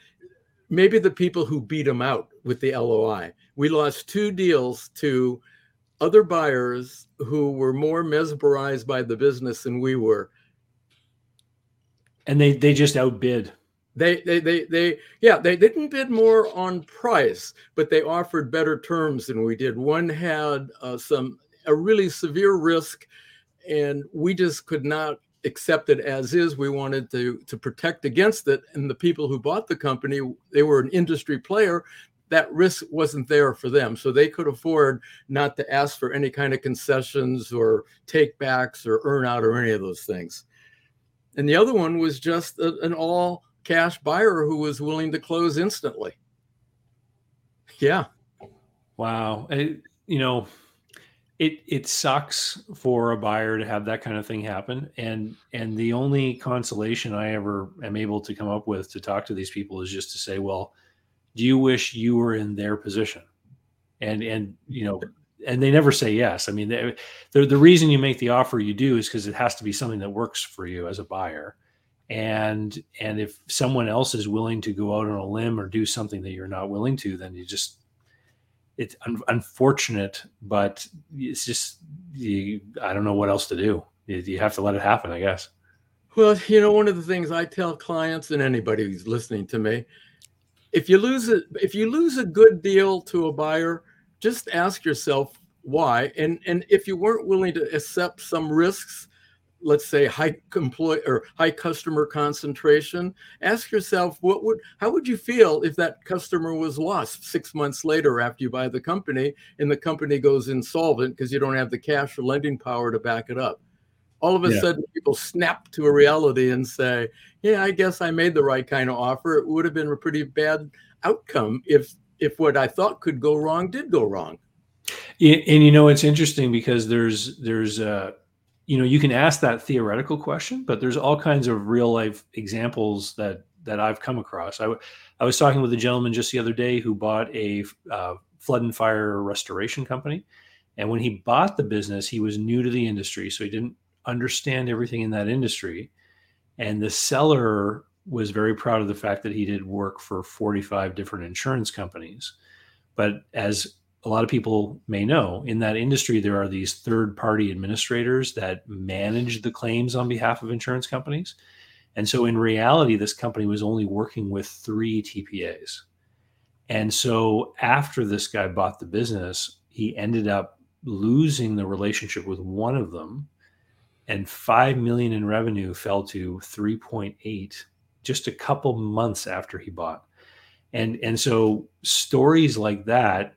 Maybe the people who beat him out with the LOI. We lost two deals to other buyers who were more mesmerized by the business than we were. And they they just outbid. They they they they yeah, they didn't bid more on price, but they offered better terms than we did. One had uh, some a really severe risk and we just could not accept it as is. We wanted to to protect against it. And the people who bought the company, they were an industry player that risk wasn't there for them. So they could afford not to ask for any kind of concessions or takebacks or earn out or any of those things. And the other one was just a, an all cash buyer who was willing to close instantly. Yeah. Wow. You know, it it sucks for a buyer to have that kind of thing happen. And and the only consolation i ever am able to come up with to talk to these people is just to say well do you wish you were in their position? And and you know and they never say yes. I mean the the reason you make the offer you do is because it has to be something that works for you as a buyer. And and if someone else is willing to go out on a limb or do something that you're not willing to then you just it's un- unfortunate but it's just you, i don't know what else to do. You, you have to let it happen i guess. Well you know one of the things i tell clients and anybody who's listening to me if you lose it if you lose a good deal to a buyer just ask yourself why. And and if you weren't willing to accept some risks let's say high employee or high customer concentration ask yourself what would how would you feel if that customer was lost six months later after you buy the company and the company goes insolvent because you don't have the cash or lending power to back it up all of a Yeah. sudden people snap to a reality and say, "Yeah, I guess I made the right kind of offer. It would have been a pretty bad outcome if if what I thought could go wrong did go wrong." Yeah, and you know it's interesting because there's there's uh you know you can ask that theoretical question but there's all kinds of real life examples that that i've come across. I, w- I was talking with a gentleman just the other day who bought a uh, flood and fire restoration company. And when he bought the business he was new to the industry so he didn't understand everything in that industry. And the seller was very proud of the fact that he did work for 45 different insurance companies. But as a lot of people may know in that industry there are these third party administrators that manage the claims on behalf of insurance companies. And so in reality this company was only working with three tpas and so after this guy bought the business he ended up losing the relationship with one of them and 5 million in revenue fell to 3.8 just a couple months after he bought. And and so stories like that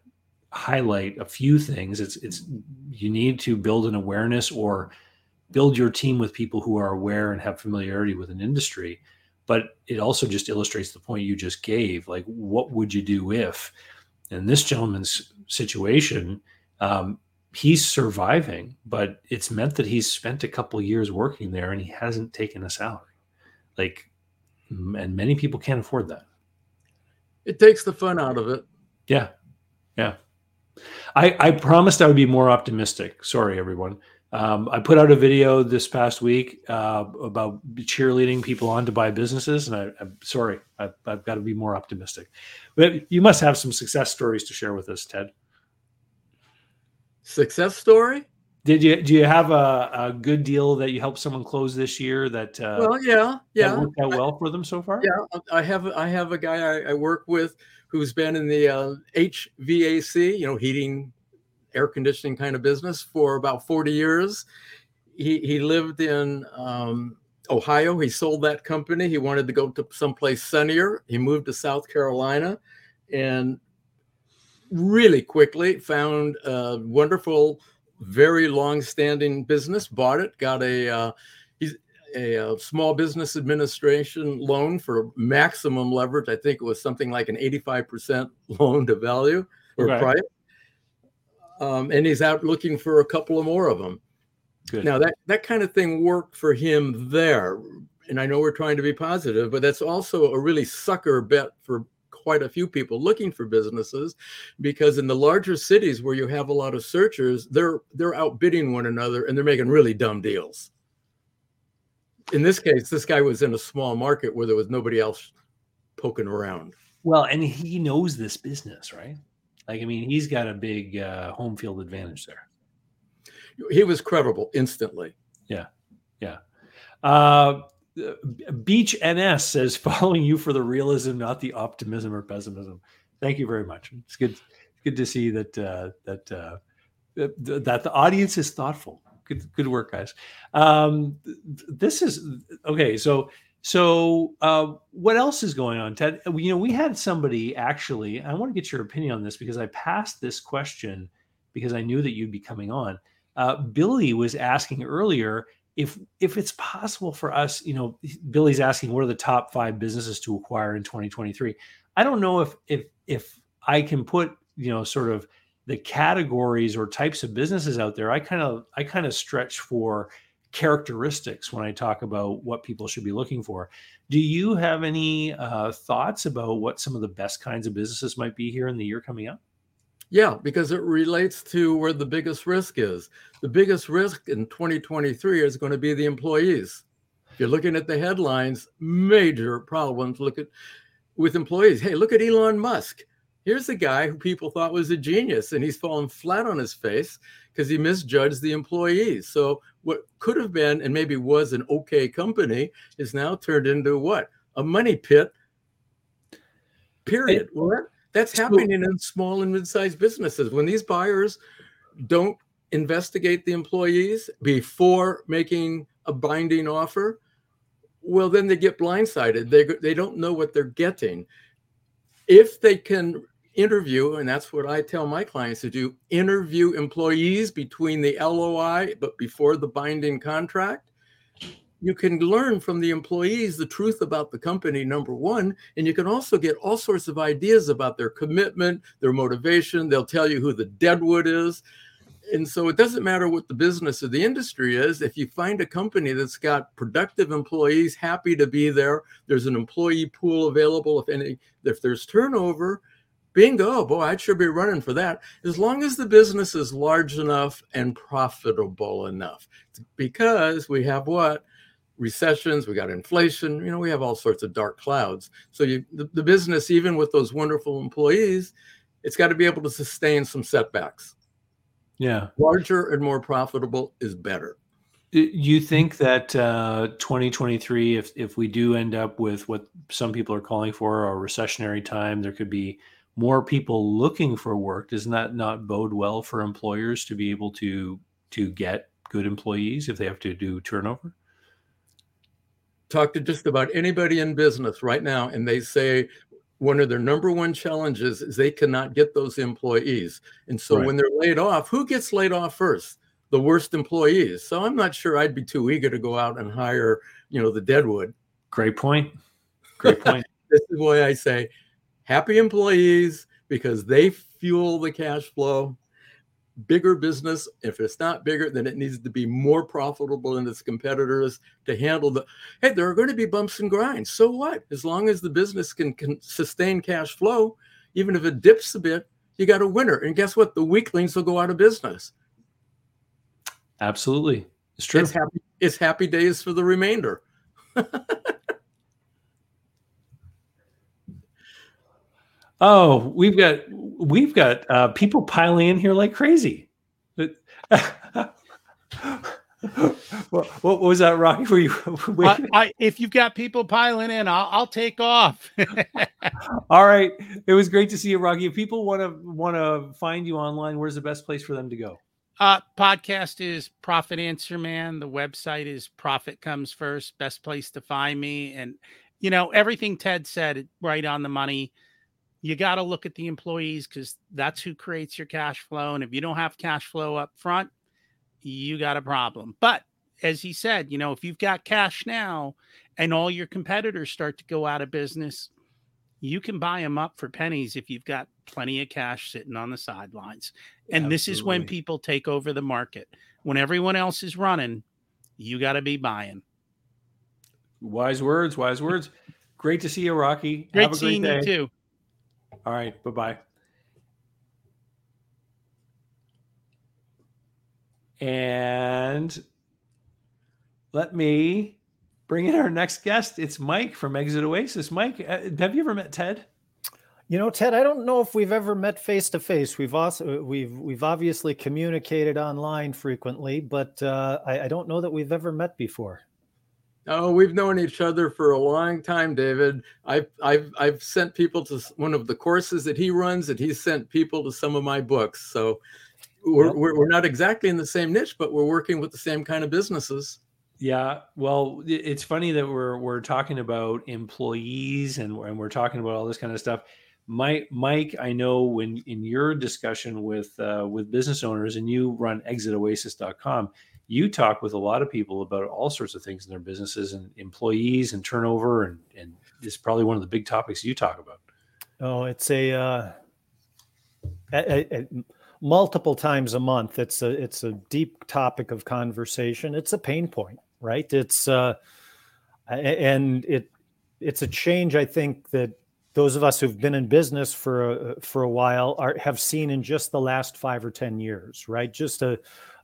highlight a few things. It's it's you need to build an awareness or build your team with people who are aware and have familiarity with an industry. But it also just illustrates the point you just gave like what would you do if in this gentleman's situation um, he's surviving but it's meant that he's spent a couple years working there and he hasn't taken a salary. Like and many people can't afford that. It takes the fun out of it. yeah. Yeah I, I promised I would be more optimistic. Sorry, everyone. Um, I put out a video this past week uh, about cheerleading people on to buy businesses, and I, I'm sorry. I've, I've got to be more optimistic. But you must have some success stories to share with us, Ted. Success story? Did you do you have a, a good deal that you helped someone close this year that uh, well, yeah, that yeah. worked out well for them so far? Yeah, I have I have a guy I, I work with who's been in the uh, HVAC, you know, heating, air conditioning kind of business for about 40 years. He he lived in um, Ohio. He sold that company. He wanted to go to someplace sunnier. He moved to South Carolina, and really quickly found a wonderful, very long-standing business. Bought it. Got a uh, a, uh small business administration loan for maximum leverage. I think it was something like an 85% loan to value or Okay. price. Um, and he's out looking for a couple of more of them. Good. Now that that kind of thing worked for him there. And I know we're trying to be positive, but that's also a really sucker bet for quite a few people looking for businesses because in the larger cities where you have a lot of searchers, they're they're outbidding one another and they're making really dumb deals in this case, this guy was in a small market where there was nobody else poking around. Well, and he knows this business, right? Like, I mean, he's got a big uh, home field advantage there. He was credible instantly. Yeah, yeah. Uh, Beach NS says, following you for the realism, not the optimism or pessimism. Thank you very much. It's good, good to see that uh, that uh, that that the audience is thoughtful. Good, good work, guys. Um, this is okay. So, so uh, what else is going on, Ted? You know, we had somebody actually. I want to get your opinion on this because I passed this question because I knew that you'd be coming on. Uh, Billy was asking earlier if if it's possible for us, you know, Billy's asking what are the top five businesses to acquire in 2023. I don't know if if if I can put you know sort of the categories or types of businesses out there. I kind of I kind of stretch for characteristics when I talk about what people should be looking for. Do you have any uh, thoughts about what some of the best kinds of businesses might be here in the year coming up? Yeah, because it relates to where the biggest risk is. The biggest risk in 2023 is going to be the employees. If you're looking at the headlines, major problems. Look at with employees. Hey, look at Elon Musk. Here's a guy who people thought was a genius, and he's fallen flat on his face because he misjudged the employees. So what could have been and maybe was an okay company is now turned into what? A money pit. Period. Well, that, that's So- happening in small and mid-sized businesses. When these buyers don't investigate the employees before making a binding offer, well, then they get blindsided. They they don't know what they're getting. If they can interview, and that's what I tell my clients to do interview employees between the LOI, but before the binding contract. You can learn from the employees the truth about the company, number one, and you can also get all sorts of ideas about their commitment, their motivation. They'll tell you who the deadwood is. And so it doesn't matter what the business or the industry is. If you find a company that's got productive employees, happy to be there, there's an employee pool available. If any, if there's turnover, bingo, boy, I'd sure be running for that. As long as the business is large enough and profitable enough, because we have what recessions, we got inflation, you know, we have all sorts of dark clouds. So you, the, the business, even with those wonderful employees, it's got to be able to sustain some setbacks. Yeah. Larger and more profitable is better. You think that uh, 2023, if if we do end up with what some people are calling for a recessionary time, there could be more people looking for work. Doesn't that not bode well for employers to be able to to get good employees if they have to do turnover? Talk to just about anybody in business right now, and they say one of their number one challenges is they cannot get those employees. And so right. when they're laid off, who gets laid off first? The worst employees. So I'm not sure I'd be too eager to go out and hire, you know, the deadwood. Great point. Great point. this is why I say happy employees because they fuel the cash flow. Bigger business, if it's not bigger, then it needs to be more profitable than its competitors to handle the. Hey, there are going to be bumps and grinds. So what? As long as the business can, can sustain cash flow, even if it dips a bit, you got a winner. And guess what? The weaklings will go out of business. Absolutely. It's true. It's happy, it's happy days for the remainder. Oh, we've got we've got uh, people piling in here like crazy. what, what, was that, Rocky? Were you? I, I, if you've got people piling in, I'll, I'll take off. All right, it was great to see you, Rocky. If people want to want to find you online, where's the best place for them to go? Uh, podcast is Profit Answer Man. The website is Profit Comes First. Best place to find me, and you know everything Ted said right on the money you got to look at the employees because that's who creates your cash flow. And if you don't have cash flow up front, you got a problem. But as he said, you know, if you've got cash now and all your competitors start to go out of business, you can buy them up for pennies if you've got plenty of cash sitting on the sidelines. And Absolutely. this is when people take over the market. When everyone else is running, you got to be buying. Wise words, wise words. Great to see you, Rocky. Great, Have a great seeing day. you too. All right. Bye bye. And let me bring in our next guest. It's Mike from Exit Oasis. Mike, uh, have you ever met Ted? You know, Ted, I don't know if we've ever met face to face. We've also we've we've obviously communicated online frequently, but uh, I, I don't know that we've ever met before. Oh, we've known each other for a long time, David. I've I've I've sent people to one of the courses that he runs, and he's sent people to some of my books. So we're we're, we're not exactly in the same niche, but we're working with the same kind of businesses. Yeah, well, it's funny that we're we're talking about employees and and we're talking about all this kind of stuff. Mike, Mike, I know when in your discussion with uh, with business owners, and you run ExitOasis.com you talk with a lot of people about all sorts of things in their businesses and employees and turnover and and it's probably one of the big topics you talk about. Oh it's a, uh, a, a, multiple times a month it's a it's a deep topic of conversation. It's a pain point right? It's uh and it it's a change i think that those of us who've been in business for a, for a while are have seen in just the last 5 or 10 years right? Just a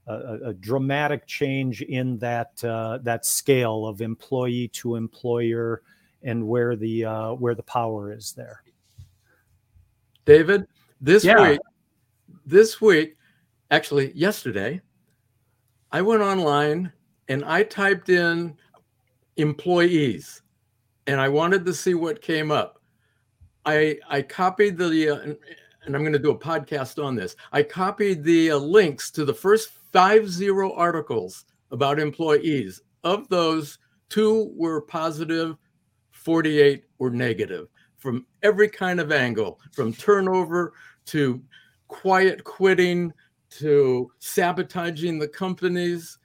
a, a dramatic change in that uh, that scale of employee to employer and where the uh, where the power is there. David, this yeah. week, this week, actually yesterday, I went online and I typed in employees, and I wanted to see what came up. I I copied the. Uh, and I'm going to do a podcast on this. I copied the uh, links to the first five zero articles about employees. Of those, two were positive, 48 were negative. from every kind of angle, from turnover to quiet quitting to sabotaging the companies.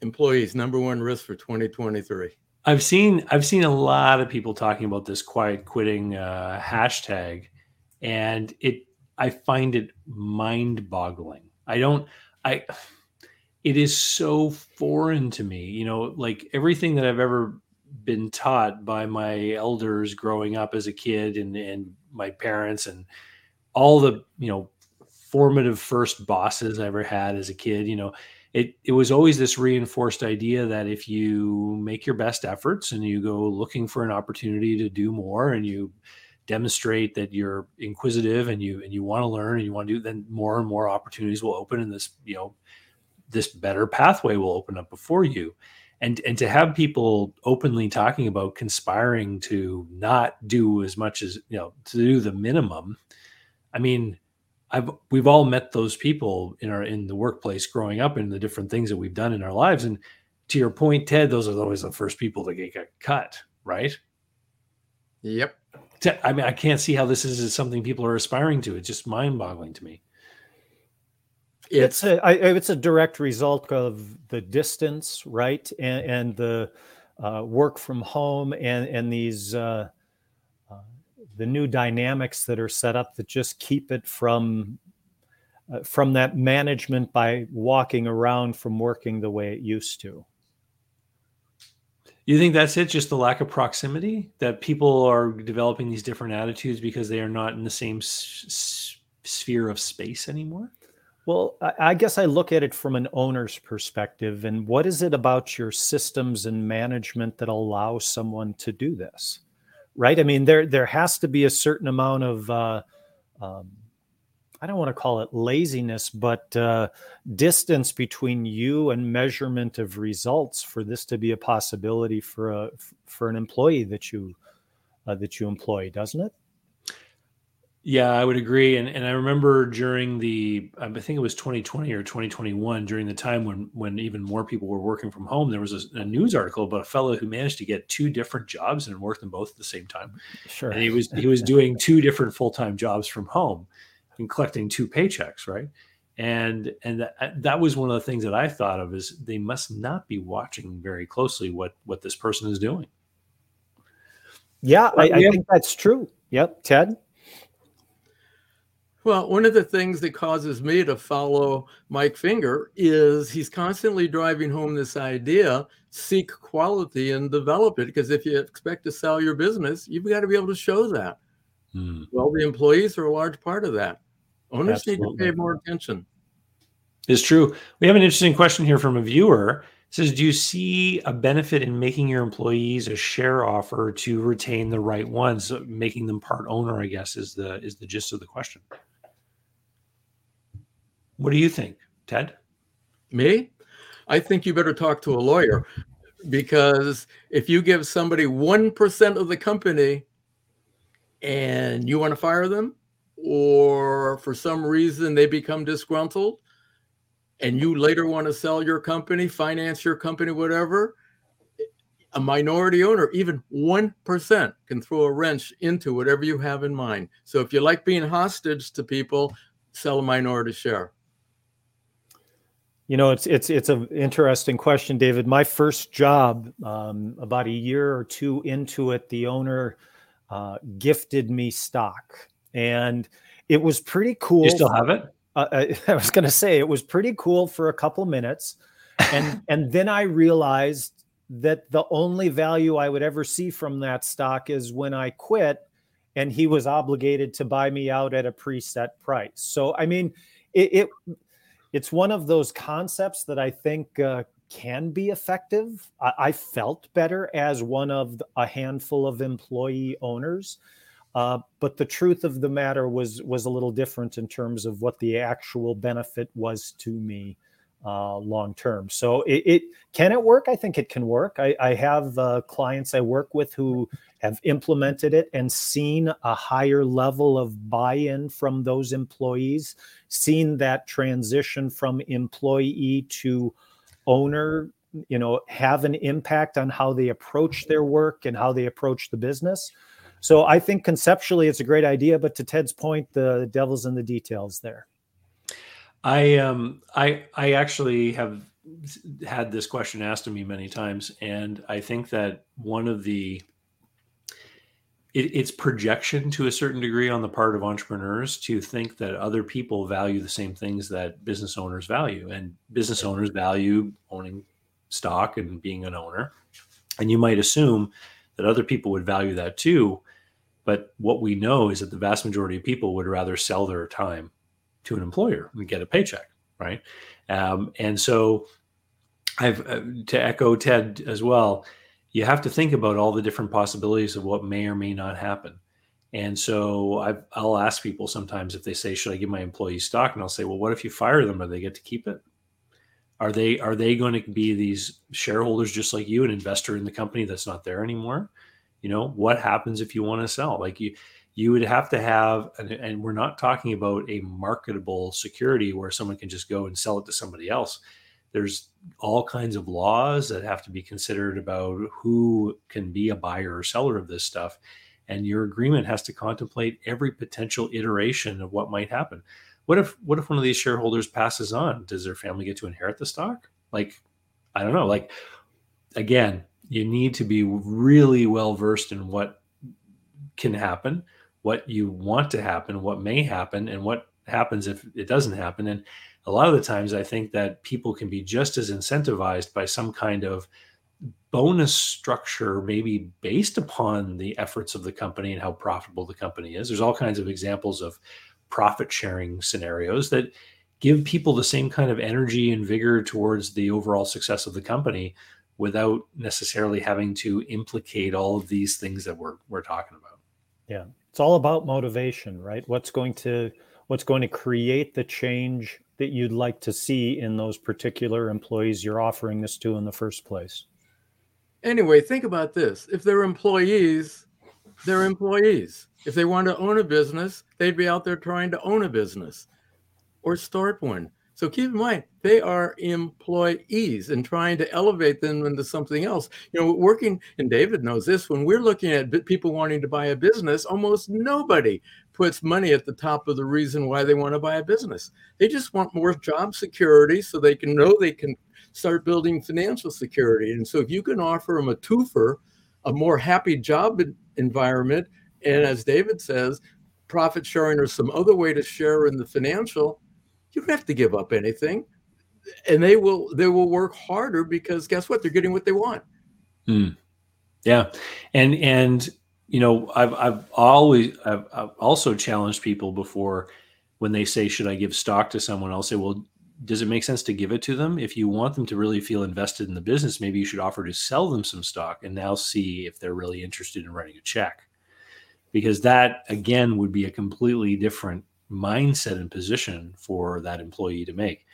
Employees, number one risk for 2023. I've seen I've seen a lot of people talking about this quiet quitting uh, hashtag, and it I find it mind boggling. I don't I it is so foreign to me. You know, like everything that I've ever been taught by my elders growing up as a kid and and my parents and all the you know formative first bosses I ever had as a kid. You know, it it was always this reinforced idea that if you make your best efforts and you go looking for an opportunity to do more and you demonstrate that you're inquisitive and you and you want to learn and you want to do then more and more opportunities will open and this you know this better pathway will open up before you. And and to have people openly talking about conspiring to not do as much as you know to do the minimum i mean i've we've all met those people in our in the workplace growing up and the different things that we've done in our lives. And to your point ted those are always the first people that get cut right? Yep. I mean i can't see how this is something people are aspiring to. It's just mind-boggling to me. It's a I, it's a direct result of the distance, right, and, and the uh, work from home, and and these uh, uh, the new dynamics that are set up that just keep it from uh, from that management by walking around from working the way it used to. Do you think that's it? Just the lack of proximity that people are developing these different attitudes because they are not in the same s- sphere of space anymore. Well, I guess I look at it from an owner's perspective. And what is it about your systems and management that allow someone to do this? Right? I mean, there there has to be a certain amount of uh, um, I don't want to call it laziness, but uh, distance between you and measurement of results for this to be a possibility for a for an employee that you uh, that you employ, doesn't it? Yeah, I would agree. And and I remember during the I think it was 2020 or 2021 during the time when when even more people were working from home, there was a, a news article about a fellow who managed to get two different jobs and worked them both at the same time. Sure. And he was he was doing two different full-time jobs from home and collecting two paychecks, right? And and that, that was one of the things that I thought of is they must not be watching very closely what what this person is doing. Yeah, I, I think that's true. Yep, Ted. Well, one of the things that causes me to follow Mike Finger is he's constantly driving home this idea seek quality and develop it. Because if you expect to sell your business, you've got to be able to show that. Hmm. Well, the employees are a large part of that. Owners Absolutely. need to pay more attention. It's true. We have an interesting question here from a viewer. It says, do you see a benefit in making your employees a share offer to retain the right ones, so making them part owner? I guess is the is the gist of the question. What do you think, Ted? Me? I think you better talk to a lawyer because if you give somebody 1% of the company and you want to fire them, or for some reason they become disgruntled, and you later want to sell your company, finance your company, whatever, a minority owner, even 1%, can throw a wrench into whatever you have in mind. So if you like being hostage to people, sell a minority share. You know, it's it's it's an interesting question, David. My first job, um, about a year or two into it, the owner uh, gifted me stock, and it was pretty cool. You still have it? Uh, I, I was going to say it was pretty cool for a couple minutes, and and then I realized that the only value I would ever see from that stock is when I quit, and he was obligated to buy me out at a preset price. So I mean, it, it it's one of those concepts that I think uh, can be effective. I, I, felt better as one of a handful of employee owners, uh, but the truth of the matter was was a little different in terms of what the actual benefit was to me uh, long term. So it, it, can it work? I think it can work. I, I have uh, clients I work with who have implemented it and seen a higher level of buy-in from those employees, seen that transition from employee to owner, you know, have an impact on how they approach their work and how they approach the business. So I think conceptually it's a great idea, but to Ted's point, the devil's in the details there. I um I I actually have had this question asked of me many times, and I think that one of the it, it's projection to a certain degree on the part of entrepreneurs to think that other people value the same things that business owners value, and business owners value owning stock and being an owner, and you might assume that other people would value that too. But what we know is that the vast majority of people would rather sell their time to an employer and get a paycheck, right? Um, and so, I've uh, to echo Ted as well. You have to think about all the different possibilities of what may or may not happen. And so i will ask people sometimes if they say, "Should I give my employees stock?" And I'll say, "Well, what if you fire them? Or they get to keep it? Are they are they going to be these shareholders just like you, an investor in the company that's not there anymore? You know, what happens if you want to sell? Like you, you would have to have, and, and we're not talking about a marketable security where someone can just go and sell it to somebody else. There's all kinds of laws that have to be considered about who can be a buyer or seller of this stuff. And your agreement has to contemplate every potential iteration of what might happen. What if what if one of these shareholders passes on? Does their family get to inherit the stock? Like, I don't know. Like, again, you need to be really well versed in what can happen what you want to happen, what may happen, and what happens if it doesn't happen. And a lot of the times, I think that people can be just as incentivized by some kind of bonus structure, maybe based upon the efforts of the company and how profitable the company is. There's all kinds of examples of profit sharing scenarios that give people the same kind of energy and vigor towards the overall success of the company without necessarily having to implicate all of these things that we're, we're talking about. Yeah. It's all about motivation right? What's going to what's going to create the change that you'd like to see in those particular employees you're offering this to in the first place? Anyway think about this. If they're employees they're employees. If they want to own a business they'd be out there trying to own a business or start one so keep in mind, they are employees and trying to elevate them into something else. You know, working, and David knows this, when we're looking at people wanting to buy a business, almost nobody puts money at the top of the reason why they want to buy a business. They just want more job security so they can know they can start building financial security. And so if you can offer them a twofer, a more happy job environment, and as David says, profit sharing or some other way to share in the financial, you don't have to give up anything. And they will they will work harder because guess what? They're getting what they want. Mm. yeah. And and you know i've i've always I've, I've also challenged people before when they say should i give stock to someone i'll say well does it make sense to give it to them? If you want them to really feel invested in the business maybe you should offer to sell them some stock and now see if they're really interested in writing a check. Because that again would be a completely different mindset and position for that employee to make.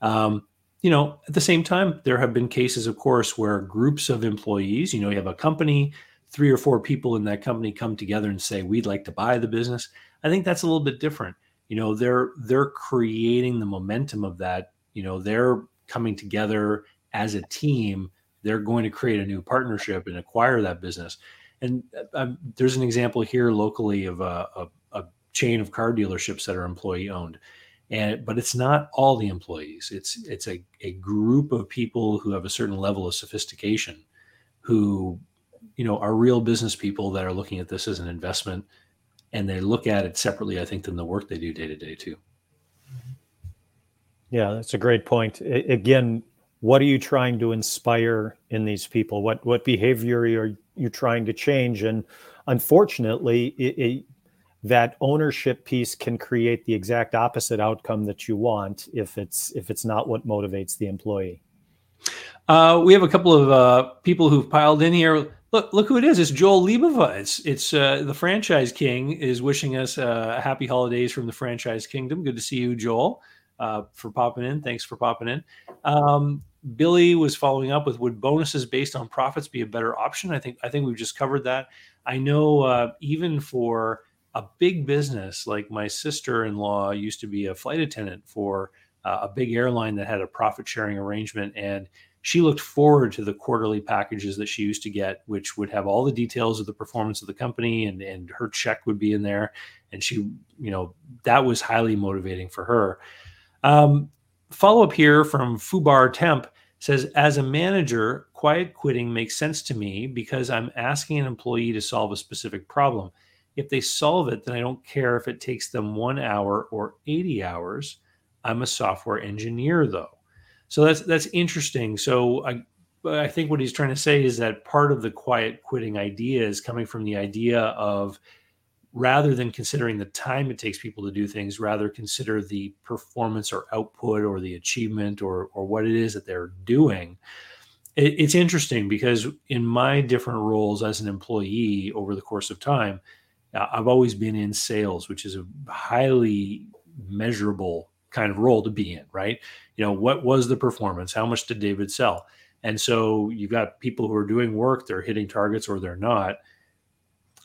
Um, you know, at the same time, there have been cases, of course, where groups of employees, you know, you have a company, three or four people in that company come together and say, we'd like to buy the business. I think that's a little bit different. You know, they're they're creating the momentum of that. You know, they're coming together as a team. They're going to create a new partnership and acquire that business. And uh, there's an example here locally of a, a chain of car dealerships that are employee owned. And but it's not all the employees. It's it's a, a group of people who have a certain level of sophistication who you know are real business people that are looking at this as an investment. And they look at it separately i think than the work they do day to day too. Yeah that's a great point. I, again what are you trying to inspire in these people? What what behavior are you trying to change? And unfortunately it, it, that ownership piece can create the exact opposite outcome that you want if it's if it's not what motivates the employee. Uh, we have a couple of uh, people who've piled in here. Look, look who it is! It's Joel Libava. It's it's uh, the franchise king is wishing us uh, happy holidays from the franchise kingdom. Good to see you, Joel, uh, for popping in. Thanks for popping in. Um, Billy was following up with would bonuses based on profits be a better option? I think I think we've just covered that. I know uh, even for a big business like my sister-in-law used to be a flight attendant for uh, a big airline that had a profit sharing arrangement and she looked forward to the quarterly packages that she used to get, which would have all the details of the performance of the company and, and her check would be in there. And she, you know, that was highly motivating for her. Um, follow up here from Fubar Temp says, as a manager, quiet quitting makes sense to me because I'm asking an employee to solve a specific problem. If they solve it, then I don't care if it takes them one hour or 80 hours. I'm a software engineer, though. So that's that's interesting. So I I think what he's trying to say is that part of the quiet quitting idea is coming from the idea of rather than considering the time it takes people to do things, rather consider the performance or output or the achievement or or what it is that they're doing. It, it's interesting because in my different roles as an employee over the course of time, Uh, I've always been in sales, which is a highly measurable kind of role to be in, right? You know, what was the performance? How much did David sell? And so you've got people who are doing work, they're hitting targets or they're not.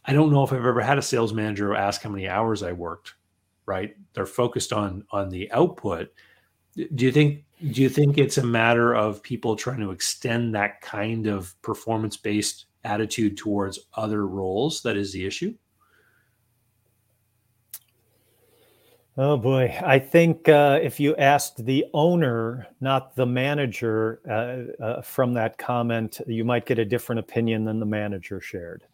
I don't know if I've ever had a sales manager ask how many hours I worked, right? They're focused on on the output. Do you think do you think it's a matter of people trying to extend that kind of performance based attitude towards other roles that is the issue? Oh boy, I think uh, if you asked the owner, not the manager, uh, uh, from that comment, you might get a different opinion than the manager shared.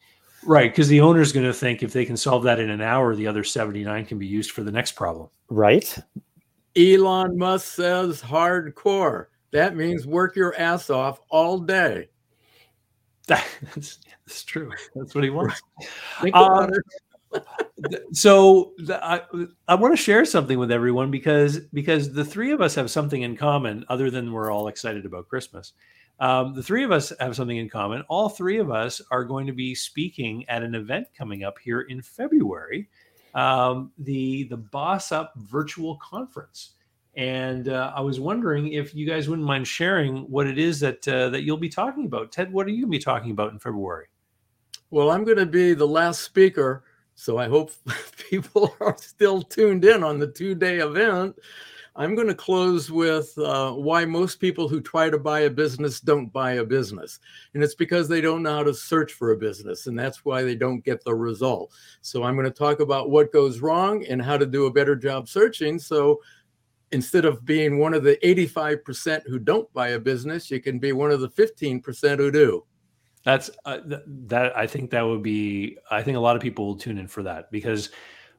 Right, because the owner is going to think if they can solve that in an hour, the other 79 can be used for the next problem. Right. Elon Musk says hardcore. That means work your ass off all day. That's, that's true. That's what he wants. Think about um, it so I, I want to share something with everyone because because the three of us have something in common other than we're all excited about Christmas. Um, the three of us have something in common. All three of us are going to be speaking at an event coming up here in February, um, the the Boss Up Virtual Conference. And uh, I was wondering if you guys wouldn't mind sharing what it is that uh, that you'll be talking about. Ted, what are you going to be talking about in February? Well, I'm going to be the last speaker so I hope people are still tuned in on the two day event. I'm going to close with uh, why most people who try to buy a business don't buy a business. And it's because they don't know how to search for a business. And that's why they don't get the result. So I'm going to talk about what goes wrong and how to do a better job searching. So instead of being one of the 85% who don't buy a business, you can be one of the 15% who do. That's uh, th- that I think that would be I think a lot of people will tune in for that because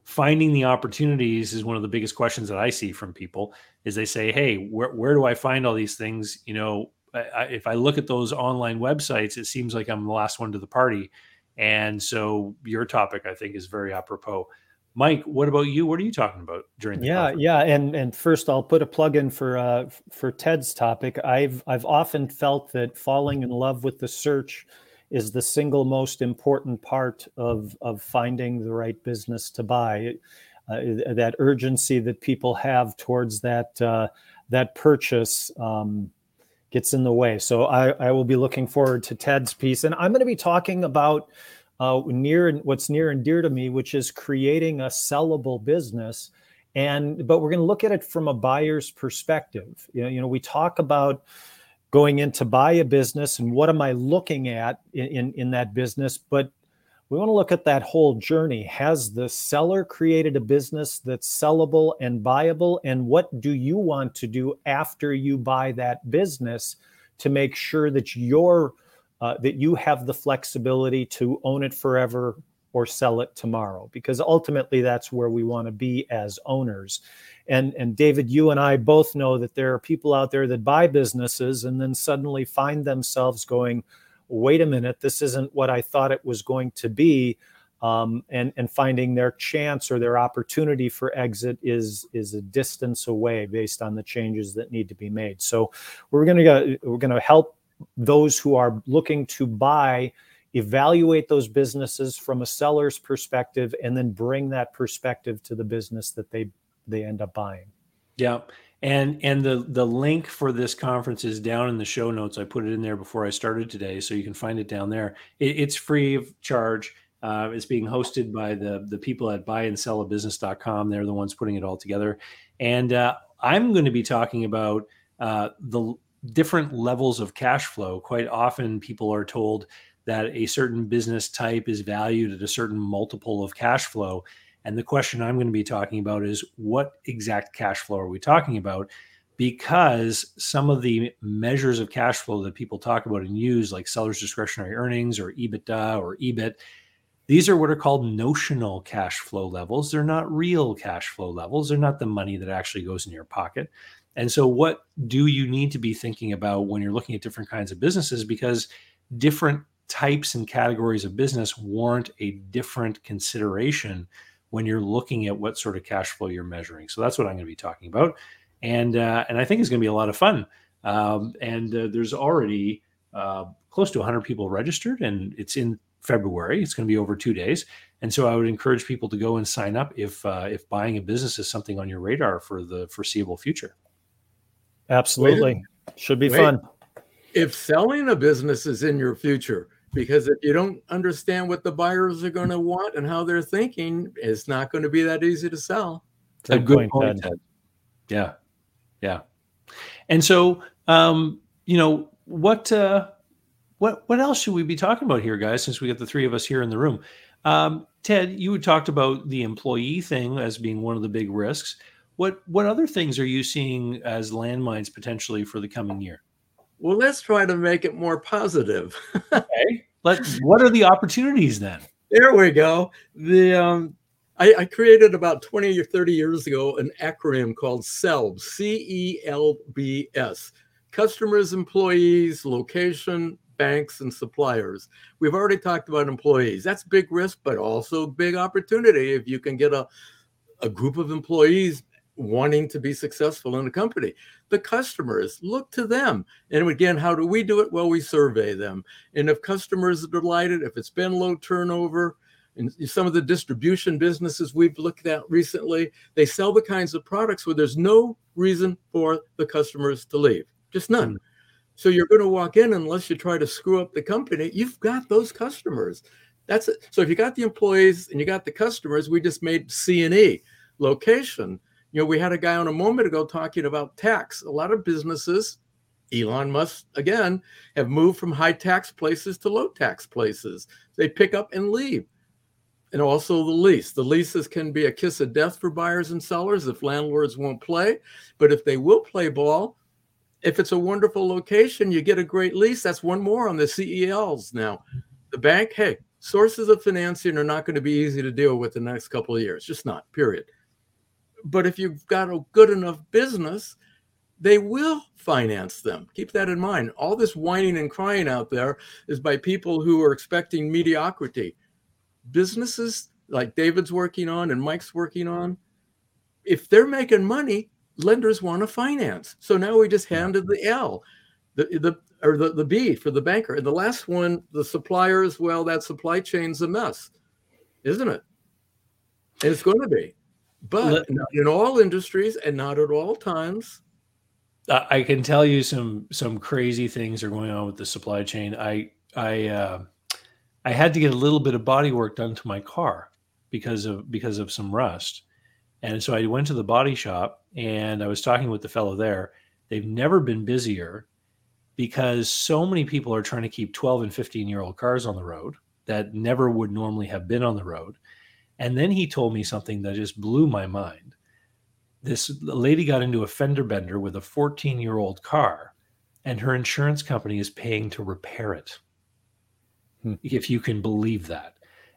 finding the opportunities is one of the biggest questions that I see from people is they say, "Hey, where where do I find all these things?" You know, I, if I look at those online websites, it seems like I'm the last one to the party. And so your topic I think is very apropos. Mike, what about you? What are you talking about during the Yeah, conference? yeah, and and first I'll put a plug in for uh, for Ted's topic. I've I've often felt that falling in love with the search is the single most important part of of finding the right business to buy. Uh, that urgency that people have towards that uh, that purchase um, gets in the way. So I, I will be looking forward to Ted's piece, and I'm going to be talking about uh, near and what's near and dear to me, which is creating a sellable business. And but we're going to look at it from a buyer's perspective. You know, you know, we talk about going in to buy a business and what am I looking at in, in, in that business, but we want to look at that whole journey. Has the seller created a business that's sellable and buyable? And what do you want to do after you buy that business to make sure that you're uh, that you have the flexibility to own it forever or sell it tomorrow because ultimately that's where we want to be as owners. And and David you and I both know that there are people out there that buy businesses and then suddenly find themselves going wait a minute this isn't what I thought it was going to be um, and and finding their chance or their opportunity for exit is is a distance away based on the changes that need to be made. So we're going to we're going to help those who are looking to buy evaluate those businesses from a seller's perspective and then bring that perspective to the business that they they end up buying. Yeah. And and the the link for this conference is down in the show notes. I put it in there before i started today so you can find it down there. It, it's free of charge. Uh, it's being hosted by the the people at buyandsell.business.com they're the ones putting it all together. And uh, i'm going to be talking about uh, the different levels of cash flow. Quite often, people are told that a certain business type is valued at a certain multiple of cash flow. And the question I'm going to be talking about is what exact cash flow are we talking about? Because some of the measures of cash flow that people talk about and use, like seller's discretionary earnings or EBITDA or EBIT, these are what are called notional cash flow levels. They're not real cash flow levels. They're not the money that actually goes in your pocket. And so, what do you need to be thinking about when you're looking at different kinds of businesses? Because different types and categories of business warrant a different consideration when you're looking at what sort of cash flow you're measuring. So that's what I'm going to be talking about, and uh, and I think it's going to be a lot of fun. Um, and uh, there's already uh, close to 100 people registered, and it's in February. It's going to be over two days, and so I would encourage people to go and sign up if uh, if buying a business is something on your radar for the foreseeable future. Absolutely, Wait, should be wait. fun. If selling a business is in your future, because if you don't understand what the buyers are going to want and how they're thinking, it's not going to be that easy to sell. Good a good point, Ted. Yeah, yeah. And so, um, you know, what uh, what what else should we be talking about here, guys? Since we got the three of us here in the room, um, Ted, you had talked about the employee thing as being one of the big risks. What what other things are you seeing as landmines potentially for the coming year? Well, let's try to make it more positive. okay. Let what are the opportunities then? There we go. The um, I, I, created about 20 or 30 years ago an acronym called CELBS, C E L B S. Customers, employees, location, banks, and suppliers. We've already talked about employees. That's big risk, but also big opportunity if you can get a, a group of employees wanting to be successful in a company. The customers, look to them. And again, how do we do it? Well, we survey them. And if customers are delighted, if it's been low turnover, and some of the distribution businesses we've looked at recently, they sell the kinds of products where there's no reason for the customers to leave, just none. Mm. So you're going to walk in unless you try to screw up the company. You've got those customers. That's it. So if you got the employees and you got the customers, we just made C and E location you know, we had a guy on a moment ago talking about tax. A lot of businesses, Elon Musk again, have moved from high tax places to low tax places. They pick up and leave. And also the lease. The leases can be a kiss of death for buyers and sellers if landlords won't play. But if they will play ball, if it's a wonderful location, you get a great lease. That's one more on the CELs now. The bank, hey, sources of financing are not going to be easy to deal with the next couple of years. Just not, period. But if you've got a good enough business, they will finance them. Keep that in mind. All this whining and crying out there is by people who are expecting mediocrity. Businesses like David's working on and Mike's working on, if they're making money, lenders want to finance. So now we just handed the L, the, the or the, the B for the banker. And the last one, the suppliers, well, that supply chain's a mess, isn't it? And it's going to be but not in all industries and not at all times. I can tell you some some crazy things are going on with the supply chain. I I uh, I had to get a little bit of body work done to my car because of because of some rust, and so I went to the body shop and I was talking with the fellow there. They've never been busier because so many people are trying to keep 12 and 15 year old cars on the road that never would normally have been on the road and then he told me something that just blew my mind. This lady got into a fender bender with a 14 year old car, and her insurance company is paying to repair it. Hmm. If you can believe that.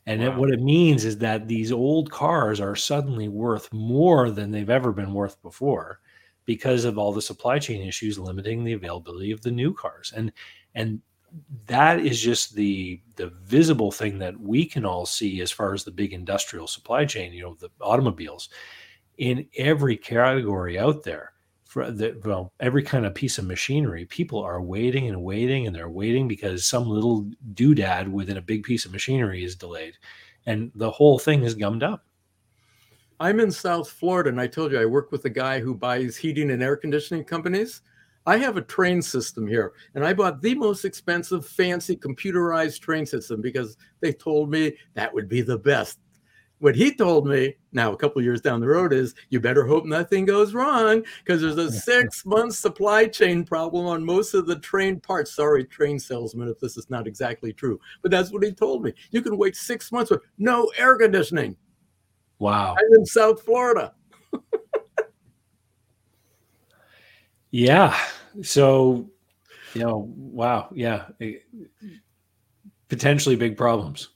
And wow. it, what it means is that these old cars are suddenly worth more than they've ever been worth before because of all the supply chain issues limiting the availability of the new cars. And and that is just the the visible thing that we can all see as far as the big industrial supply chain you know the automobiles. In every category out there for the well every kind of piece of machinery people are waiting and waiting and they're waiting because some little doodad within a big piece of machinery is delayed. And the whole thing is gummed up. I'm in south florida and i told you i work with a guy who buys heating and air conditioning companies I have a Trane system here, and I bought the most expensive, fancy computerized Trane system because they told me that would be the best. What he told me now, a couple years down the road, is you better hope nothing goes wrong because there's a six month supply chain problem on most of the Trane parts. Sorry, Trane salesman, if this is not exactly true, but that's what he told me. You can wait six months with no air conditioning. Wow. I'm in South Florida. Yeah. So, you know, wow. Yeah. Potentially big problems.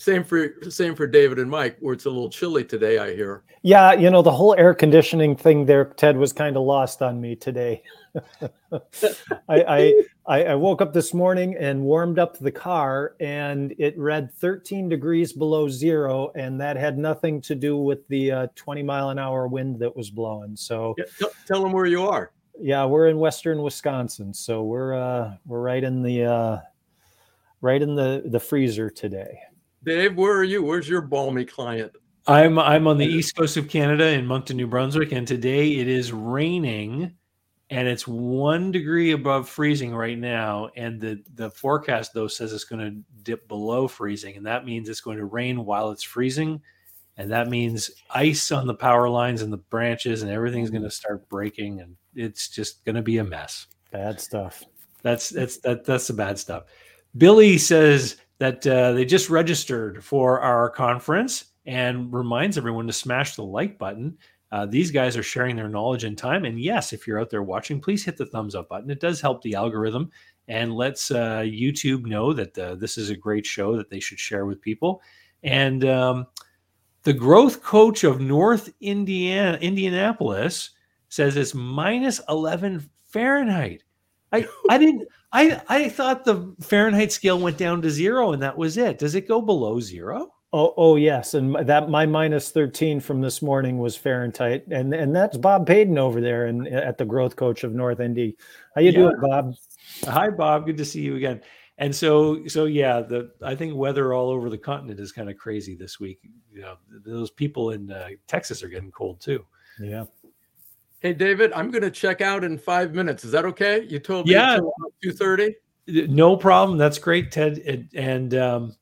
Same for same for David and Mike, where it's a little chilly today. I hear. Yeah, you know the whole air conditioning thing there, Ted, was kind of lost on me today. I, I I woke up this morning and warmed up the car, and it read 13 degrees below zero, and that had nothing to do with the uh, 20 mile an hour wind that was blowing. So yeah, tell, tell them where you are. Yeah, we're in western Wisconsin, so we're uh, we're right in the uh, right in the the freezer today. Dave, where are you? Where's your balmy client? I'm I'm on the east coast of Canada in Moncton, New Brunswick, and today it is raining, and it's one degree above freezing right now. And the the forecast though says it's going to dip below freezing, and that means it's going to rain while it's freezing, and that means ice on the power lines and the branches, and everything's going to start breaking, and it's just going to be a mess. Bad stuff. That's that's that that's the bad stuff. Billy says that uh, they just registered for our conference and reminds everyone to smash the like button. Uh, these guys are sharing their knowledge and time. And yes, if you're out there watching, please hit the thumbs up button. It does help the algorithm and lets uh, YouTube know that uh, this is a great show that they should share with people. And um, the growth coach of North Indiana, Indianapolis says it's minus 11 Fahrenheit. I, I didn't I I thought the Fahrenheit scale went down to zero and that was it. Does it go below zero? Oh, oh yes, and that my minus thirteen from this morning was Fahrenheit, and and that's Bob Payton over there and at the growth coach of North Indy. How you yeah. doing, Bob? Hi, Bob. Good to see you again. And so so yeah, the I think weather all over the continent is kind of crazy this week. You know, those people in uh, Texas are getting cold too. Yeah. Hey, David, I'm going to check out in five minutes. Is that okay? You told me yeah. two thirty. No problem. That's great, Ted. And, and um,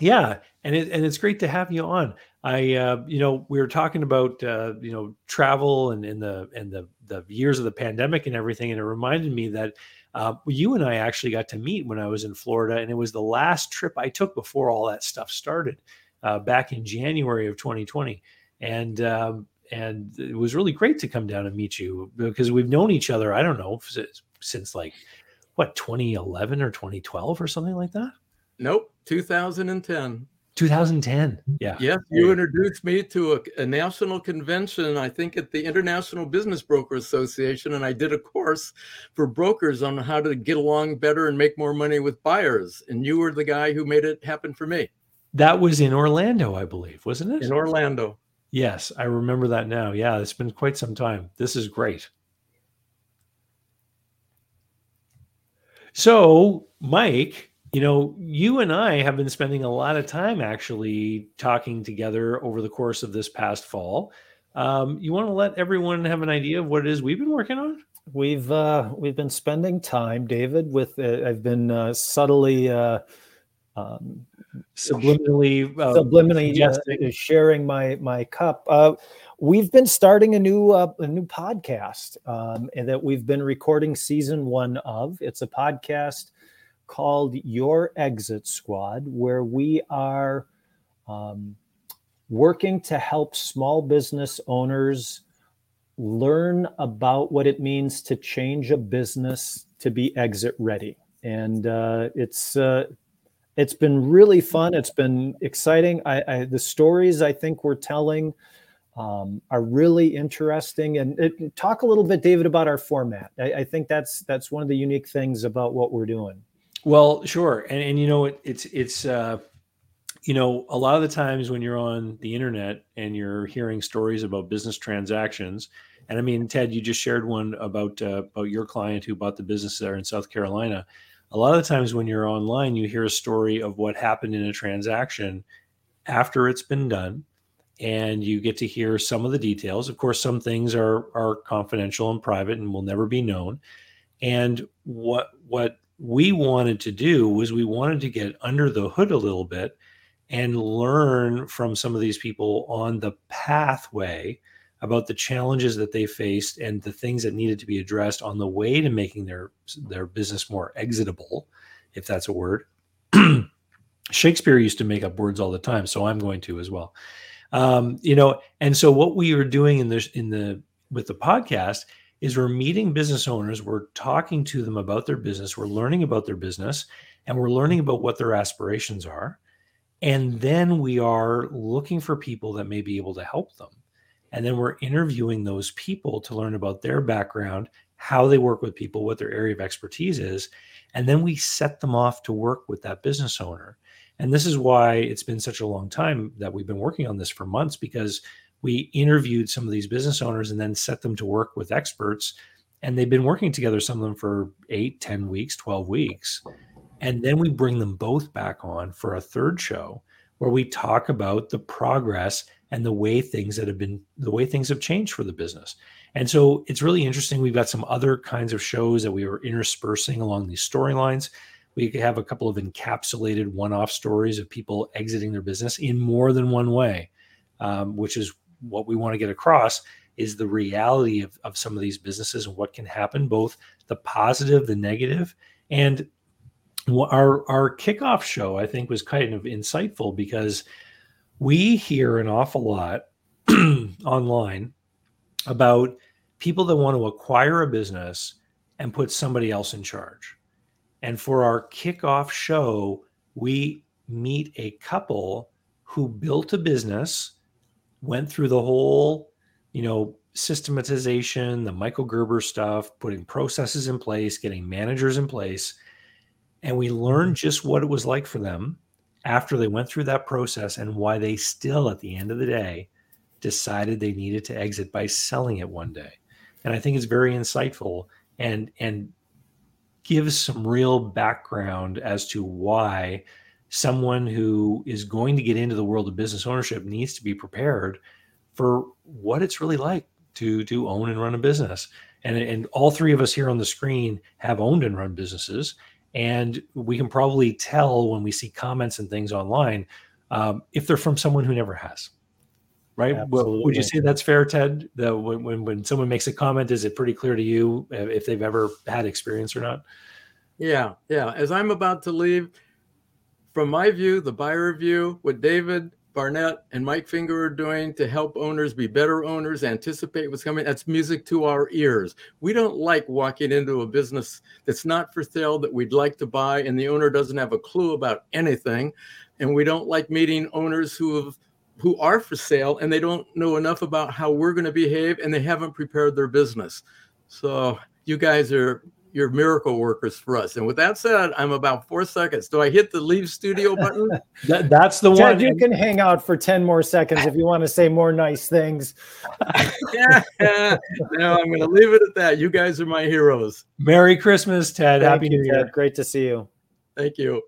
yeah, and it, and it's great to have you on. I, uh, you know, we were talking about uh, you know travel and, and the and the the years of the pandemic and everything, and it reminded me that uh, you and I actually got to meet when I was in Florida, and it was the last trip I took before all that stuff started uh, back in January of 2020. And um, and it was really great to come down and meet you because we've known each other. I don't know since, since like what 2011 or 2012 or something like that. Nope, 2010. 2010. Yeah. Yes, you introduced me to a, a, national convention, I think at the International Business Broker Association, and I did a course for brokers on how to get along better and make more money with buyers. And you were the guy who made it happen for me. That was in Orlando, I believe, wasn't it? In Orlando. Yes, I remember that now. Yeah, it's been quite some time. This is great. So, Mike, you know, you and I have been spending a lot of time actually talking together over the course of this past fall. Um, you want to let everyone have an idea of what it is we've been working on? We've uh, we've been spending time, David. With uh, I've been uh, subtly uh, um, subliminally uh, subliminally uh, sharing my my cup. Uh, we've been starting a new uh, a new podcast um, and that we've been recording season one of. It's a podcast called Your Exit Squad, where we are um, working to help small business owners learn about what it means to change a business to be exit ready. And uh, it's uh, it's been really fun. It's been exciting. I, I the stories I think we're telling um, are really interesting. And it, talk a little bit, David, about our format. I, I, think that's that's one of the unique things about what we're doing. Well, sure, and and you know it, it's it's uh, you know a lot of the times when you're on the internet and you're hearing stories about business transactions. And I mean, Ted, you just shared one about uh, about your client who bought the business there in South Carolina a lot of the times when you're online, you hear a story of what happened in a transaction after it's been done, and you get to hear some of the details. Of course, some things are are confidential and private and will never be known. And what what we wanted to do was we wanted to get under the hood a little bit and learn from some of these people on the pathway about the challenges that they faced and the things that needed to be addressed on the way to making their their business more exitable if that's a word. Shakespeare used to make up words all the time so i'm going to as well. Um, you know and so what we are doing in this in the with the podcast is we're meeting business owners we're talking to them about their business we're learning about their business and we're learning about what their aspirations are. And then we are looking for people that may be able to help them. And then we're interviewing those people to learn about their background how they work with people what their area of expertise is and then we set them off to work with that business owner. And this is why it's been such a long time that we've been working on this for months because we interviewed some of these business owners and then set them to work with experts. And they've been working together some of them for eight, ten weeks 12 weeks. And then we bring them both back on for a third show where we talk about the progress and the way things that have been the way things have changed for the business. And so it's really interesting. We've got some other kinds of shows that we were interspersing along these storylines. We have a couple of encapsulated one-off stories of people exiting their business in more than one way um, which is what we want to get across is the reality of, of some of these businesses and what can happen both the positive the negative. And our our kickoff show i think was kind of insightful because we hear an awful lot online about people that want to acquire a business and put somebody else in charge. And for our kickoff show we meet a couple who built a business went through the whole you know systematization the michael gerber stuff putting processes in place getting managers in place and we learned mm-hmm. just what it was like for them after they went through that process and why they still, at the end of the day, decided they needed to exit by selling it one day. And I think it's very insightful and and gives some real background as to why someone who is going to get into the world of business ownership needs to be prepared for what it's really like to to own and run a business. And, and all three of us here on the screen have owned and run businesses and we can probably tell when we see comments and things online um, if they're from someone who never has right Absolutely. would you say that's fair ted that when, when, when someone makes a comment is it pretty clear to you if they've ever had experience or not yeah yeah as i'm about to leave from my view the buyer view what david Barnett and Mike Finger are doing to help owners be better owners, anticipate what's coming. That's music to our ears. We don't like walking into a business that's not for sale that we'd like to buy, and the owner doesn't have a clue about anything. And we don't like meeting owners who have who are for sale and they don't know enough about how we're going to behave and they haven't prepared their business. So you guys are you're miracle workers for us. And with that said, I'm about four seconds. Do I hit the leave studio button? that, that's the Ted, one. You can hang out for 10 more seconds if you want to say more nice things. yeah, no, I'm going to leave it at that. You guys are my heroes. Merry Christmas, Ted. Thank Happy you, New Year. Ted. Great to see you. Thank you.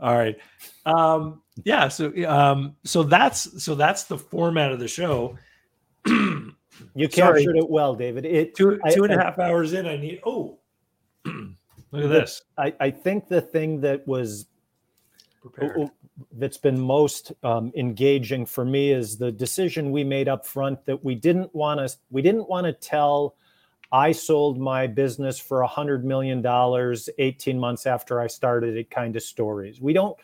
All right. Um, yeah. So, um, so that's, so that's the format of the show. you captured it well, David. It two, two and I, a half hours in, I need, oh, Look at this. I, I think the thing that was Prepared. that's been most um, engaging for me is the decision we made up front that we didn't want to we didn't want to tell I sold my business for a hundred million dollars 18 months after I started it kind of stories. We don't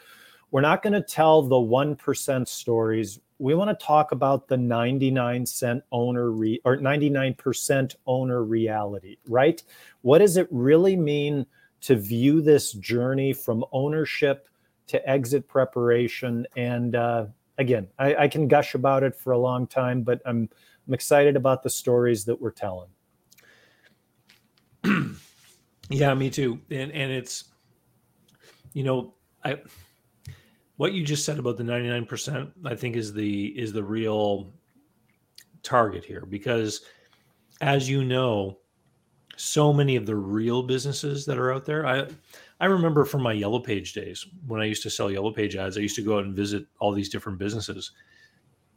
we're not going to tell the 1% stories. We want to talk about the 99 cent owner re, or 99% owner reality, right? What does it really mean to view this journey from ownership to exit preparation? And uh, again, I, I can gush about it for a long time, but I'm, I'm excited about the stories that we're telling. yeah, me too. And and it's, you know, I what you just said about the 99% i think is the is the real target here because as you know so many of the real businesses that are out there. I I remember from my Yellow Page days when I used to sell Yellow Page ads, I used to go out and visit all these different businesses.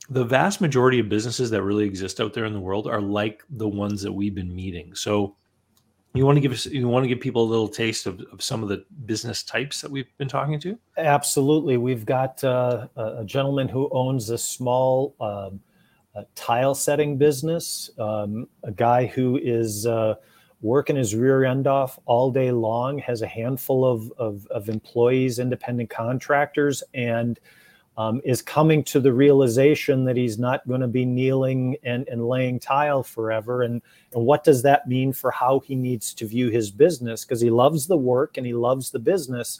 The vast majority of businesses that really exist out there in the world are like the ones that we've been meeting. So You want to give us, you want to give people a little taste of, of some of the business types that we've been talking to? Absolutely. We've got uh, a gentleman who owns a small um, a tile setting business, um, a guy who is uh, working his rear end off all day long, has a handful of, of, of employees, independent contractors, and um, is coming to the realization that he's not going to be kneeling and, and laying tile forever. And, and what does that mean for how he needs to view his business? Because he loves the work and he loves the business,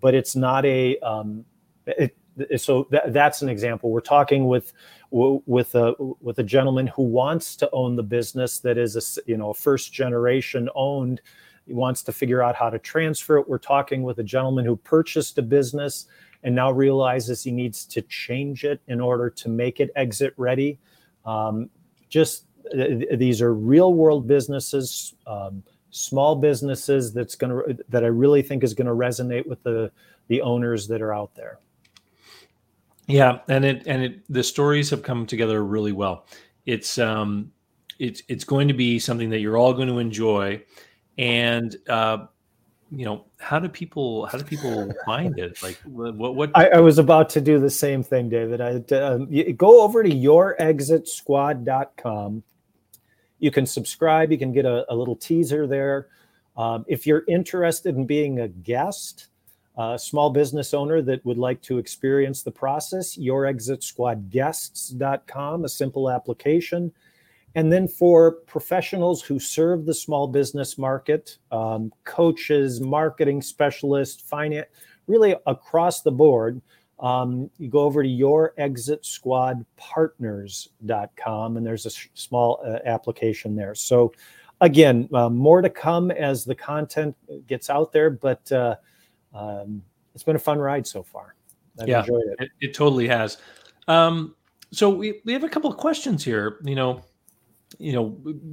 but it's not a, um, it, so that, that's an example. We're talking with with a with a gentleman who wants to own the business that is a you know first generation owned. He wants to figure out how to transfer it. We're talking with a gentleman who purchased a business and now realizes he needs to change it in order to make it exit ready. Um, just uh, these are real world businesses, um, small businesses that's going to that I really think is going to resonate with the the owners that are out there. Yeah, and it and it the stories have come together really well. It's um it's it's going to be something that you're all going to enjoy, and uh, you know how do people how do people find it? Like what what? I, I was about to do the same thing, David. I um, go over to yourexitsquad.com. You can subscribe. You can get a, a little teaser there. Um, if you're interested in being a guest a small business owner that would like to experience the process, yourexitsquadguests.com, a simple application. And then for professionals who serve the small business market, um, coaches, marketing specialists, finance, really across the board, um, you go over to yourexitsquadpartners.com and there's a sh- small uh, application there. So, again, uh, more to come as the content gets out there, but uh, um, it's been a fun ride so far. I've yeah, enjoyed it. it. It, totally has. Um, so we, we have a couple of questions here. You know, you know,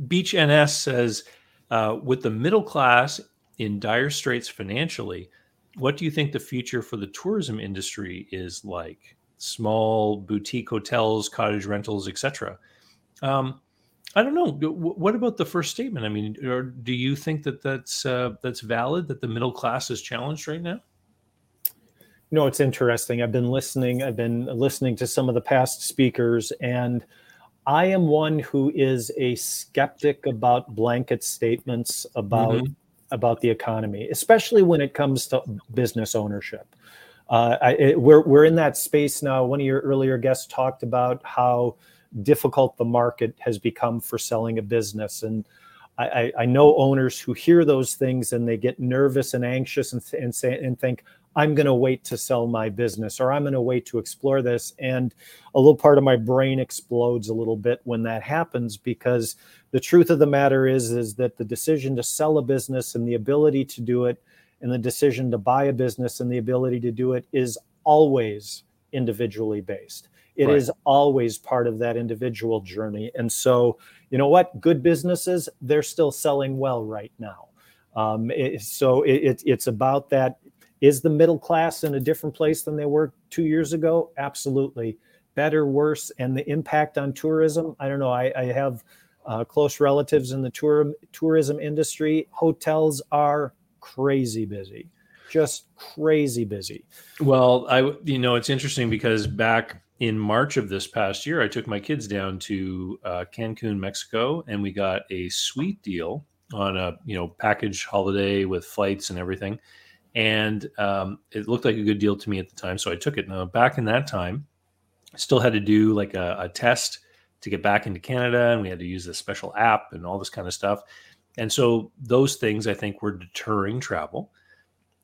Beach NS says, uh, with the middle class in dire straits financially, what do you think the future for the tourism industry is like? Small boutique hotels, cottage rentals, etc. Um, I don't know. What about the first statement? I mean, do you think that that's uh, that's valid? That the middle class is challenged right now? No, it's interesting. I've been listening. I've been listening to some of the past speakers, and I am one who is a skeptic about blanket statements about mm-hmm. about the economy, especially when it comes to business ownership. Uh, I, it, we're we're in that space now. One of your earlier guests talked about how difficult the market has become for selling a business. And I, I know owners who hear those things and they get nervous and anxious and, and say and think, I'm going to wait to sell my business or I'm going to wait to explore this. And a little part of my brain explodes a little bit when that happens because the truth of the matter is, is that the decision to sell a business and the ability to do it and the decision to buy a business and the ability to do it is always individually based. It right. is always part of that individual journey. And so, you know what? Good businesses, they're still selling well right now. Um, it, so it, it, it's about that. Is the middle class in a different place than they were two years ago? Absolutely. Better, worse, and the impact on tourism. I don't know. I, I have uh, close relatives in the tour, tourism industry. Hotels are crazy busy, just crazy busy. Well, I you know it's interesting because back in March of this past year, I took my kids down to uh, Cancun, Mexico, and we got a sweet deal on a you know package holiday with flights and everything, and um, it looked like a good deal to me at the time, so I took it. Now back in that time, I still had to do like a, a test to get back into Canada, and we had to use this special app and all this kind of stuff, and so those things I think were deterring travel.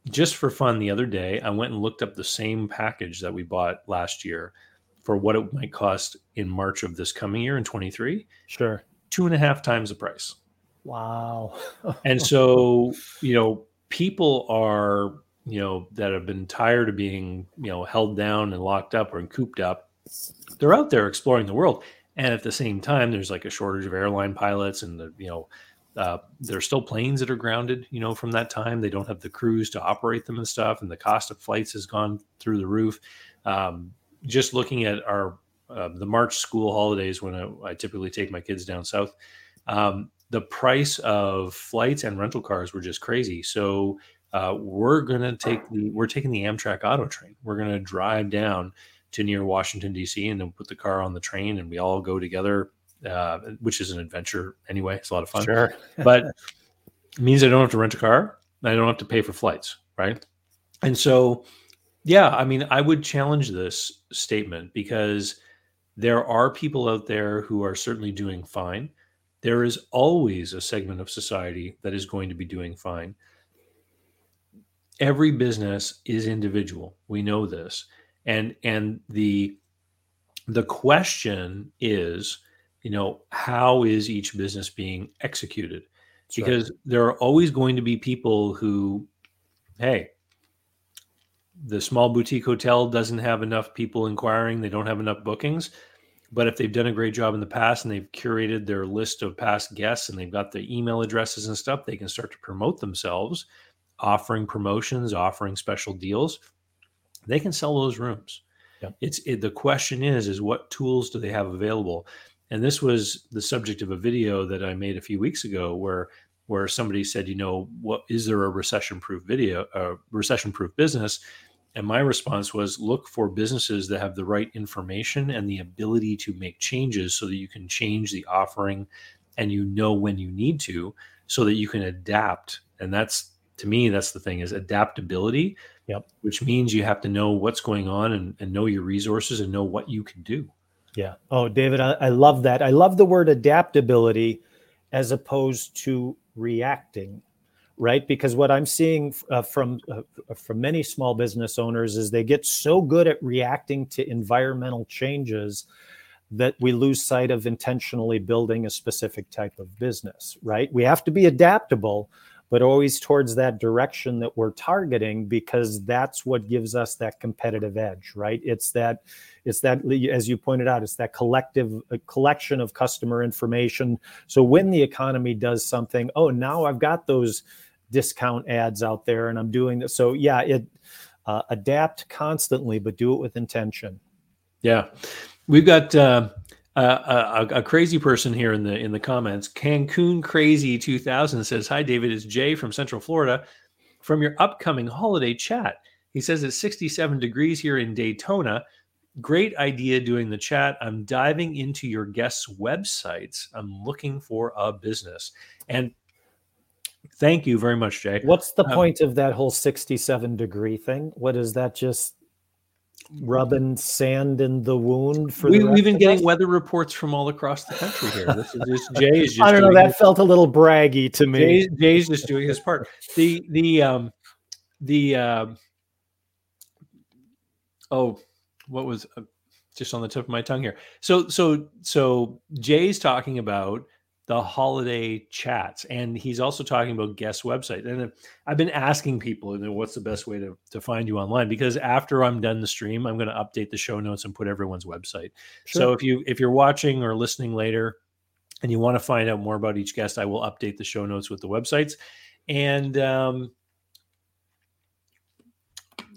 Just for fun, the other day I went and looked up the same package that we bought last year for what it might cost in March of this coming year in 23. Sure. Two and a half times the price. Wow. and so, you know, people are, you know, that have been tired of being, you know, held down and locked up or cooped up, they're out there exploring the world. And at the same time, there's like a shortage of airline pilots and the, you know, uh, there's still planes that are grounded, you know, from that time. They don't have the crews to operate them and stuff, and the cost of flights has gone through the roof. Um, just looking at our uh, the March school holidays when I, I, typically take my kids down south, um, the price of flights and rental cars were just crazy. So uh, we're gonna take the we're taking the Amtrak Auto Train. We're gonna drive down to near Washington D.C. and then put the car on the train, and we all go together, uh, which is an adventure anyway. It's a lot of fun. Sure. but it means I don't have to rent a car. I don't have to pay for flights, right? And so, yeah, I mean, I would challenge this statement because there are people out there who are certainly doing fine. There is always a segment of society that is going to be doing fine. Every business is individual. We know this. And and the the question is, you know, how is each business being executed? That's right. Because there are always going to be people who, hey, the small boutique hotel doesn't have enough people inquiring, they don't have enough bookings. But if they've done a great job in the past and they've curated their list of past guests and they've got the email addresses and stuff, they can start to promote themselves, offering promotions, offering special deals. They can sell those rooms. Yep. It's it, the question is is what tools do they have available? And this was the subject of a video that I made a few weeks ago where where somebody said, you know, what is there a recession proof video, a recession proof business? And my response was look for businesses that have the right information and the ability to make changes so that you can change the offering and you know when you need to so that you can adapt. And that's to me, that's the thing is adaptability. Yep. Which means you have to know what's going on and, and know your resources and know what you can do. Yeah. Oh, David, I, I love that. I love the word adaptability as opposed to reacting right? Because what i'm seeing uh, from uh, from many small business owners is they get so good at reacting to environmental changes that we lose sight of intentionally building a specific type of business right? We have to be adaptable but always towards that direction that we're targeting because that's what gives us that competitive edge right? It's that it's that as you pointed out it's that collective uh, collection of customer information. So when the economy does something oh now i've got those discount ads out there and i'm doing this so yeah it uh, adapt constantly but do it with intention Yeah, we've got uh, a, a crazy person here in the in the comments. Cancun Crazy 2000 says, "Hi, David. It's Jay from Central Florida. From your upcoming holiday chat, he says it's 67 degrees here in Daytona. Great idea doing the chat. I'm diving into your guests' websites. I'm looking for a business, and thank you very much, Jay. what's the Um, point of that whole 67 degree thing what is that just rubbing sand in the wound for We, we've been getting us? weather reports from all across the country here. This is just Jay is just i don't know, that his- felt a little braggy to me Jay, Jay's just doing his part. The the um the um oh what was uh, just on the tip of my tongue here. So so so Jay's talking about the holiday chats and he's also talking about guest website and i've been asking people you know, what's the best way to, to find you online because after i'm done the stream i'm going to update the show notes and put everyone's website so if you if you're watching or listening later and you want to find out more about each guest, I will update the show notes with the websites. And um,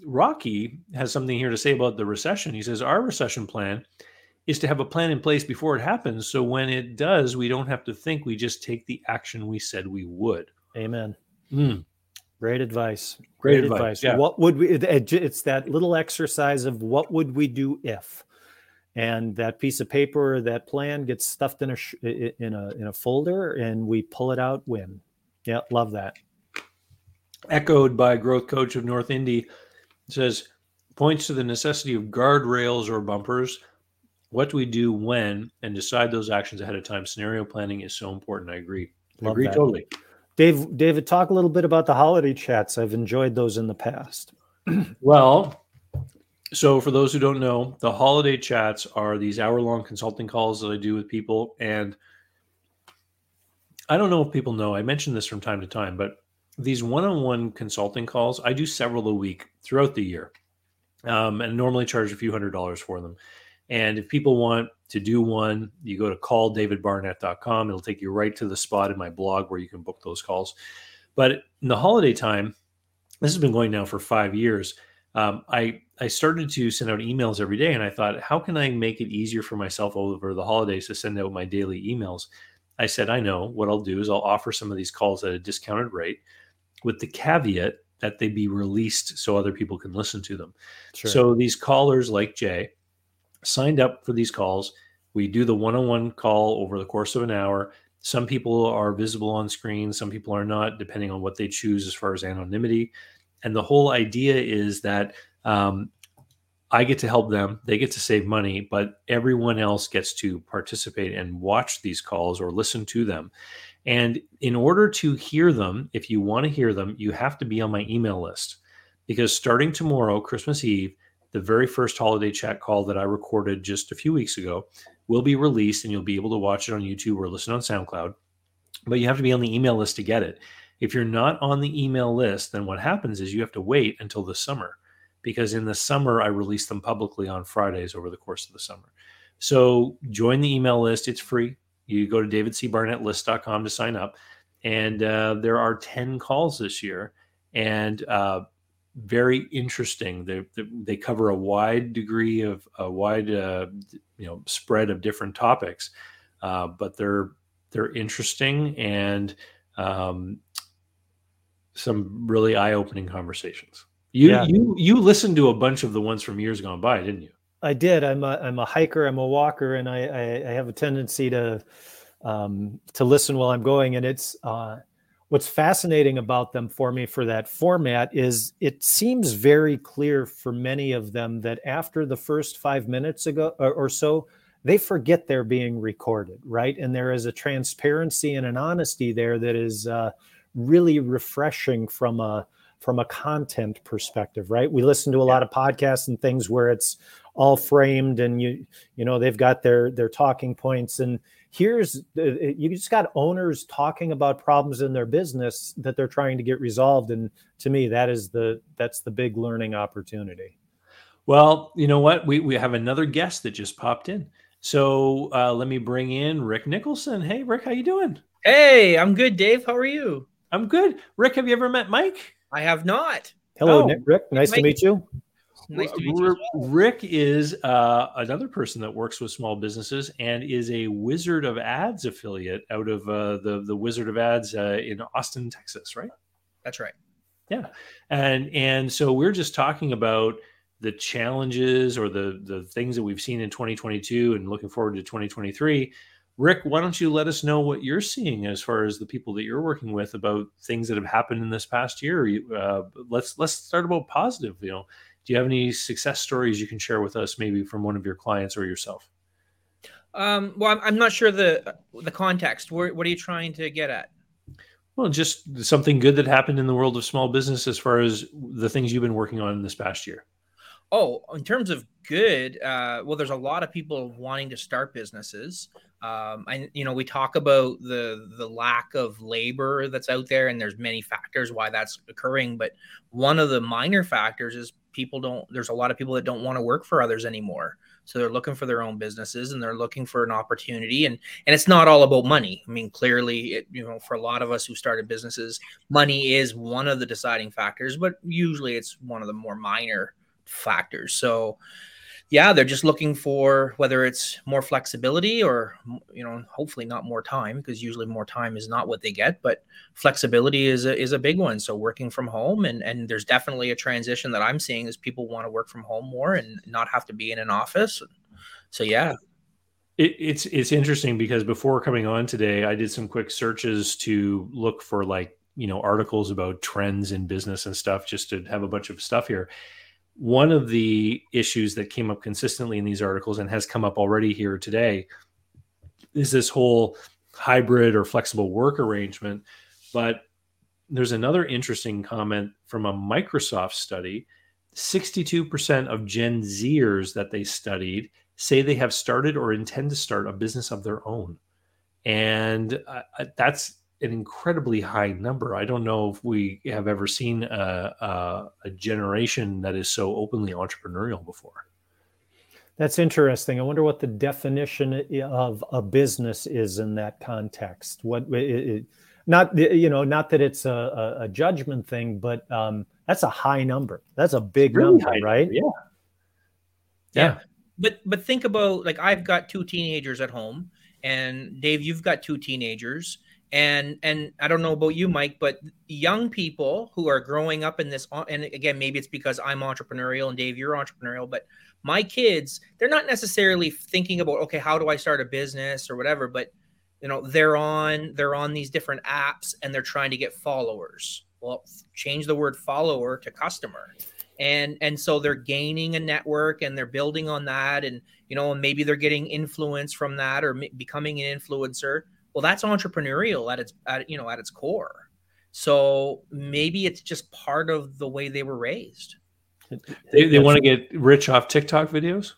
Rocky has something here to say about the recession. He says, Our recession plan is to have a plan in place before it happens. So when it does, we don't have to think, we just take the action we said we would. amen Mm, Great advice. Great advice, yeah. What would we? it- it- It's that little exercise of what would we do if, and that piece of paper, that plan gets stuffed in a in a in a folder, and we pull it out when. Yeah, love that. echoed by growth coach of North Indy says points to the necessity of guardrails or bumpers. What do we do when and decide those actions ahead of time? Scenario planning is so important. I agree. I agree that. totally. Dave, David, talk a little bit about the holiday chats. I've enjoyed those in the past. Well, so for those who don't know, the holiday chats are these hour long consulting calls that I do with people. And I don't know if people know, I mention this from time to time, but these one on one consulting calls, I do several a week throughout the year um, and normally charge a few hundred dollars for them. And if people want to do one, you go to calldavidbarnett.com. It'll take you right to the spot in my blog where you can book those calls. But in the holiday time, this has been going now for five years. Um, I I started to send out emails every day, and I thought, how can I make it easier for myself over the holidays to send out my daily emails? I said, I know what I'll do is I'll offer some of these calls at a discounted rate with the caveat that they be released so other people can listen to them. Sure. So these callers like Jay signed up for these calls. We do the one on one call over the course of an hour. Some people are visible on screen, some people are not, depending on what they choose as far as anonymity. And the whole idea is that um, I get to help them, they get to save money, but everyone else gets to participate and watch these calls or listen to them. And in order to hear them, if you want to hear them, you have to be on my email list because starting tomorrow, Christmas Eve, the very first holiday chat call that I recorded just a few weeks ago will be released and you'll be able to watch it on YouTube or listen on SoundCloud. But you have to be on the email list to get it. If you're not on the email list, then what happens is you have to wait until the summer because in the summer I release them publicly on Fridays over the course of the summer. So join the email list. It's free. You go to davidcbarnettlist.com to sign up. And uh, there are 10 calls this year and uh, very interesting. They, they cover a wide degree of a wide, uh, you know, spread of different topics, uh, but they're, they're interesting and um, some really eye-opening conversations. You, yeah. you, you listened to a bunch of the ones from years gone by, didn't you? I did. I'm a I'm a hiker. I'm a walker, and I I, I have a tendency to um, to listen while I'm going. And it's uh, what's fascinating about them for me for that format is it seems very clear for many of them that after the first five minutes ago or, or so, they forget they're being recorded, right? And there is a transparency and an honesty there that is uh, really refreshing from a from a content perspective, right? We listen to a lot of podcasts and things where it's all framed and you you know they've got their their talking points and here's you just got owners talking about problems in their business that they're trying to get resolved. And to me that is the that's the big learning opportunity. Well you know what? We, we have another guest that just popped in. So uh, let me bring in rick nicholson. Hey rick how you doing? Hey i'm good dave. How are you? I'm good. Rick have you ever met mike? I have not. Hello oh, rick. Nice mike. to meet you Nice to meet you. Rick is uh, another person that works with small businesses and is a Wizard of Ads affiliate out of uh, the the Wizard of Ads uh, in Austin, Texas, right? That's right. Yeah, and and so we're just talking about the challenges or the the things that we've seen in 2022 and looking forward to 2023. Rick, why don't you let us know what you're seeing as far as the people that you're working with about things that have happened in this past year? Uh, let's let's start about positive. You know, do you have any success stories you can share with us, maybe from one of your clients or yourself? Um, well, I'm not sure the the context. Where, what are you trying to get at? Well, just something good that happened in the world of small business as far as the things you've been working on in this past year. Oh, in terms of good, uh, well, there's a lot of people wanting to start businesses. Um, I, you know, we talk about the the lack of labor that's out there, and there's many factors why that's occurring. But one of the minor factors is people don't there's a lot of people that don't want to work for others anymore. So they're looking for their own businesses and they're looking for an opportunity and and it's not all about money. I mean clearly it, you know for a lot of us who started businesses money is one of the deciding factors but usually it's one of the more minor factors. So yeah, they're just looking for whether it's more flexibility or you know, hopefully not more time because usually more time is not what they get, but flexibility is a, is a big one. So working from home and and there's definitely a transition that I'm seeing is people want to work from home more and not have to be in an office. So yeah. It, it's it's interesting because before coming on today, I did some quick searches to look for like you know articles about trends in business and stuff just to have a bunch of stuff here one of the issues that came up consistently in these articles and has come up already here today is this whole hybrid or flexible work arrangement. But there's another interesting comment from a Microsoft study 62% of Gen Zers that they studied say they have started or intend to start a business of their own. And uh, that's an incredibly high number. I don't know if we have ever seen a, a, a, generation that is so openly entrepreneurial before. That's interesting. I wonder what the definition of a business is in that context. What it, not you know not that it's a, a judgment thing, but um, that's a high number. That's a big really number, right? Yeah. yeah. yeah. But but think about like I've got two teenagers at home And Dave, you've got two teenagers and and i don't know about you mike but young people who are growing up in this and again maybe it's because i'm entrepreneurial and dave you're entrepreneurial but my kids they're not necessarily thinking about okay how do i start a business or whatever but you know they're on they're on these different apps and they're trying to get followers. Well change the word follower to customer. And and so they're gaining a network and they're building on that and you know maybe they're getting influence from that or becoming an influencer well that's entrepreneurial at its at, you know at its core. So maybe it's just part of the way they were raised. They, they want to get rich off tiktok videos?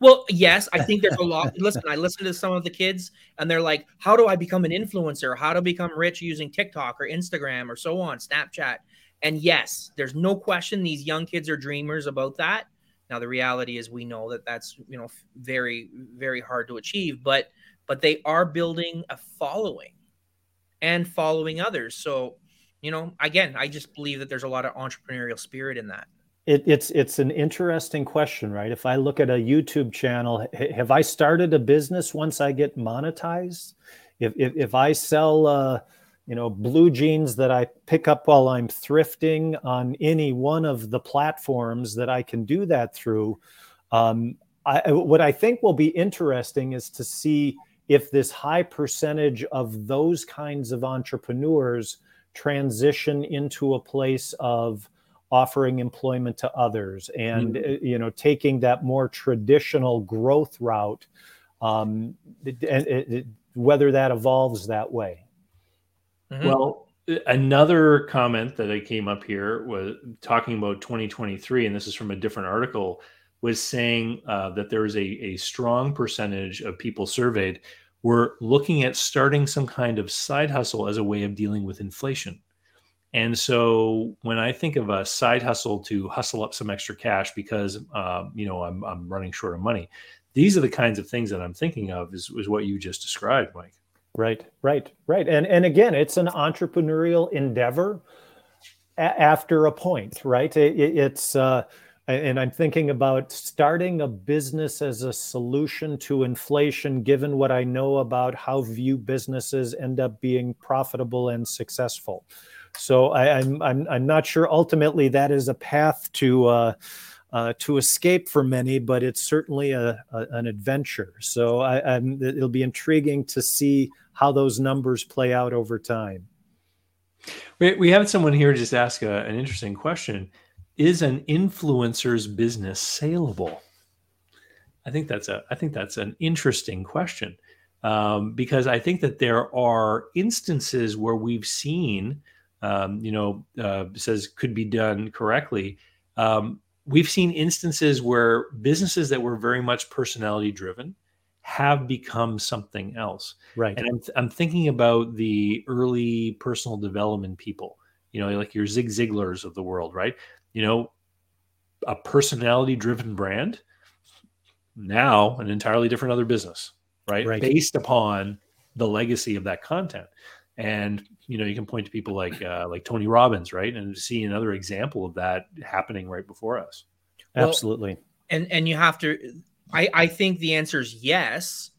Well yes i think there's a lot listen i listen to some of the kids and they're like how do i become an influencer? How to become rich using tiktok or instagram or so on snapchat? And yes there's no question these young kids are dreamers about that. Now the reality is we know that that's you know very very hard to achieve but but they are building a following and following others. So, you know, again, I just believe that there's a lot of entrepreneurial spirit in that. It, it's it's an interesting question, right? If I look at a YouTube channel, have I started a business once I get monetized? If if, if I sell, uh, you know, blue jeans that I pick up while I'm thrifting on any one of the platforms that I can do that through, um, I, what I think will be interesting is to see if this high percentage of those kinds of entrepreneurs transition into a place of offering employment to others and mm-hmm. you know taking that more traditional growth route um, and whether that evolves that way mm-hmm. well another comment that i came up here was talking about 2023 and this is from a different article was saying uh, that there is a, a strong percentage of people surveyed were looking at starting some kind of side hustle as a way of dealing with inflation. And so when I think of a side hustle to hustle up some extra cash because uh, you know I'm, I'm running short of money, these are the kinds of things that I'm thinking of. Is, is what you just described, Mike. Right, right, right. And and again, it's an entrepreneurial endeavor. A- after a point, right? It, it, it's uh, and I'm thinking about starting a business as a solution to inflation, given what I know about how view businesses end up being profitable and successful. So I, am I'm, I'm I'm not sure ultimately that is a path to uh, uh, to escape for many, but it's certainly a, a an adventure. So I, I'm, it'll be intriguing to see how those numbers play out over time. We, we have someone here just ask a, an interesting question is an influencer's business saleable? I think that's a I think that's an interesting question um, because I think that there are instances where we've seen, um, you know, uh, says could be done correctly. Um, we've seen instances where businesses that were very much personality driven have become something else. Right. And I'm, I'm thinking about the early personal development people, you know, like your Zig Ziglars of the world, right? You know, a personality driven brand, now an entirely different other business, right? right? Based upon the legacy of that content. And you know, you can point to people like uh, like Tony Robbins, right, and see another example of that happening right before us. Well, Absolutely. And and you have to. I I think the answer is yes.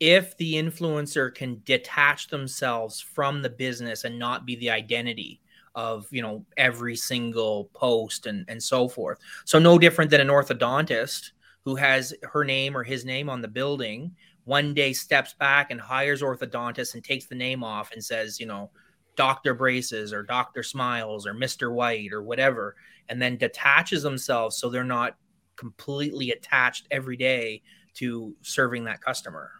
If the influencer can detach themselves from the business and not be the identity, of you know every single post and and so forth. So no different than an orthodontist who has her name or his name on the building one day steps back and hires orthodontist and takes the name off and says you know dr braces or dr smiles or mr white or whatever and then detaches themselves so they're not completely attached every day to serving that customer.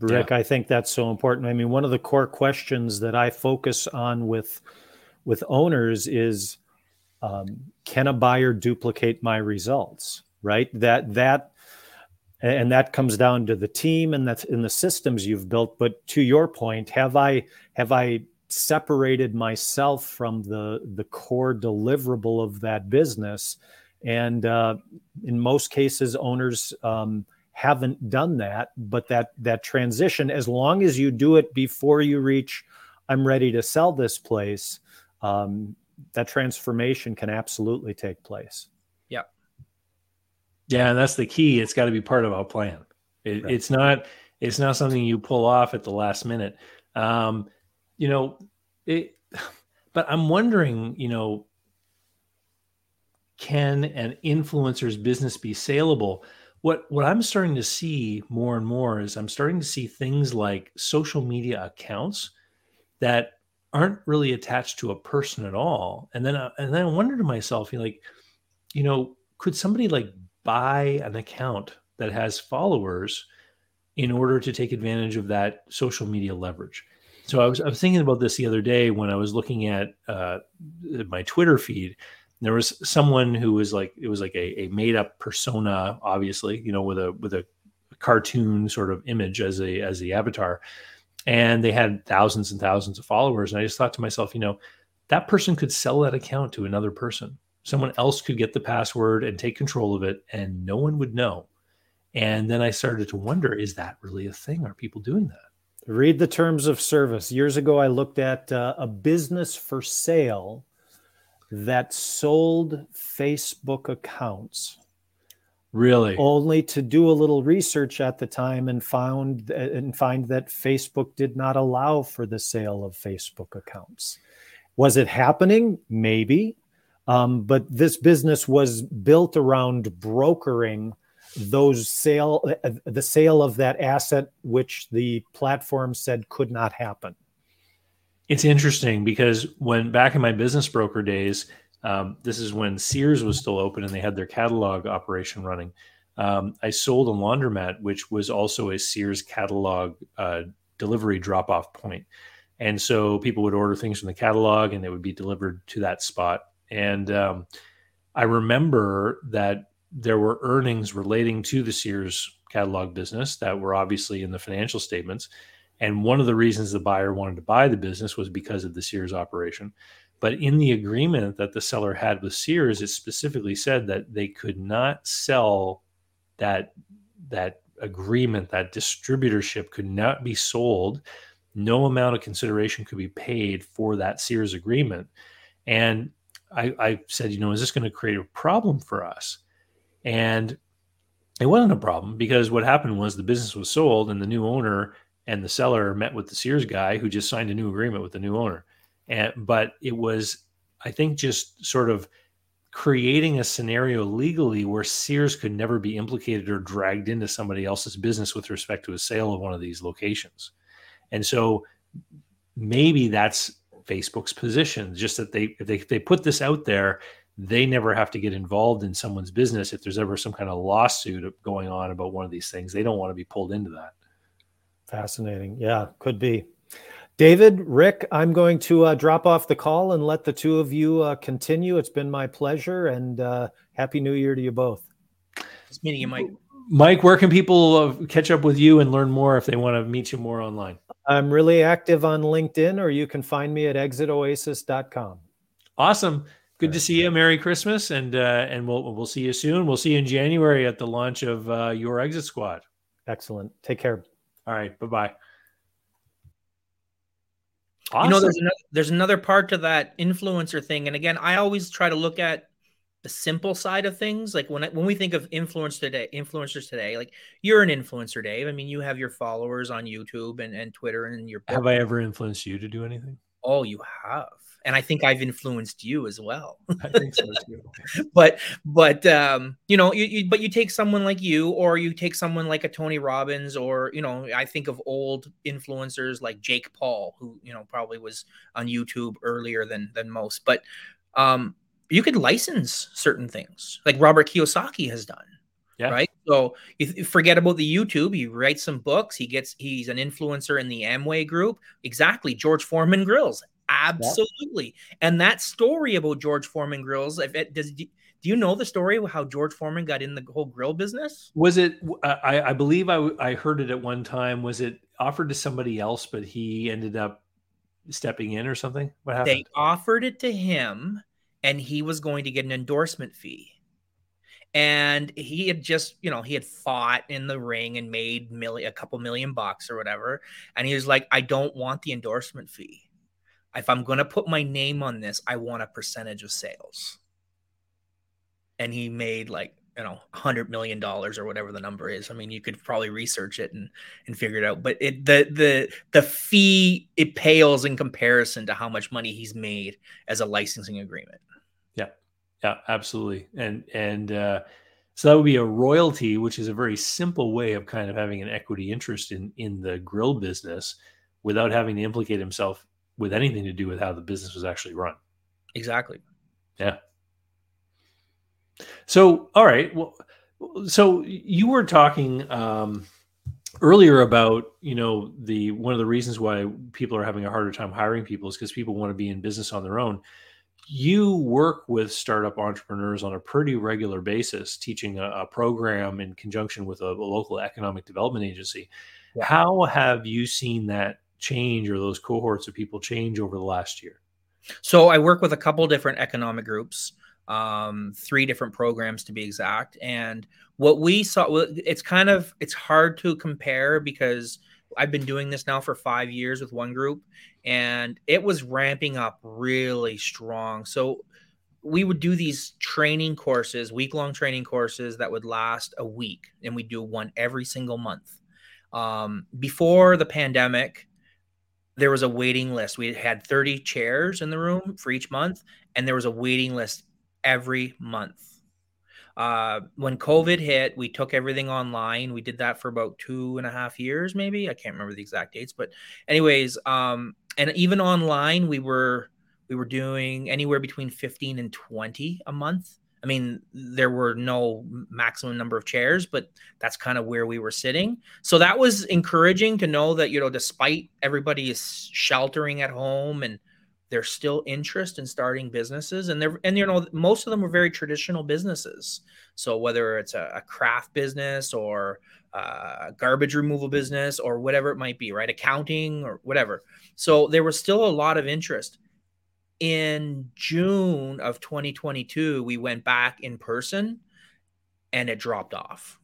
Rick yeah. i think that's so important. I mean one of the core questions that i focus on with with owners is um, can a buyer duplicate my results right? That that and that comes down to the team and that's in the systems you've built. But to your point have i have i separated myself from the the core deliverable of that business? And uh, in most cases owners um, haven't done that but that that transition as long as you do it before you reach i'm ready to sell this place um, that transformation can absolutely take place. Yeah. Yeah, and that's the key. It's got to be part of our plan. It, right. It's not It's not something you pull off at the last minute. Um, you know, it, but I'm wondering, you know, can an influencer's business be saleable? What what I'm starting to see more and more is I'm starting to see things like social media accounts that aren't really attached to a person at all. And then I, and then I wonder to myself, you know, like, you know, could somebody like buy an account that has followers in order to take advantage of that social media leverage? So I was I was thinking about this the other day when I was looking at uh, my Twitter feed there was someone who was like it was like a, a made up persona obviously you know with a with a cartoon sort of image as a as the avatar and they had thousands and thousands of followers. And i just thought to myself you know that person could sell that account to another person. Someone else could get the password and take control of it and no one would know. And then i started to wonder is that really a thing? Are people doing that? Read the terms of service. Years ago i looked at uh, a business for sale that sold Facebook accounts. Really? Only to do a little research at the time and found and find that Facebook did not allow for the sale of Facebook accounts. Was it happening? Maybe. Um, but this business was built around brokering those sale uh, the sale of that asset which the platform said could not happen it's interesting because when back in my business broker days, um, this is when Sears was still open and they had their catalog operation running. Um, I sold a laundromat, which was also a Sears catalog uh, delivery drop off point. And so people would order things from the catalog and they would be delivered to that spot. And um, I remember that there were earnings relating to the Sears catalog business that were obviously in the financial statements. And one of the reasons the buyer wanted to buy the business was because of the Sears operation. But in the agreement that the seller had with Sears, it specifically said that they could not sell that that agreement, that distributorship could not be sold. No amount of consideration could be paid for that Sears agreement. And I, I said, you know, is this going to create a problem for us? And it wasn't a problem because what happened was the business was sold and the new owner and the seller met with the Sears guy who just signed a new agreement with the new owner. And but it was, I think, just sort of creating a scenario legally where Sears could never be implicated or dragged into somebody else's business with respect to a sale of one of these locations. And so maybe that's Facebook's position, just that they if they if they put this out there, they never have to get involved in someone's business if there's ever some kind of lawsuit going on about one of these things. They don't want to be pulled into that. Fascinating. Yeah, could be. David, Rick, I'm going to uh, drop off the call and let the two of you uh, continue. It's been my pleasure and uh, happy new year to you both. It's meeting you, Mike. Mike, where can people uh, catch up with you and learn more if they want to meet you more online? I'm really active on LinkedIn, or you can find me at exitoasis.com. Awesome. Good to see you. Merry Christmas, and uh, and we'll we'll see you soon. We'll see you in January at the launch of uh, your Exit Squad. Excellent. Take care. All right. Bye bye. Awesome. You know, there's another, there's another part to that influencer thing, and again, I always try to look at the simple side of things. Like when I, when we think of influence today, influencers today, like you're an influencer, Dave. I mean, you have your followers on YouTube and, and Twitter, and your have I ever influenced you to do anything? Oh, you have and I think I've influenced you as well. I think so too. but but um, you know, you, you, but you take someone like you, or you take someone like a Tony Robbins, or you know, I think of old influencers like Jake Paul, who you know probably was on YouTube earlier than than most. But um, you could license certain things, like Robert Kiyosaki has done. Yeah. Right. So you forget about the YouTube. He writes some books. He gets he's an influencer in the Amway group. Exactly. George Foreman Grills Absolutely. And that story about George Foreman grills, if it does, do you know the story of how George Foreman got in the whole grill business? Was it? I, I believe I, I heard it at one time. Was it offered to somebody else, but he ended up stepping in or something? What happened? They offered it to him, and he was going to get an endorsement fee. And he had just, you know, he had fought in the ring and made million, a couple million bucks or whatever. And he was like, I don't want the endorsement fee if I'm going to put my name on this, I want a percentage of sales. And he made like you know, hundred million dollars or whatever the number is. I mean, you could probably research it and and figure it out. But it the the the fee it pales in comparison to how much money he's made as a licensing agreement. Yeah, yeah, absolutely. And and uh, so that would be a royalty, which is a very simple way of kind of having an equity interest in in the grill business without having to implicate himself with anything to do with how the business was actually run. Exactly. Yeah. So, all right. Well, so you were talking um, earlier about you know the one of the reasons why people are having a harder time hiring people is because people want to be in business on their own. You work with startup entrepreneurs on a pretty regular basis, teaching a, a program in conjunction with a, a local economic development agency. Yeah. How have you seen that change or those cohorts of people change over the last year? So I work with a couple different economic groups um, three different programs to be exact. And what we saw, it's kind of it's hard to compare because I've been doing this now for five years with one group, and it was ramping up really strong. So we would do these training courses, week long training courses that would last a week, and we do one every single month. Um, before the pandemic, there was a waiting list. We had 30 chairs in the room for each month, and there was a waiting list every month. Uh, when COVID hit, we took everything online. We did that for about two and a half years, maybe. I can't remember the exact dates, but anyways, um, and even online, we were we were doing anywhere between 15 and 20 a month. I mean, there were no maximum number of chairs, but that's kind of where we were sitting. So that was encouraging to know that, you know, despite everybody is sheltering at home and there's still interest in starting businesses and they're and you know most of them were very traditional businesses. So whether it's a, a craft business or uh, a garbage removal business or whatever it might be right? Accounting or whatever. So there was still a lot of interest in june of 2022 we went back in person and it dropped off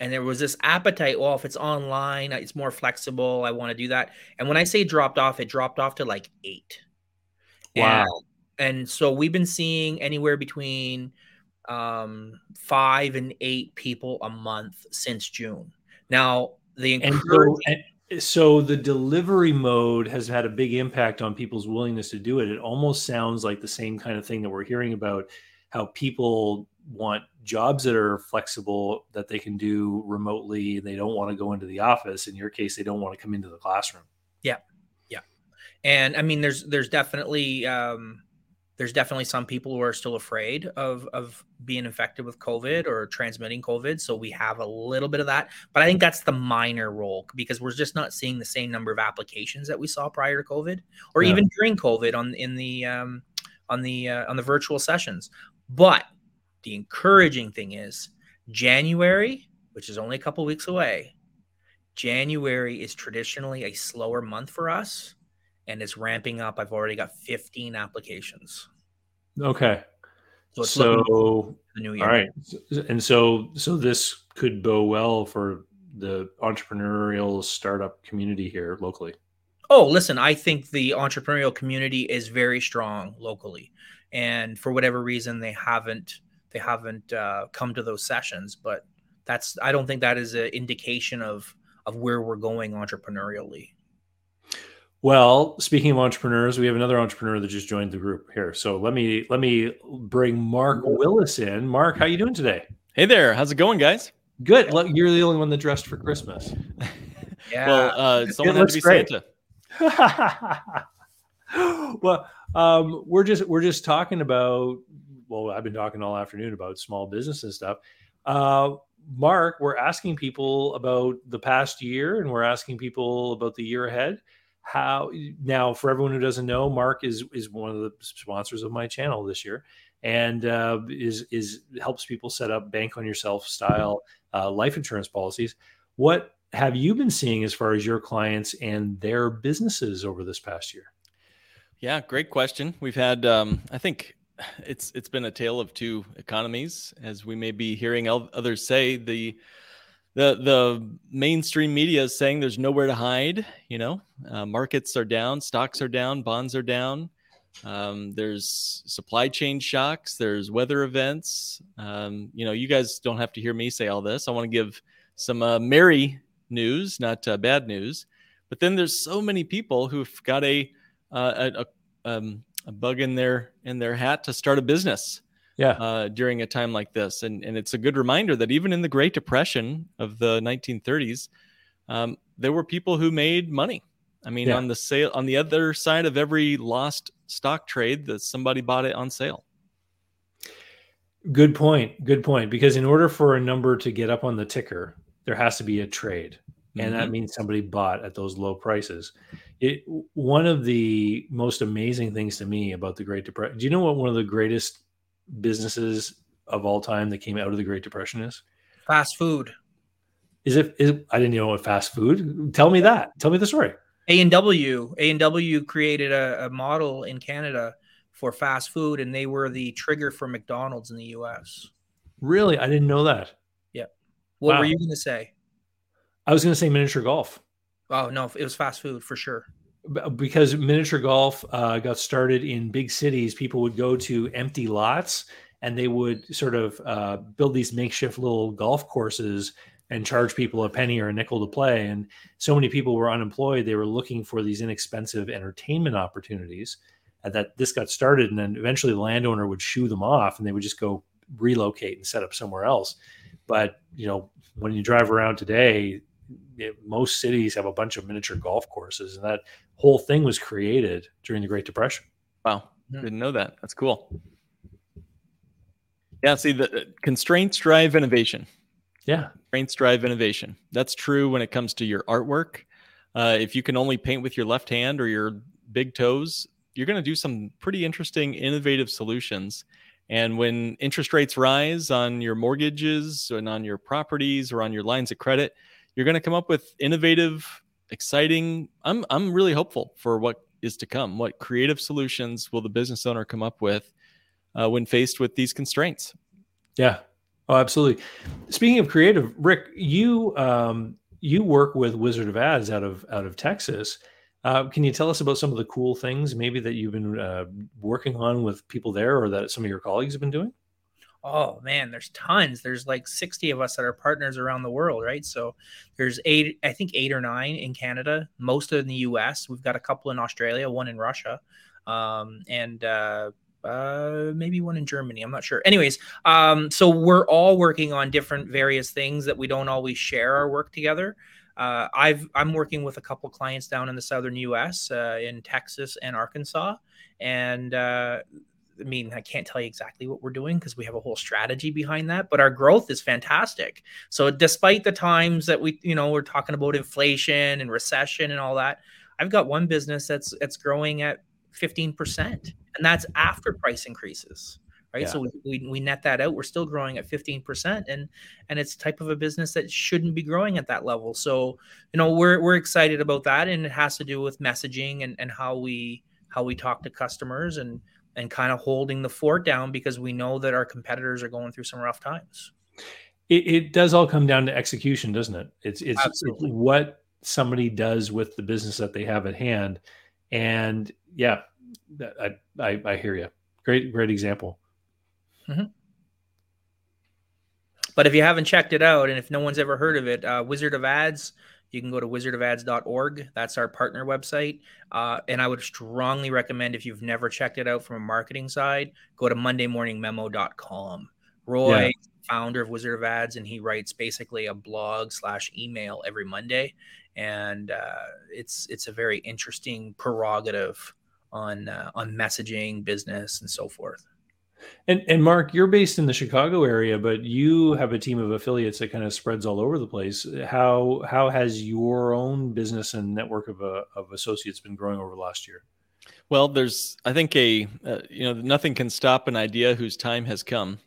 and there was this appetite well if it's online it's more flexible i want to do that and when i say dropped off it dropped off to like eight Wow. And, and so we've been seeing anywhere between um, five and eight people a month since June. Now, the encouraging- and so, so the delivery mode has had a big impact on people's willingness to do it. It almost sounds like the same kind of thing that we're hearing about how people want jobs that are flexible that they can do remotely. And they don't want to go into the office. In your case, they don't want to come into the classroom. Yeah. Yeah and I mean, there's there's definitely um, there's definitely some people who are still afraid of of being infected with COVID or transmitting COVID. So we have a little bit of that, but I think that's the minor role because we're just not seeing the same number of applications that we saw prior to COVID or yeah. even during COVID on in the um, on the uh, on the virtual sessions. But the encouraging thing is January, which is only a couple weeks away. January is traditionally a slower month for us and it's ramping up. I've already got 15 applications. Okay. So, so the new year. All right. And so so this could bow well for the entrepreneurial startup community here locally. Oh, listen, I think the entrepreneurial community is very strong locally. And for whatever reason they haven't they haven't uh, come to those sessions, but that's I don't think that is an indication of of where we're going entrepreneurially. Well, speaking of entrepreneurs, we have another entrepreneur that just joined the group here. So let me let me bring Mark Willis in. Mark, how you doing today? Hey there, how's it going, guys? Good. You're the only one that dressed for Christmas. yeah. Well, uh, someone had to be great. Santa. well, um, we're just we're just talking about. Well, I've been talking all afternoon about small business and stuff. Uh, Mark, we're asking people about the past year, and we're asking people about the year ahead how now for everyone who doesn't know mark is is one of the sponsors of my channel this year and uh, is is helps people set up bank on yourself style uh, life insurance policies. What have you been seeing as far as your clients and their businesses over this past year? Yeah great question. We've had um, i think it's it's been a tale of two economies as we may be hearing others say. The the the mainstream media is saying there's nowhere to hide. You know, uh, markets are down, stocks are down, bonds are down. Um, there's supply chain shocks. There's weather events. Um, you know, you guys don't have to hear me say all this. I want to give some uh, merry news, not uh, bad news. But then there's so many people who've got a uh, a, a, um, a, bug in their in their hat to start a business. Yeah. Uh, during a time like this, and and it's a good reminder that even in the Great Depression of the 1930s, um, there were people who made money. I mean, yeah. on the sale on the other side of every lost stock trade, that somebody bought it on sale. Good point. Good point. Because in order for a number to get up on the ticker, there has to be a trade and mm-hmm. that means somebody bought at those low prices. It one of the most amazing things to me about the Great Depression. Do you know what one of the greatest businesses of all time that came out of the Great Depression is? Fast food. Is it? Is I didn't know what fast food. Tell me that. Tell me the story. A and W. A and W created a, a model in Canada for fast food, and they were the trigger for McDonald's in the U.S. Really, I didn't know that. Yeah. What wow. were you going to say? I was going to say miniature golf. Oh no, it was fast food for sure. Because miniature golf uh, got started in big cities, people would go to empty lots and they would sort of uh, build these makeshift little golf courses and charge people a penny or a nickel to play. And so many people were unemployed; they were looking for these inexpensive entertainment opportunities. And that this got started, and then eventually the landowner would shoo them off, and they would just go relocate and set up somewhere else. But you know, when you drive around today, it, most cities have a bunch of miniature golf courses, and that whole thing was created during the Great Depression. Wow, didn't know that. That's cool. Yeah, see, the constraints drive innovation. Yeah, constraints drive innovation. That's true when it comes to your artwork. Uh, if you can only paint with your left hand or your big toes, you're going to do some pretty interesting, innovative solutions. And when interest rates rise on your mortgages and on your properties or on your lines of credit, you're going to come up with innovative, exciting. I'm I'm really hopeful for what is to come. What creative solutions will the business owner come up with uh, when faced with these constraints? Yeah. Oh, absolutely. Speaking of creative, Rick, you um, you work with Wizard of Ads out of out of Texas. Uh, can you tell us about some of the cool things maybe that you've been uh, working on with people there, or that some of your colleagues have been doing? Oh man there's tons. There's like 60 of us that are partners around the world right? So there's eight i think eight or nine in canada most of in the us we've got a couple in australia one in russia um, and uh, uh, maybe one in germany. I'm not sure. Anyways um, so we're all working on different various things that we don't always share our work together. Uh, I've I'm working with a couple clients down in the southern U.S. Uh, in Texas and Arkansas, and uh, I mean, I can't tell you exactly what we're doing because we have a whole strategy behind that, but our growth is fantastic. So despite the times that we, you know, we're talking about inflation and recession and all that, I've got one business that's that's growing at 15%. And that's after price increases. Right. Yeah. So we, we, we net that out. We're still growing at 15%. And and it's type of a business that shouldn't be growing at that level. So, you know, we're we're excited about that. And it has to do with messaging and, and how we how we talk to customers and and kind of holding the fort down because we know that our competitors are going through some rough times. It, it does all come down to execution, doesn't it? It's, it's, it's what somebody does with the business that they have at hand, and yeah, I I, I hear you. Great great example. Mm-hmm. But if you haven't checked it out, and if no one's ever heard of it, uh, Wizard of Ads you can go to wizardofads.org. That's our partner website. Uh, and I would strongly recommend if you've never checked it out from a marketing side, go to mondaymorningmemo.com. Roy, yeah. founder of Wizard of Ads, and he writes basically a blog slash email every Monday. And uh, it's it's a very interesting prerogative on uh, on messaging, business, and so forth. And and Mark, you're based in the Chicago area, but you have a team of affiliates that kind of spreads all over the place. How how has your own business and network of uh, of associates been growing over the last year? Well, there's I think a uh, you know nothing can stop an idea whose time has come,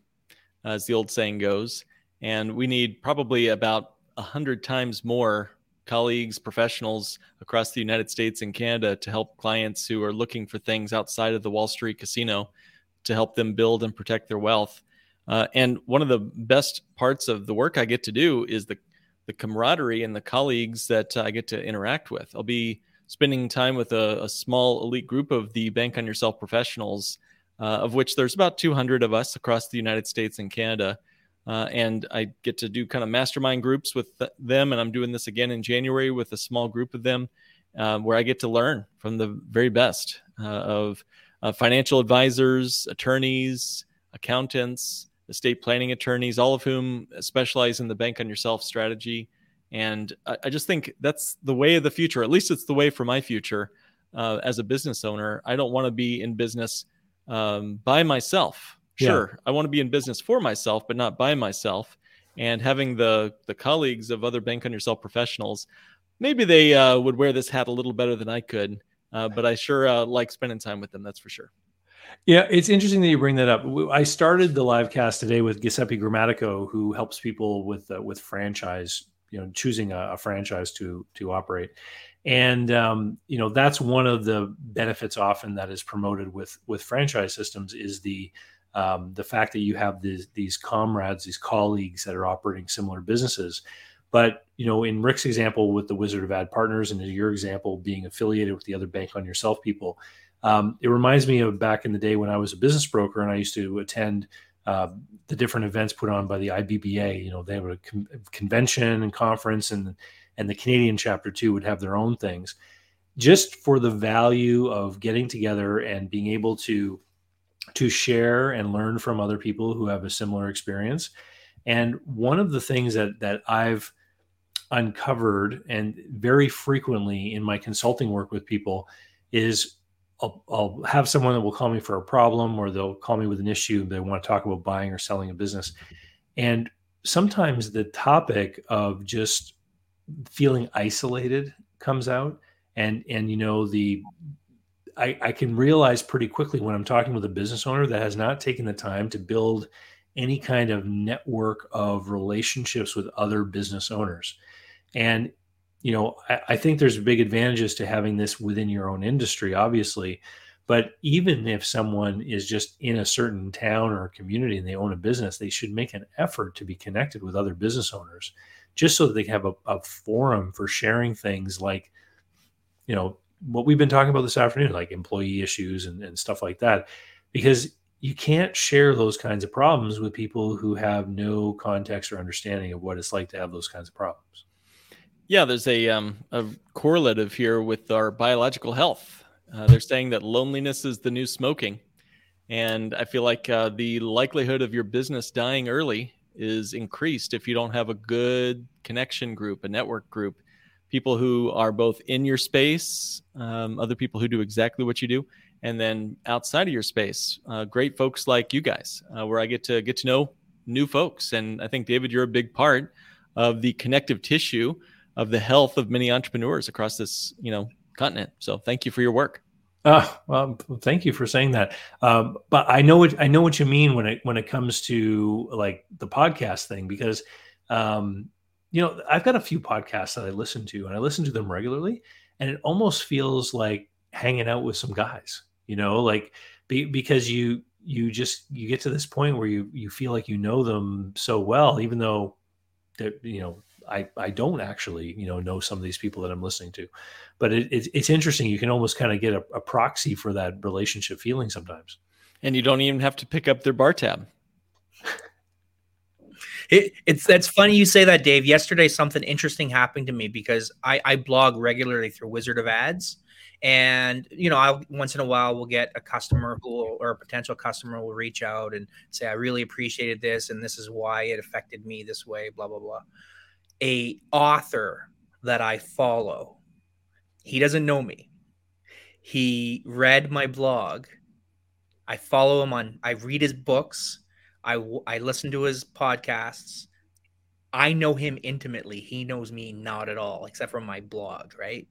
as the old saying goes, and we need probably about a hundred times more colleagues, professionals across the United States and Canada to help clients who are looking for things outside of the Wall Street casino to help them build and protect their wealth. Uh, and one of the best parts of the work I get to do is the the camaraderie and the colleagues that I get to interact with. I'll be spending time with a, a small elite group of the Bank on Yourself professionals, uh, of which there's about 200 of us across the United States and Canada. Uh, and I get to do kind of mastermind groups with th- them. And I'm doing this again in January with a small group of them uh, where I get to learn from the very best uh, of uh, financial advisors, attorneys, accountants, estate planning attorneys, all of whom specialize in the bank on yourself strategy. And I, I just think that's the way of the future. At least it's the way for my future uh, as a business owner. I don't want to be in business um, by myself. Sure, yeah. I want to be in business for myself, but not by myself. And having the the colleagues of other bank on yourself professionals, maybe they uh, would wear this hat a little better than I could. Uh, but I sure uh, like spending time with them. That's for sure. Yeah, it's interesting that you bring that up. I started the live cast today with Giuseppe Grammatico, who helps people with uh, with franchise, you know, choosing a, a, franchise to to operate, and um, you know that's one of the benefits often that is promoted with with franchise systems is the um, the fact that you have these these comrades, these colleagues that are operating similar businesses. But you know, in Rick's example with the Wizard of Ad Partners, and in your example being affiliated with the other bank on yourself people, um, it reminds me of back in the day when I was a business broker and I used to attend uh, the different events put on by the IBBA. You know, they have a con- convention and conference, and and the Canadian chapter too would have their own things, just for the value of getting together and being able to to share and learn from other people who have a similar experience. And one of the things that that I've uncovered and very frequently in my consulting work with people is I'll, I'll, have someone that will call me for a problem or they'll call me with an issue they want to talk about buying or selling a business. And sometimes the topic of just feeling isolated comes out and and you know the I, I can realize pretty quickly when i'm talking with a business owner that has not taken the time to build any kind of network of relationships with other business owners and you know, I, I think there's big advantages to having this within your own industry, obviously. But even if someone is just in a certain town or community and they own a business, they should make an effort to be connected with other business owners just so that they have a, a forum for sharing things like, you know, what we've been talking about this afternoon, like employee issues and, and stuff like that. Because you can't share those kinds of problems with people who have no context or understanding of what it's like to have those kinds of problems. Yeah, there's a um, a correlative here with our biological health. Uh, they're saying that loneliness is the new smoking, and I feel like uh, the likelihood of your business dying early is increased if you don't have a good connection group, a network group, people who are both in your space, um, other people who do exactly what you do, and then outside of your space, uh, great folks like you guys, uh, where I get to get to know new folks. And I think David, you're a big part of the connective tissue of the health of many entrepreneurs across this, you know, continent. So thank you for your work. Uh, well, thank you for saying that. Um, but I know what I know what you mean when it when it comes to like the podcast thing because, um, you know, I've got a few podcasts that I listen to and I listen to them regularly, and it almost feels like hanging out with some guys. You know, like be, because you you just you get to this point where you you feel like you know them so well, even though that you know I, I don't actually you know know some of these people that I'm listening to, but it, it, it's interesting. You can almost kind of get a, a, proxy for that relationship feeling sometimes, and you don't even have to pick up their bar tab. it, it's that's funny you say that, Dave. Yesterday, something interesting happened to me because I, I blog regularly through Wizard of Ads, and you know, I once in a while we'll get a customer who will, or a potential customer will reach out and say, "I really appreciated this, and this is why it affected me this way." Blah blah blah a author that I follow. He doesn't know me. He read my blog. I follow him on I read his books. I I listen to his podcasts. I know him intimately. He knows me not at all except from my blog, right?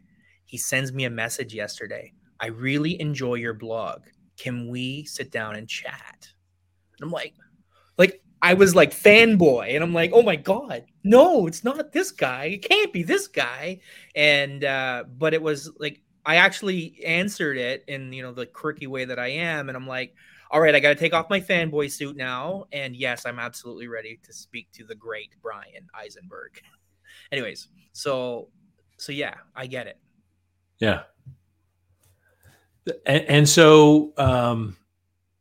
He sends me a message yesterday. I really enjoy your blog. Can we sit down and chat? And I'm like, like I was like fanboy, and I'm like, oh my god, no, it's not this guy. It can't be this guy. And uh, but it was like I actually answered it in you know the quirky way that I am, and I'm like, all right, I got to take off my fanboy suit now, and yes, I'm absolutely ready to speak to the great Bryan Eisenberg. Anyways, so so yeah, I get it. Yeah. And, and so, um,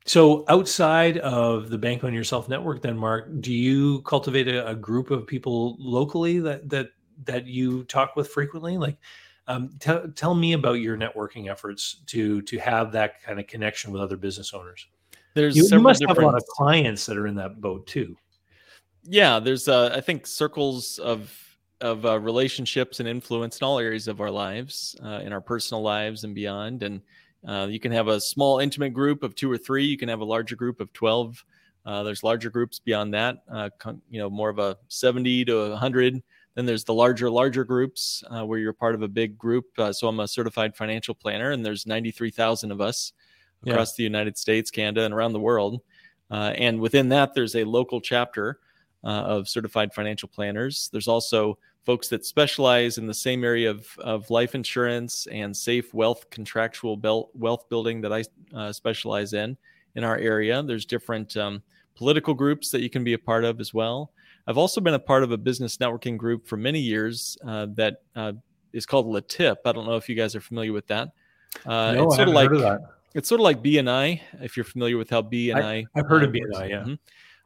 so outside of the Bank on Yourself network, then Mark, do you cultivate a, a group of people locally that that that you talk with frequently? Like, um, tell tell me about your networking efforts to to have that kind of connection with other business owners. There's You, you several must have a lot of clients that are in that boat too. yeah there's uh, i think circles of of uh, relationships and influence in all areas of our lives uh, in our personal lives and beyond. And uh, you can have a small intimate group of two or three. You can have a larger group of 12 uh, there's larger groups beyond that uh, con- you know more of a 70 to 100 then there's the larger larger groups uh, where you're part of a big group. Uh, so i'm a certified financial planner and there's 93000 of us Yeah. across the united states canada and around the world. Uh, and within that there's a local chapter uh, of certified financial planners. There's also folks that specialize in the same area of, of life insurance and safe wealth contractual bel- wealth building that I uh, specialize in in our area. There's different um, political groups that you can be a part of as well. I've also been a part of a business networking group for many years uh, that uh, is called LeTip. I don't know if you guys are familiar with that. Uh, no, it's I sort of haven't like heard of that. it's sort of like BNI, if you're familiar with how BNI. I, I've heard of. BNI, yeah. Mhm.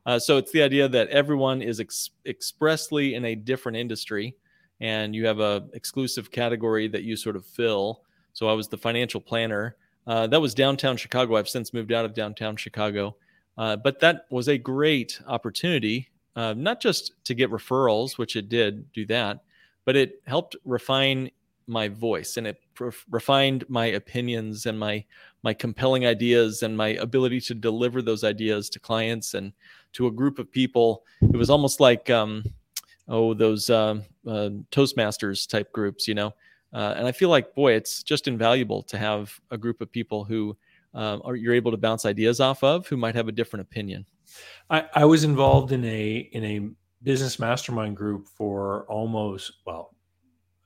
Uh, so it's the idea that everyone is ex- expressly in a different industry, and you have a exclusive category that you sort of fill. So I was the financial planner. Uh, that was downtown Chicago. I've since moved out of downtown Chicago, uh, but that was a great opportunity, uh, not just to get referrals, which it did do that, but it helped refine my voice and it ref- refined my opinions and my my compelling ideas and my ability to deliver those ideas to clients and to a group of people. It was almost like um, oh those um uh, Toastmasters type groups, you know. Uh, and I feel like boy, it's just invaluable to have a group of people who um, are you're able to bounce ideas off of who might have a different opinion. I, I was involved in a in a business mastermind group for almost well,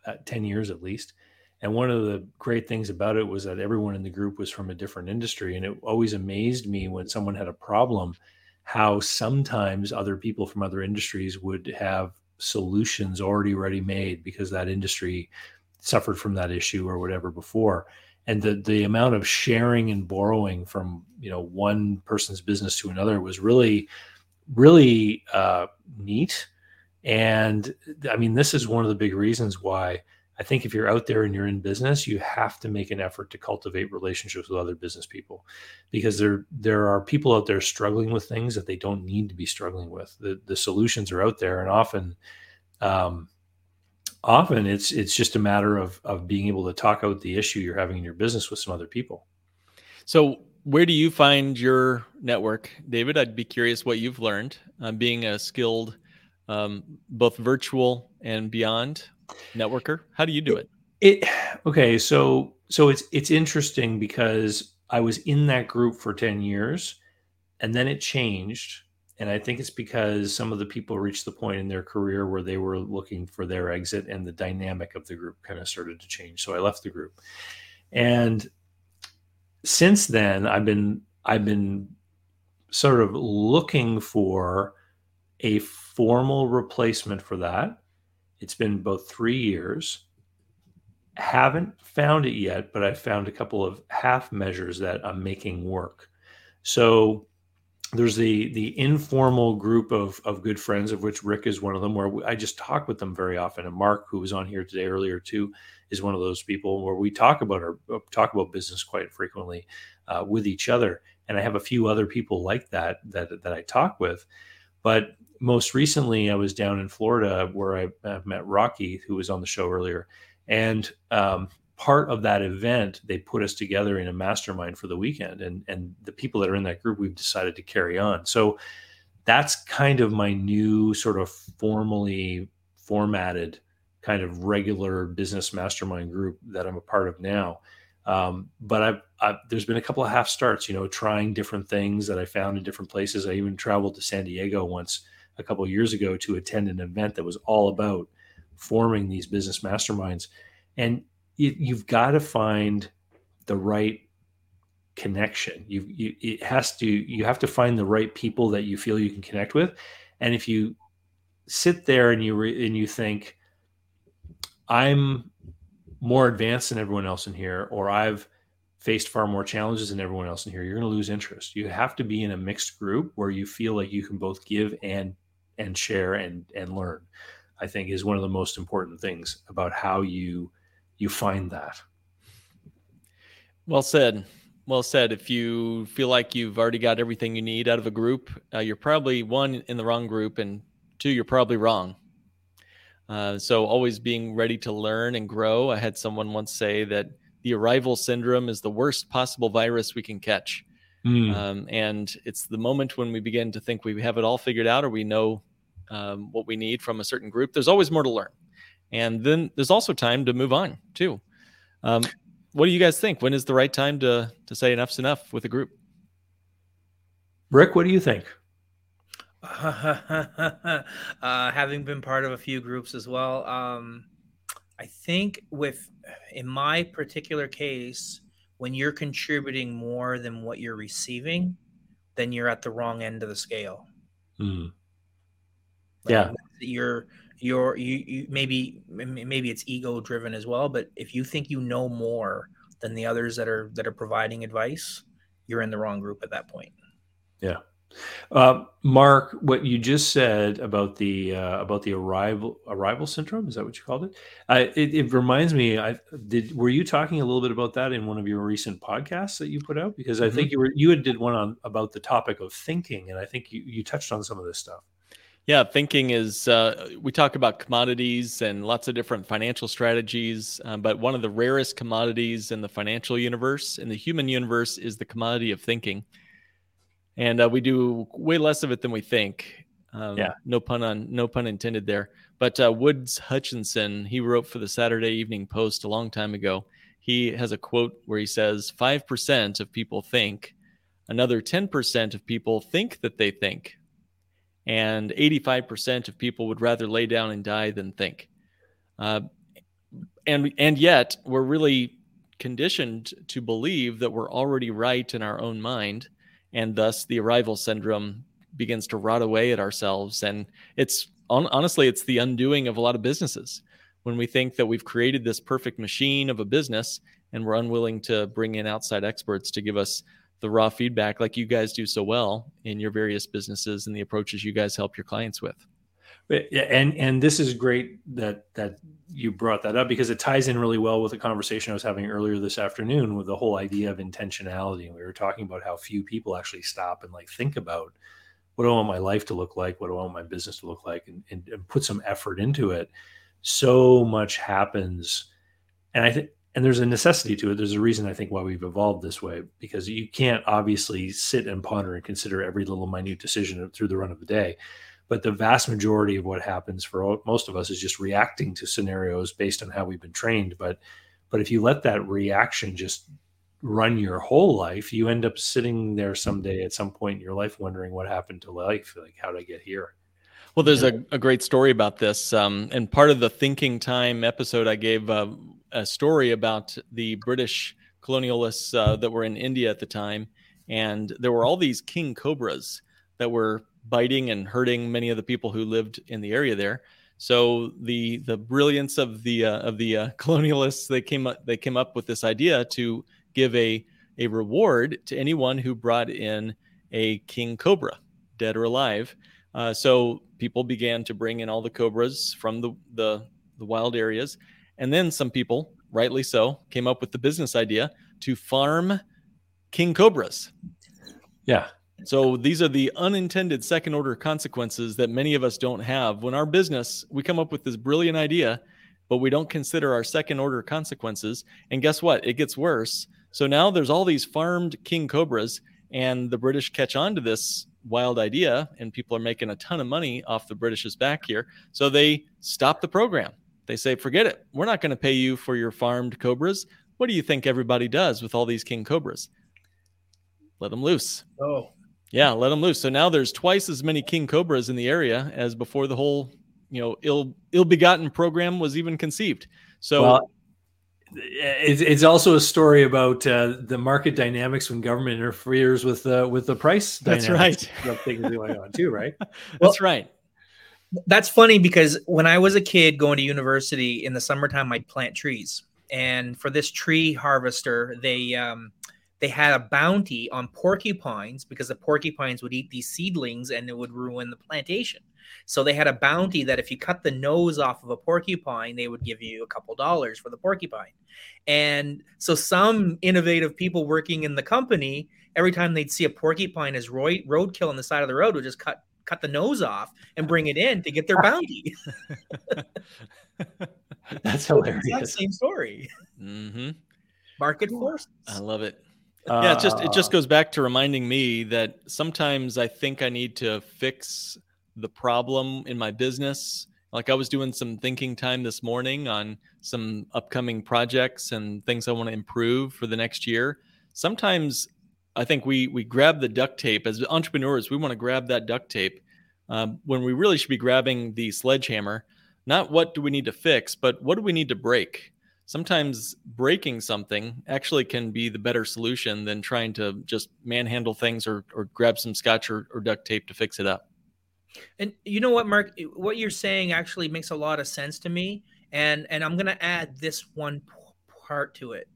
uh, ten years at least. And one of the great things about it was that everyone in the group was from a different industry, and it always amazed me when someone had a problem, how sometimes other people from other industries would have solutions already ready made because that industry suffered from that issue or whatever before. And the the amount of sharing and borrowing from you know one person's business to another was really really uh, neat and i mean this is one of the big reasons why i think if you're out there and you're in business you have to make an effort to cultivate relationships with other business people because there there are people out there struggling with things that they don't need to be struggling with the the solutions are out there and often um, often it's it's just a matter of of being able to talk out the issue you're having in your business with some other people. So, where do you find your network, David? I'd be curious what you've learned uh, being a skilled, um, both virtual and beyond networker. How do you do it? It okay, so so it's it's interesting because I was in that group for 10 years and then it changed and I think it's because some of the people reached the point in their career where they were looking for their exit and the dynamic of the group kind of started to change. So I left the group. And since then I've been I've been sort of looking for a formal replacement for that. It's been about 3 years haven't found it yet, but I found a couple of half measures that I'm making work. So there's the the informal group of of good friends, of which Rick is one of them, where I just talk with them very often. And Mark, who was on here today earlier too, is one of those people where we talk about our talk about business quite frequently uh, with each other. And I have a few other people like that that that I talk with, but most recently I was down in Florida where I, I met Rocky, who was on the show earlier, and um, part of that event they put us together in a mastermind for the weekend. And and the people that are in that group we've decided to carry on. So that's kind of my new sort of formally formatted kind of regular business mastermind group that i'm a part of now. Um, but I've, I've there's been a couple of half starts you know trying different things that i found in different places. I even traveled to san diego once a couple of years ago to attend an event that was all about forming these business masterminds. And you, you've got to find the right connection. You, you it has to you have to find the right people that you feel you can connect with. And if you sit there and you re, and you think i'm more advanced than everyone else in here, or I've faced far more challenges than everyone else in here, you're going to lose interest. You have to be in a mixed group where you feel like you can both give and and share and and learn. I think is one of the most important things about how you you find that. Well said. Well said. If you feel like you've already got everything you need out of a group, uh, you're probably one in the wrong group, and two, you're probably wrong. Uh, so always being ready to learn and grow. I had someone once say that the arrival syndrome is the worst possible virus we can catch. Mm. Um, and it's the moment when we begin to think we have it all figured out or we know um, what we need from a certain group. There's always more to learn. And then there's also time to move on too. Um, what do you guys think? When is the right time to to say enough's enough with a group? Rick, what do you think? uh, having been part of a few groups as well, um, I think with in my particular case, when you're contributing more than what you're receiving, then you're at the wrong end of the scale. Mm. yeah, you're you're you, you maybe maybe it's ego driven as well but if you think you know more than the others that are that are providing advice you're in the wrong group at that point yeah uh, mark what you just said about the uh, about the arrival arrival syndrome is that what you called it? Uh, it it reminds me i did were you talking a little bit about that in one of your recent podcasts that you put out because i mm-hmm. think you were you had did one on about the topic of thinking and i think you, you touched on some of this stuff yeah, thinking is uh, we talk about commodities and lots of different financial strategies, um, but one of the rarest commodities in the financial universe, in the human universe, is the commodity of thinking. And uh, we do way less of it than we think. Um, yeah, no pun on no pun intended there. But uh, Woods Hutchinson, he wrote for the Saturday Evening Post a long time ago. He has a quote where he says, Five percent of people think, another 10% of people think that they think and 85% of people would rather lay down and die than think. Uh, and and yet we're really conditioned to believe that we're already right in our own mind, and thus the arrival syndrome begins to rot away at ourselves. And it's honestly, it's the undoing of a lot of businesses when we think that we've created this perfect machine of a business and we're unwilling to bring in outside experts to give us the raw feedback like you guys do so well in your various businesses and the approaches you guys help your clients with and and this is great that that you brought that up because it ties in really well with the conversation I was having earlier this afternoon with the whole idea of intentionality. And we were talking about how few people actually stop and like think about what do I want my life to look like, what do I want my business to look like, and, and, and put some effort into it. So much happens, and I think and there's a necessity to it. There's a reason I think why we've evolved this way because you can't obviously sit and ponder and consider every little minute decision through the run of the day. But the vast majority of what happens for most of us is just reacting to scenarios based on how we've been trained. But but if you let that reaction just run your whole life, you end up sitting there someday at some point in your life wondering what happened to life. Like, how did I get here? Well, there's a, a great story about this. Um, and part of the thinking time episode I gave uh, a story about the British colonialists uh, that were in India at the time, and there were all these king cobras that were biting and hurting many of the people who lived in the area there. So the the brilliance of the uh, of the uh, colonialists they came up they came up with this idea to give a a reward to anyone who brought in a king cobra, dead or alive. Uh, so people began to bring in all the cobras from the, the the wild areas, and then some people, rightly so, came up with the business idea to farm king cobras. Yeah. So these are the unintended second order consequences that many of us don't have. When our business, we come up with this brilliant idea, but we don't consider our second order consequences. And guess what? It gets worse. So now there's all these farmed king cobras, and the British catch on to this wild idea, and people are making a ton of money off the British's back here. So they stop the program. They say, forget it. We're not going to pay you for your farmed cobras. What do you think everybody does with all these king cobras? Let them loose. Oh, yeah, let them loose. So now there's twice as many king cobras in the area as before the whole, you know, ill ill begotten program was even conceived. So. Well, it's, also a story about uh, the market dynamics when government interferes with uh, with the price. That's right. Things going on too, right? That's right. That's funny because when I was a kid going to university in the summertime, I'd plant trees. and for this tree harvester, they um, they had a bounty on porcupines because the porcupines would eat these seedlings and it would ruin the plantation. So they had a bounty that if you cut the nose off of a porcupine, they would give you a couple dollars for the porcupine. And so some innovative people working in the company, every time they'd see a porcupine as road roadkill on the side of the road, would just cut cut the nose off and bring it in to get their bounty. That's hilarious. That same story. Mm-hmm. Market forces. I love it. Yeah, it just it Uh, just goes back to reminding me that sometimes I think I need to fix the problem in my business. Like I was doing some thinking time this morning on some upcoming projects and things I want to improve for the next year. Sometimes I think we we grab the duct tape as entrepreneurs. We want to grab that duct tape um, when we really should be grabbing the sledgehammer. Not what do we need to fix, but what do we need to break? Sometimes breaking something actually can be the better solution than trying to just manhandle things or, or grab some scotch or, or duct tape to fix it up. And you know what, Mark? What you're saying actually makes a lot of sense to me. And and I'm gonna add this one part to it.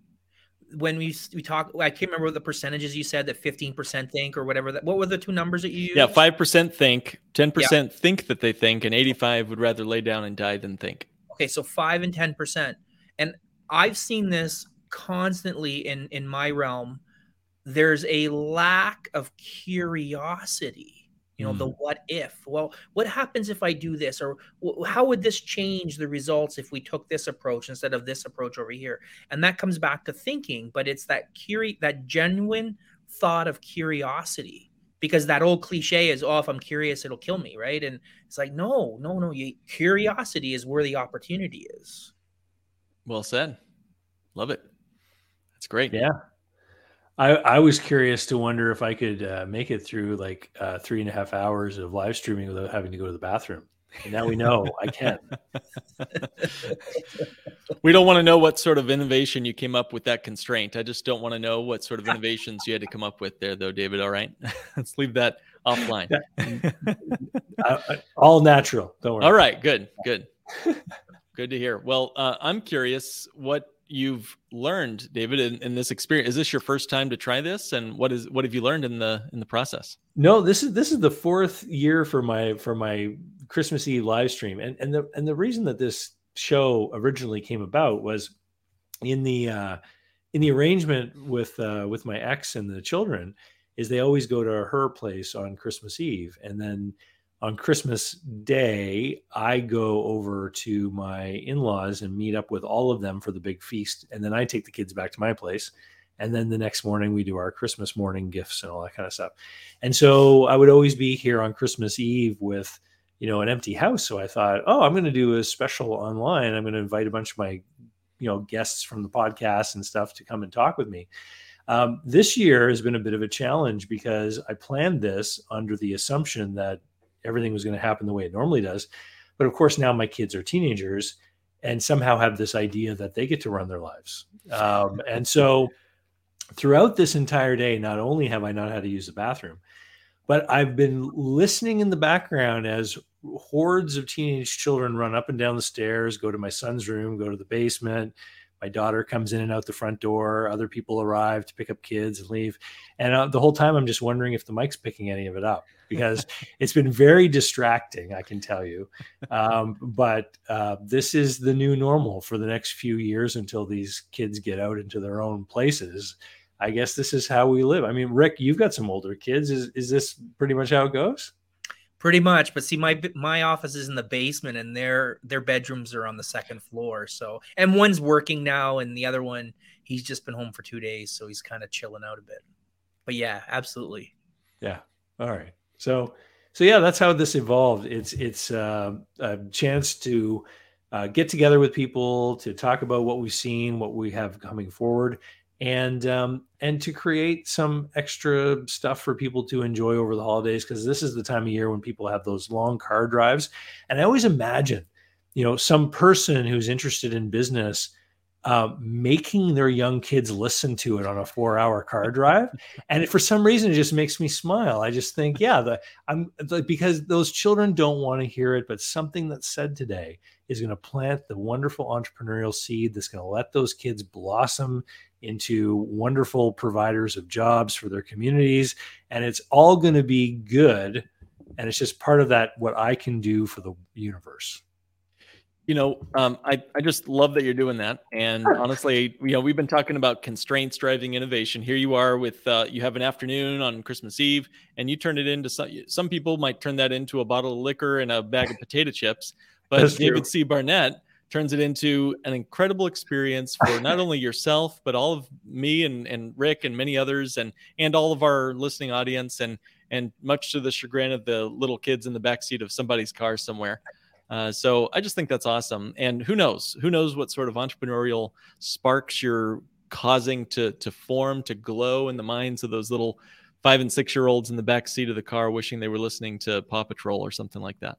When we we talk, I can't remember what the percentages you said that 15% think or whatever. That what were the two numbers that you used? Yeah, five percent think, ten percent think that they think, and eighty-five would rather lay down and die than think. Okay, so five and ten percent, and I've seen this constantly in in my realm. There's a lack of curiosity. You know, the hmm. what if? Well, what happens if I do this, or how would this change the results if we took this approach instead of this approach over here? And that comes back to thinking, but it's that curi- that genuine thought of curiosity because that old cliche is oh if i'm curious it'll kill me right and it's like no no no you, curiosity is where the opportunity is Well said. Love it. That's great. Yeah. I, I was curious to wonder if I could uh, make it through like uh, three and a half hours of live streaming without having to go to the bathroom. And now we know I can. We don't want to know what sort of innovation you came up with that constraint. I just don't want to know what sort of innovations you had to come up with there, though, David. All right. Let's leave that offline. I, I, all natural. Don't worry. All right. Good. Good. Good to hear. Well, uh, I'm curious what you've learned, David, in, in this experience. Is this your first time to try this? And what is what have you learned in the in the process? No, this is this is the fourth year for my for my Christmas Eve live stream, and and the and the reason that this show originally came about was in the uh, in the arrangement with uh, with my ex and the children is they always go to her place on Christmas Eve, and then on Christmas Day I go over to my in laws and meet up with all of them for the big feast, and then I take the kids back to my place. And then the next morning we do our Christmas morning gifts and all that kind of stuff. And so I would always be here on Christmas Eve with, you know, an empty house. So I thought, oh, I'm going to do a special online. I'm going to invite a bunch of my, you know, guests from the podcast and stuff to come and talk with me. Um, this year has been a bit of a challenge because I planned this under the assumption that everything was going to happen the way it normally does. But of course, now my kids are teenagers and somehow have this idea that they get to run their lives. Um, and so throughout this entire day, not only have I not had to use the bathroom, but I've been listening in the background as hordes of teenage children run up and down the stairs, go to my son's room, go to the basement. My daughter comes in and out the front door. Other people arrive to pick up kids and leave. And uh, the whole time, I'm just wondering if the mic's picking any of it up because it's been very distracting, I can tell you. Um, but uh, this is the new normal for the next few years until these kids get out into their own places. I guess this is how we live. I mean, Rick, you've got some older kids. Is is this pretty much how it goes? Pretty much but see my my office is in the basement and their their bedrooms are on the second floor so and one's working now and the other one he's just been home for two days so he's kind of chilling out a bit but yeah absolutely Yeah. All right. So so yeah, that's how this evolved. It's it's uh, a chance to uh, get together with people to talk about what we've seen, what we have coming forward, and um, and to create some extra stuff for people to enjoy over the holidays because this is the time of year when people have those long car drives. And I always imagine, you know, some person who's interested in business uh, making their young kids listen to it on a four-hour car drive, and for some reason it just makes me smile. I just think, yeah, the I'm the, because those children don't want to hear it, but something that's said today is going to plant the wonderful entrepreneurial seed that's going to let those kids blossom into wonderful providers of jobs for their communities. And it's all going to be good. And it's just part of that, what I can do for the universe. You know, um, I, I just love that you're doing that. And honestly, you know, we've been talking about constraints driving innovation. Here you are with, uh, you have an afternoon on Christmas Eve and you turn it into some, some people might turn that into a bottle of liquor and a bag of potato chips. But That's David true. C. Barnett turns it into an incredible experience for not only yourself, but all of me and, and Rick and many others and, and all of our listening audience and, and much to the chagrin of the little kids in the backseat of somebody's car somewhere. Uh, so I just think that's awesome. And who knows? Who knows what sort of entrepreneurial sparks you're causing to to form, to glow in the minds of those little five and six year olds in the back seat of the car, wishing they were listening to Paw Patrol or something like that.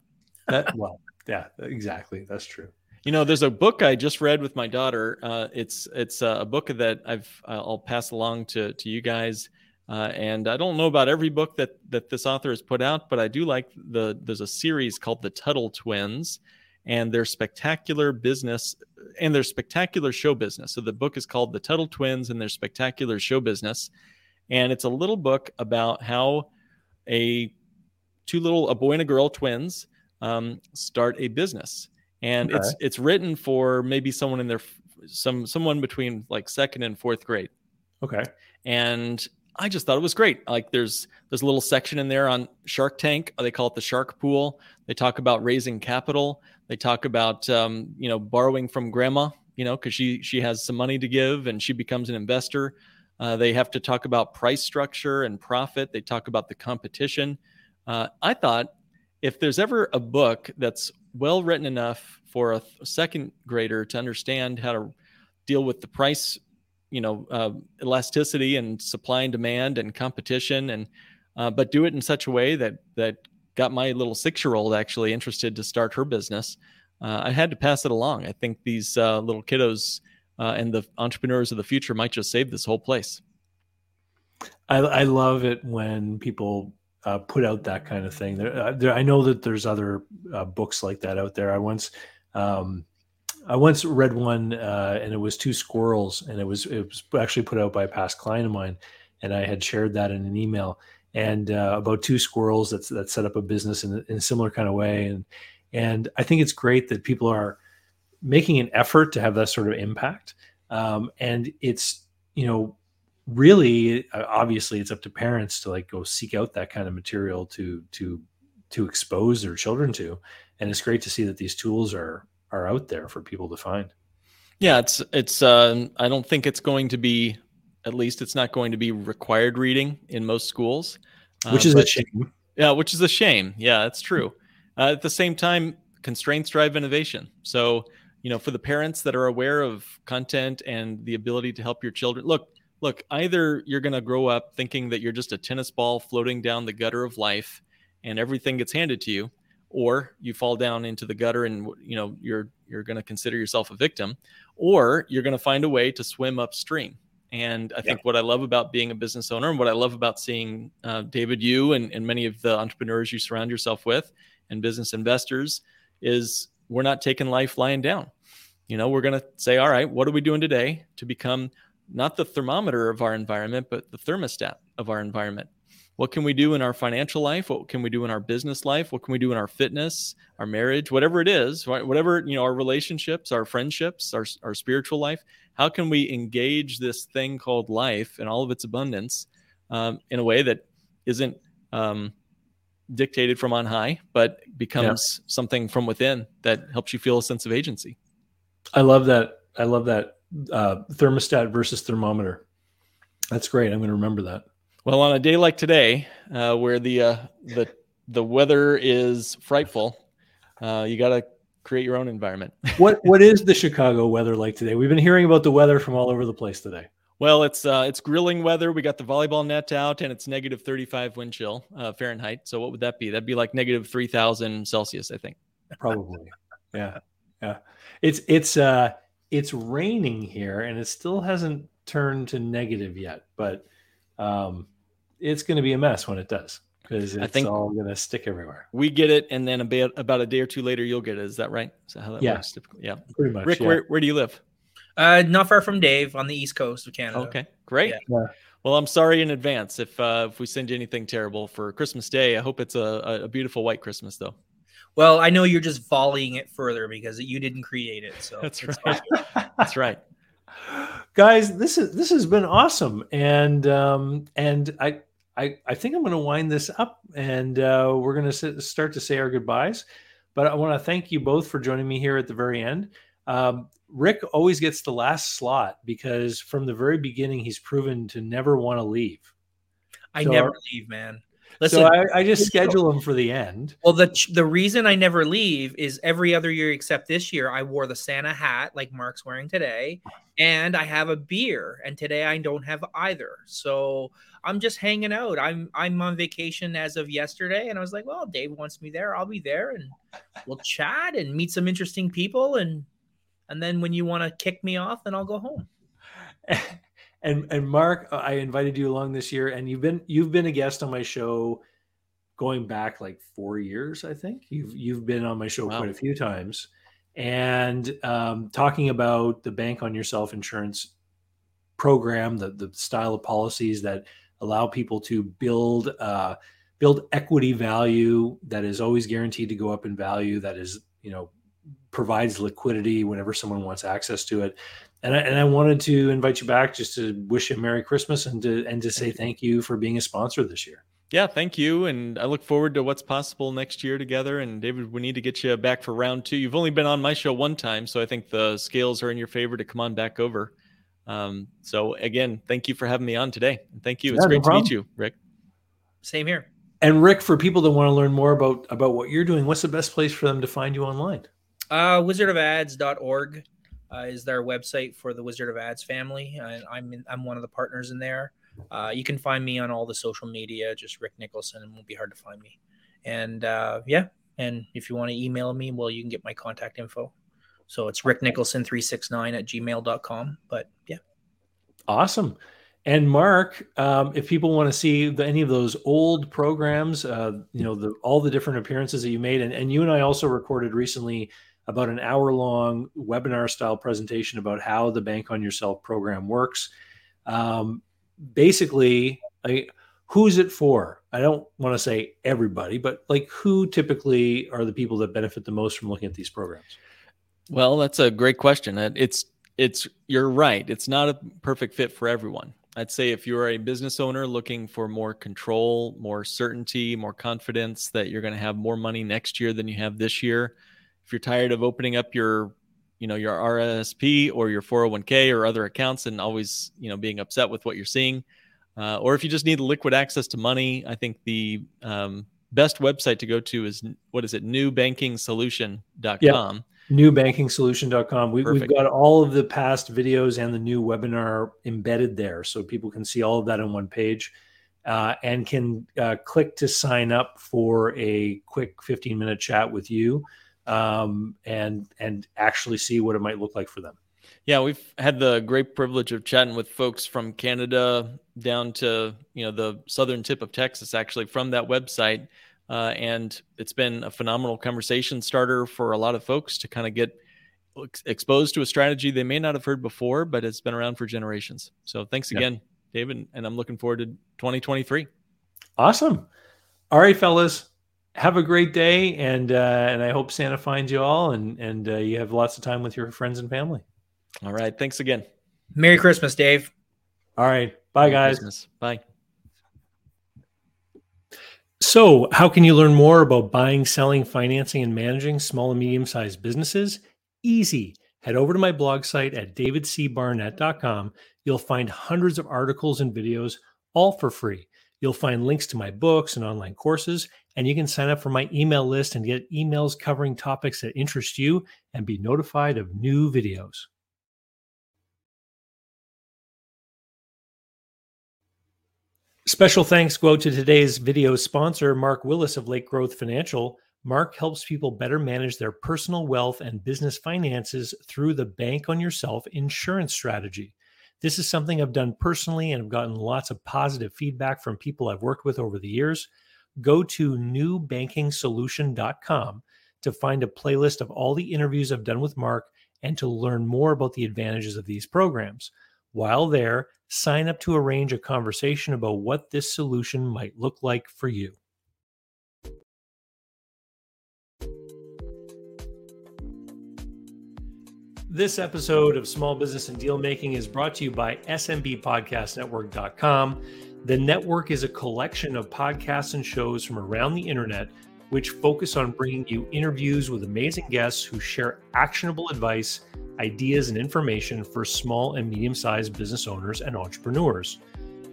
that well, yeah, exactly. That's true. You know, there's a book I just read with my daughter. Uh, it's it's a book that I've uh, I'll pass along to to you guys. Uh, and I don't know about every book that that this author has put out, but I do like the there's a series called the Tuttle Twins, and their spectacular business and their spectacular show business. So the book is called The Tuttle Twins and their spectacular show business, and it's a little book about how a two little a boy and a girl twins um, start a business, and okay. it's it's written for maybe someone in their some someone between like second and fourth grade. Okay. And I just thought it was great. Like there's there's a little section in there on Shark Tank. They call it the Shark Pool. They talk about raising capital. They talk about um, you know borrowing from grandma, you know, because she she has some money to give and she becomes an investor. Uh, they have to talk about price structure and profit. They talk about the competition. Uh, I thought if there's ever a book that's well written enough for a, a second grader to understand how to deal with the price you know uh, elasticity and supply and demand and competition and uh, but do it in such a way that that got my little six year old actually interested to start her business uh, i had to pass it along. I think these uh, little kiddos uh, and the entrepreneurs of the future might just save this whole place. I, I love it when people uh, put out that kind of thing. There, there, i know that there's other books like that out there. I once um, I once read one, uh, and it was two squirrels, and it was it was actually put out by a past client of mine, and I had shared that in an email, and uh, about two squirrels that that set up a business in, in a similar kind of way, and and I think it's great that people are making an effort to have that sort of impact, um, and it's you know really uh, obviously it's up to parents to like go seek out that kind of material to to to expose their children to, and it's great to see that these tools are are out there for people to find. Yeah, it's it's. Uh, I don't think it's going to be. At least it's not going to be required reading in most schools, which uh, is but, a shame. Yeah, which is a shame. Yeah, that's true. Uh, at the same time, constraints drive innovation. So you know, for the parents that are aware of content and the ability to help your children, look, look. Either you're going to grow up thinking that you're just a tennis ball floating down the gutter of life, and everything gets handed to you, or you fall down into the gutter and you know you're you're going to consider yourself a victim or you're going to find a way to swim upstream and i think what i love about being a business owner and what i love about seeing uh, david you and, and many of the entrepreneurs you surround yourself with and business investors is we're not taking life lying down you know we're going to say all right what are we doing today to become not the thermometer of our environment but the thermostat of our environment. What can we do in our financial life? What can we do in our business life? What can we do in our fitness our marriage whatever it is whatever you know our relationships our friendships our, our spiritual life. How can we engage this thing called life and all of its abundance um, in a way that isn't um, dictated from on high but becomes yeah. something from within that helps you feel a sense of agency? I love that. I love that uh, thermostat versus thermometer that's great i'm going to remember that well, on a day like today, uh, where the uh, the the weather is frightful, uh, you got to create your own environment. what what is the Chicago weather like today? We've been hearing about the weather from all over the place today. Well, it's uh, it's grilling weather. We got the volleyball net out, and it's negative 35 wind chill uh, Fahrenheit. So what would that be? That'd be like negative 3,000 Celsius, I think. Probably. yeah, yeah. It's it's uh it's raining here, and it still hasn't turned to negative yet. But um, it's going to be a mess when it does. because I it's think- all going to stick everywhere. We get it, and then about about a day or two later, you'll get it. Is that right? Is that how that Yeah. works? Typically? Yeah. Pretty much. Rick, yeah. where where do you live? Uh, not far from Dave on the east coast of Canada. Okay, great. Yeah. Yeah. Well, I'm sorry in advance if uh, if we send you anything terrible for Christmas Day. I hope it's a, a, a beautiful white Christmas, though. Well, I know you're just volleying it further because you didn't create it. So That's right. That's right. guys this is this has been awesome and um and i i i think i'm going to wind this up and uh we're going to start to say our goodbyes but i want to thank you both for joining me here at the very end um rick always gets the last slot because from the very beginning he's proven to never want to leave I So never our- leave, man. So I, I just schedule them for the end well, the the reason I never leave is every other year except this year, I wore the Santa hat like Mark's wearing today, and I have a beer, and today I don't have either. So I'm just hanging out. I'm I'm on vacation as of yesterday, and I was like, well, Dave wants me there, I'll be there, and we'll chat and meet some interesting people, and and then when you want to kick me off, then I'll go home. and and Mark, I invited you along this year, and you've been you've been a guest on my show going back like four years, I think. You've you've been on my show Wow. quite a few times, and um, talking about the bank on yourself insurance program, the the style of policies that allow people to build uh, build equity value that is always guaranteed to go up in value. That is you know provides liquidity whenever someone wants access to it and I, and I wanted to invite you back just to wish you a Merry Christmas and to and to say thank you for being a sponsor this year. Yeah, thank you, and I look forward to what's possible next year together. And David, we need to get you back for round two. You've only been on my show one time, so I think the scales are in your favor to come on back over. Um, so again, thank you for having me on today. And thank you. It's Yeah, no great to meet you, Rick. Same here. And Rick, for people that want to learn more about about what you're doing, what's the best place for them to find you online? Uh, wizardofads.org uh, is their website for the Wizard of Ads family. I, I'm in, I'm one of the partners in there. Uh, you can find me on all the social media, just Rick Nicholson, and won't be hard to find me. And uh, yeah, and if you want to email me, well, you can get my contact info. So it's ricknicholson369 at gmail.com. But yeah, Awesome. And Mark, um, if people want to see the, any of those old programs, uh, you know, the, all the different appearances that you made, and, and you and I also recorded recently about an hour long webinar style presentation about how the Bank on Yourself program works. Um, basically, I, who's it for? I don't want to say everybody, but like who typically are the people that benefit the most from looking at these programs? Well, that's a great question. It's it's you're right. It's not a perfect fit for everyone. I'd say if you're a business owner looking for more control, more certainty, more confidence that you're going to have more money next year than you have this year, if you're tired of opening up your you know your RSP or your 401k or other accounts and always you know being upset with what you're seeing, uh, or if you just need liquid access to money, I think the um, best website to go to is what is it newbankingsolution.com. newbankingsolution.com. We, we've got all of the past videos and the new webinar embedded there, so people can see all of that on one page uh, and can uh, click to sign up for a quick 15 minute chat with you um, and and actually see what it might look like for them. Yeah, we've had the great privilege of chatting with folks from Canada down to you know the southern tip of Texas, actually from that website, uh, and it's been a phenomenal conversation starter for a lot of folks to kind of get ex- exposed to a strategy they may not have heard before, but it's been around for generations. So thanks Yeah. again, David, and I'm looking forward to 2023. Awesome. All right, fellas. Have a great day, and uh, and I hope Santa finds you all, and and uh, you have lots of time with your friends and family. All right, thanks again. Merry Christmas, Dave. All right, bye, Merry guys. Christmas. Bye. So, how can you learn more about buying, selling, financing, and managing small and medium sized businesses? Easy. Head over to my blog site at davidcbarnett.com. You'll find hundreds of articles and videos, all for free. You'll find links to my books and online courses, and you can sign up for my email list and get emails covering topics that interest you and be notified of new videos. Special thanks go to today's video sponsor, Mark Willis of Lake Growth Financial. Mark helps people better manage their personal wealth and business finances through the Bank on Yourself insurance strategy. This is something I've done personally and I've gotten lots of positive feedback from people I've worked with over the years. Go to newbankingsolution.com to find a playlist of all the interviews I've done with Mark and to learn more about the advantages of these programs. While there, sign up to arrange a conversation about what this solution might look like for you. This episode of Small Business and Deal Making is brought to you by SMBPodcastNetwork.com. The network is a collection of podcasts and shows from around the internet which focus on bringing you interviews with amazing guests who share actionable advice, ideas, and information for small and medium sized business owners and entrepreneurs.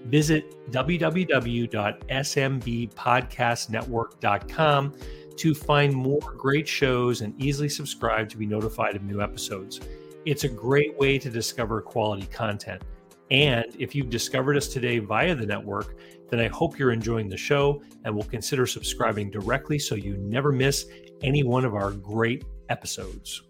Visit www.smbpodcastnetwork.com to find more great shows and easily subscribe to be notified of new episodes. It's a great way to discover quality content. And if you've discovered us today via the network, then I hope you're enjoying the show and will consider subscribing directly so you never miss any one of our great episodes.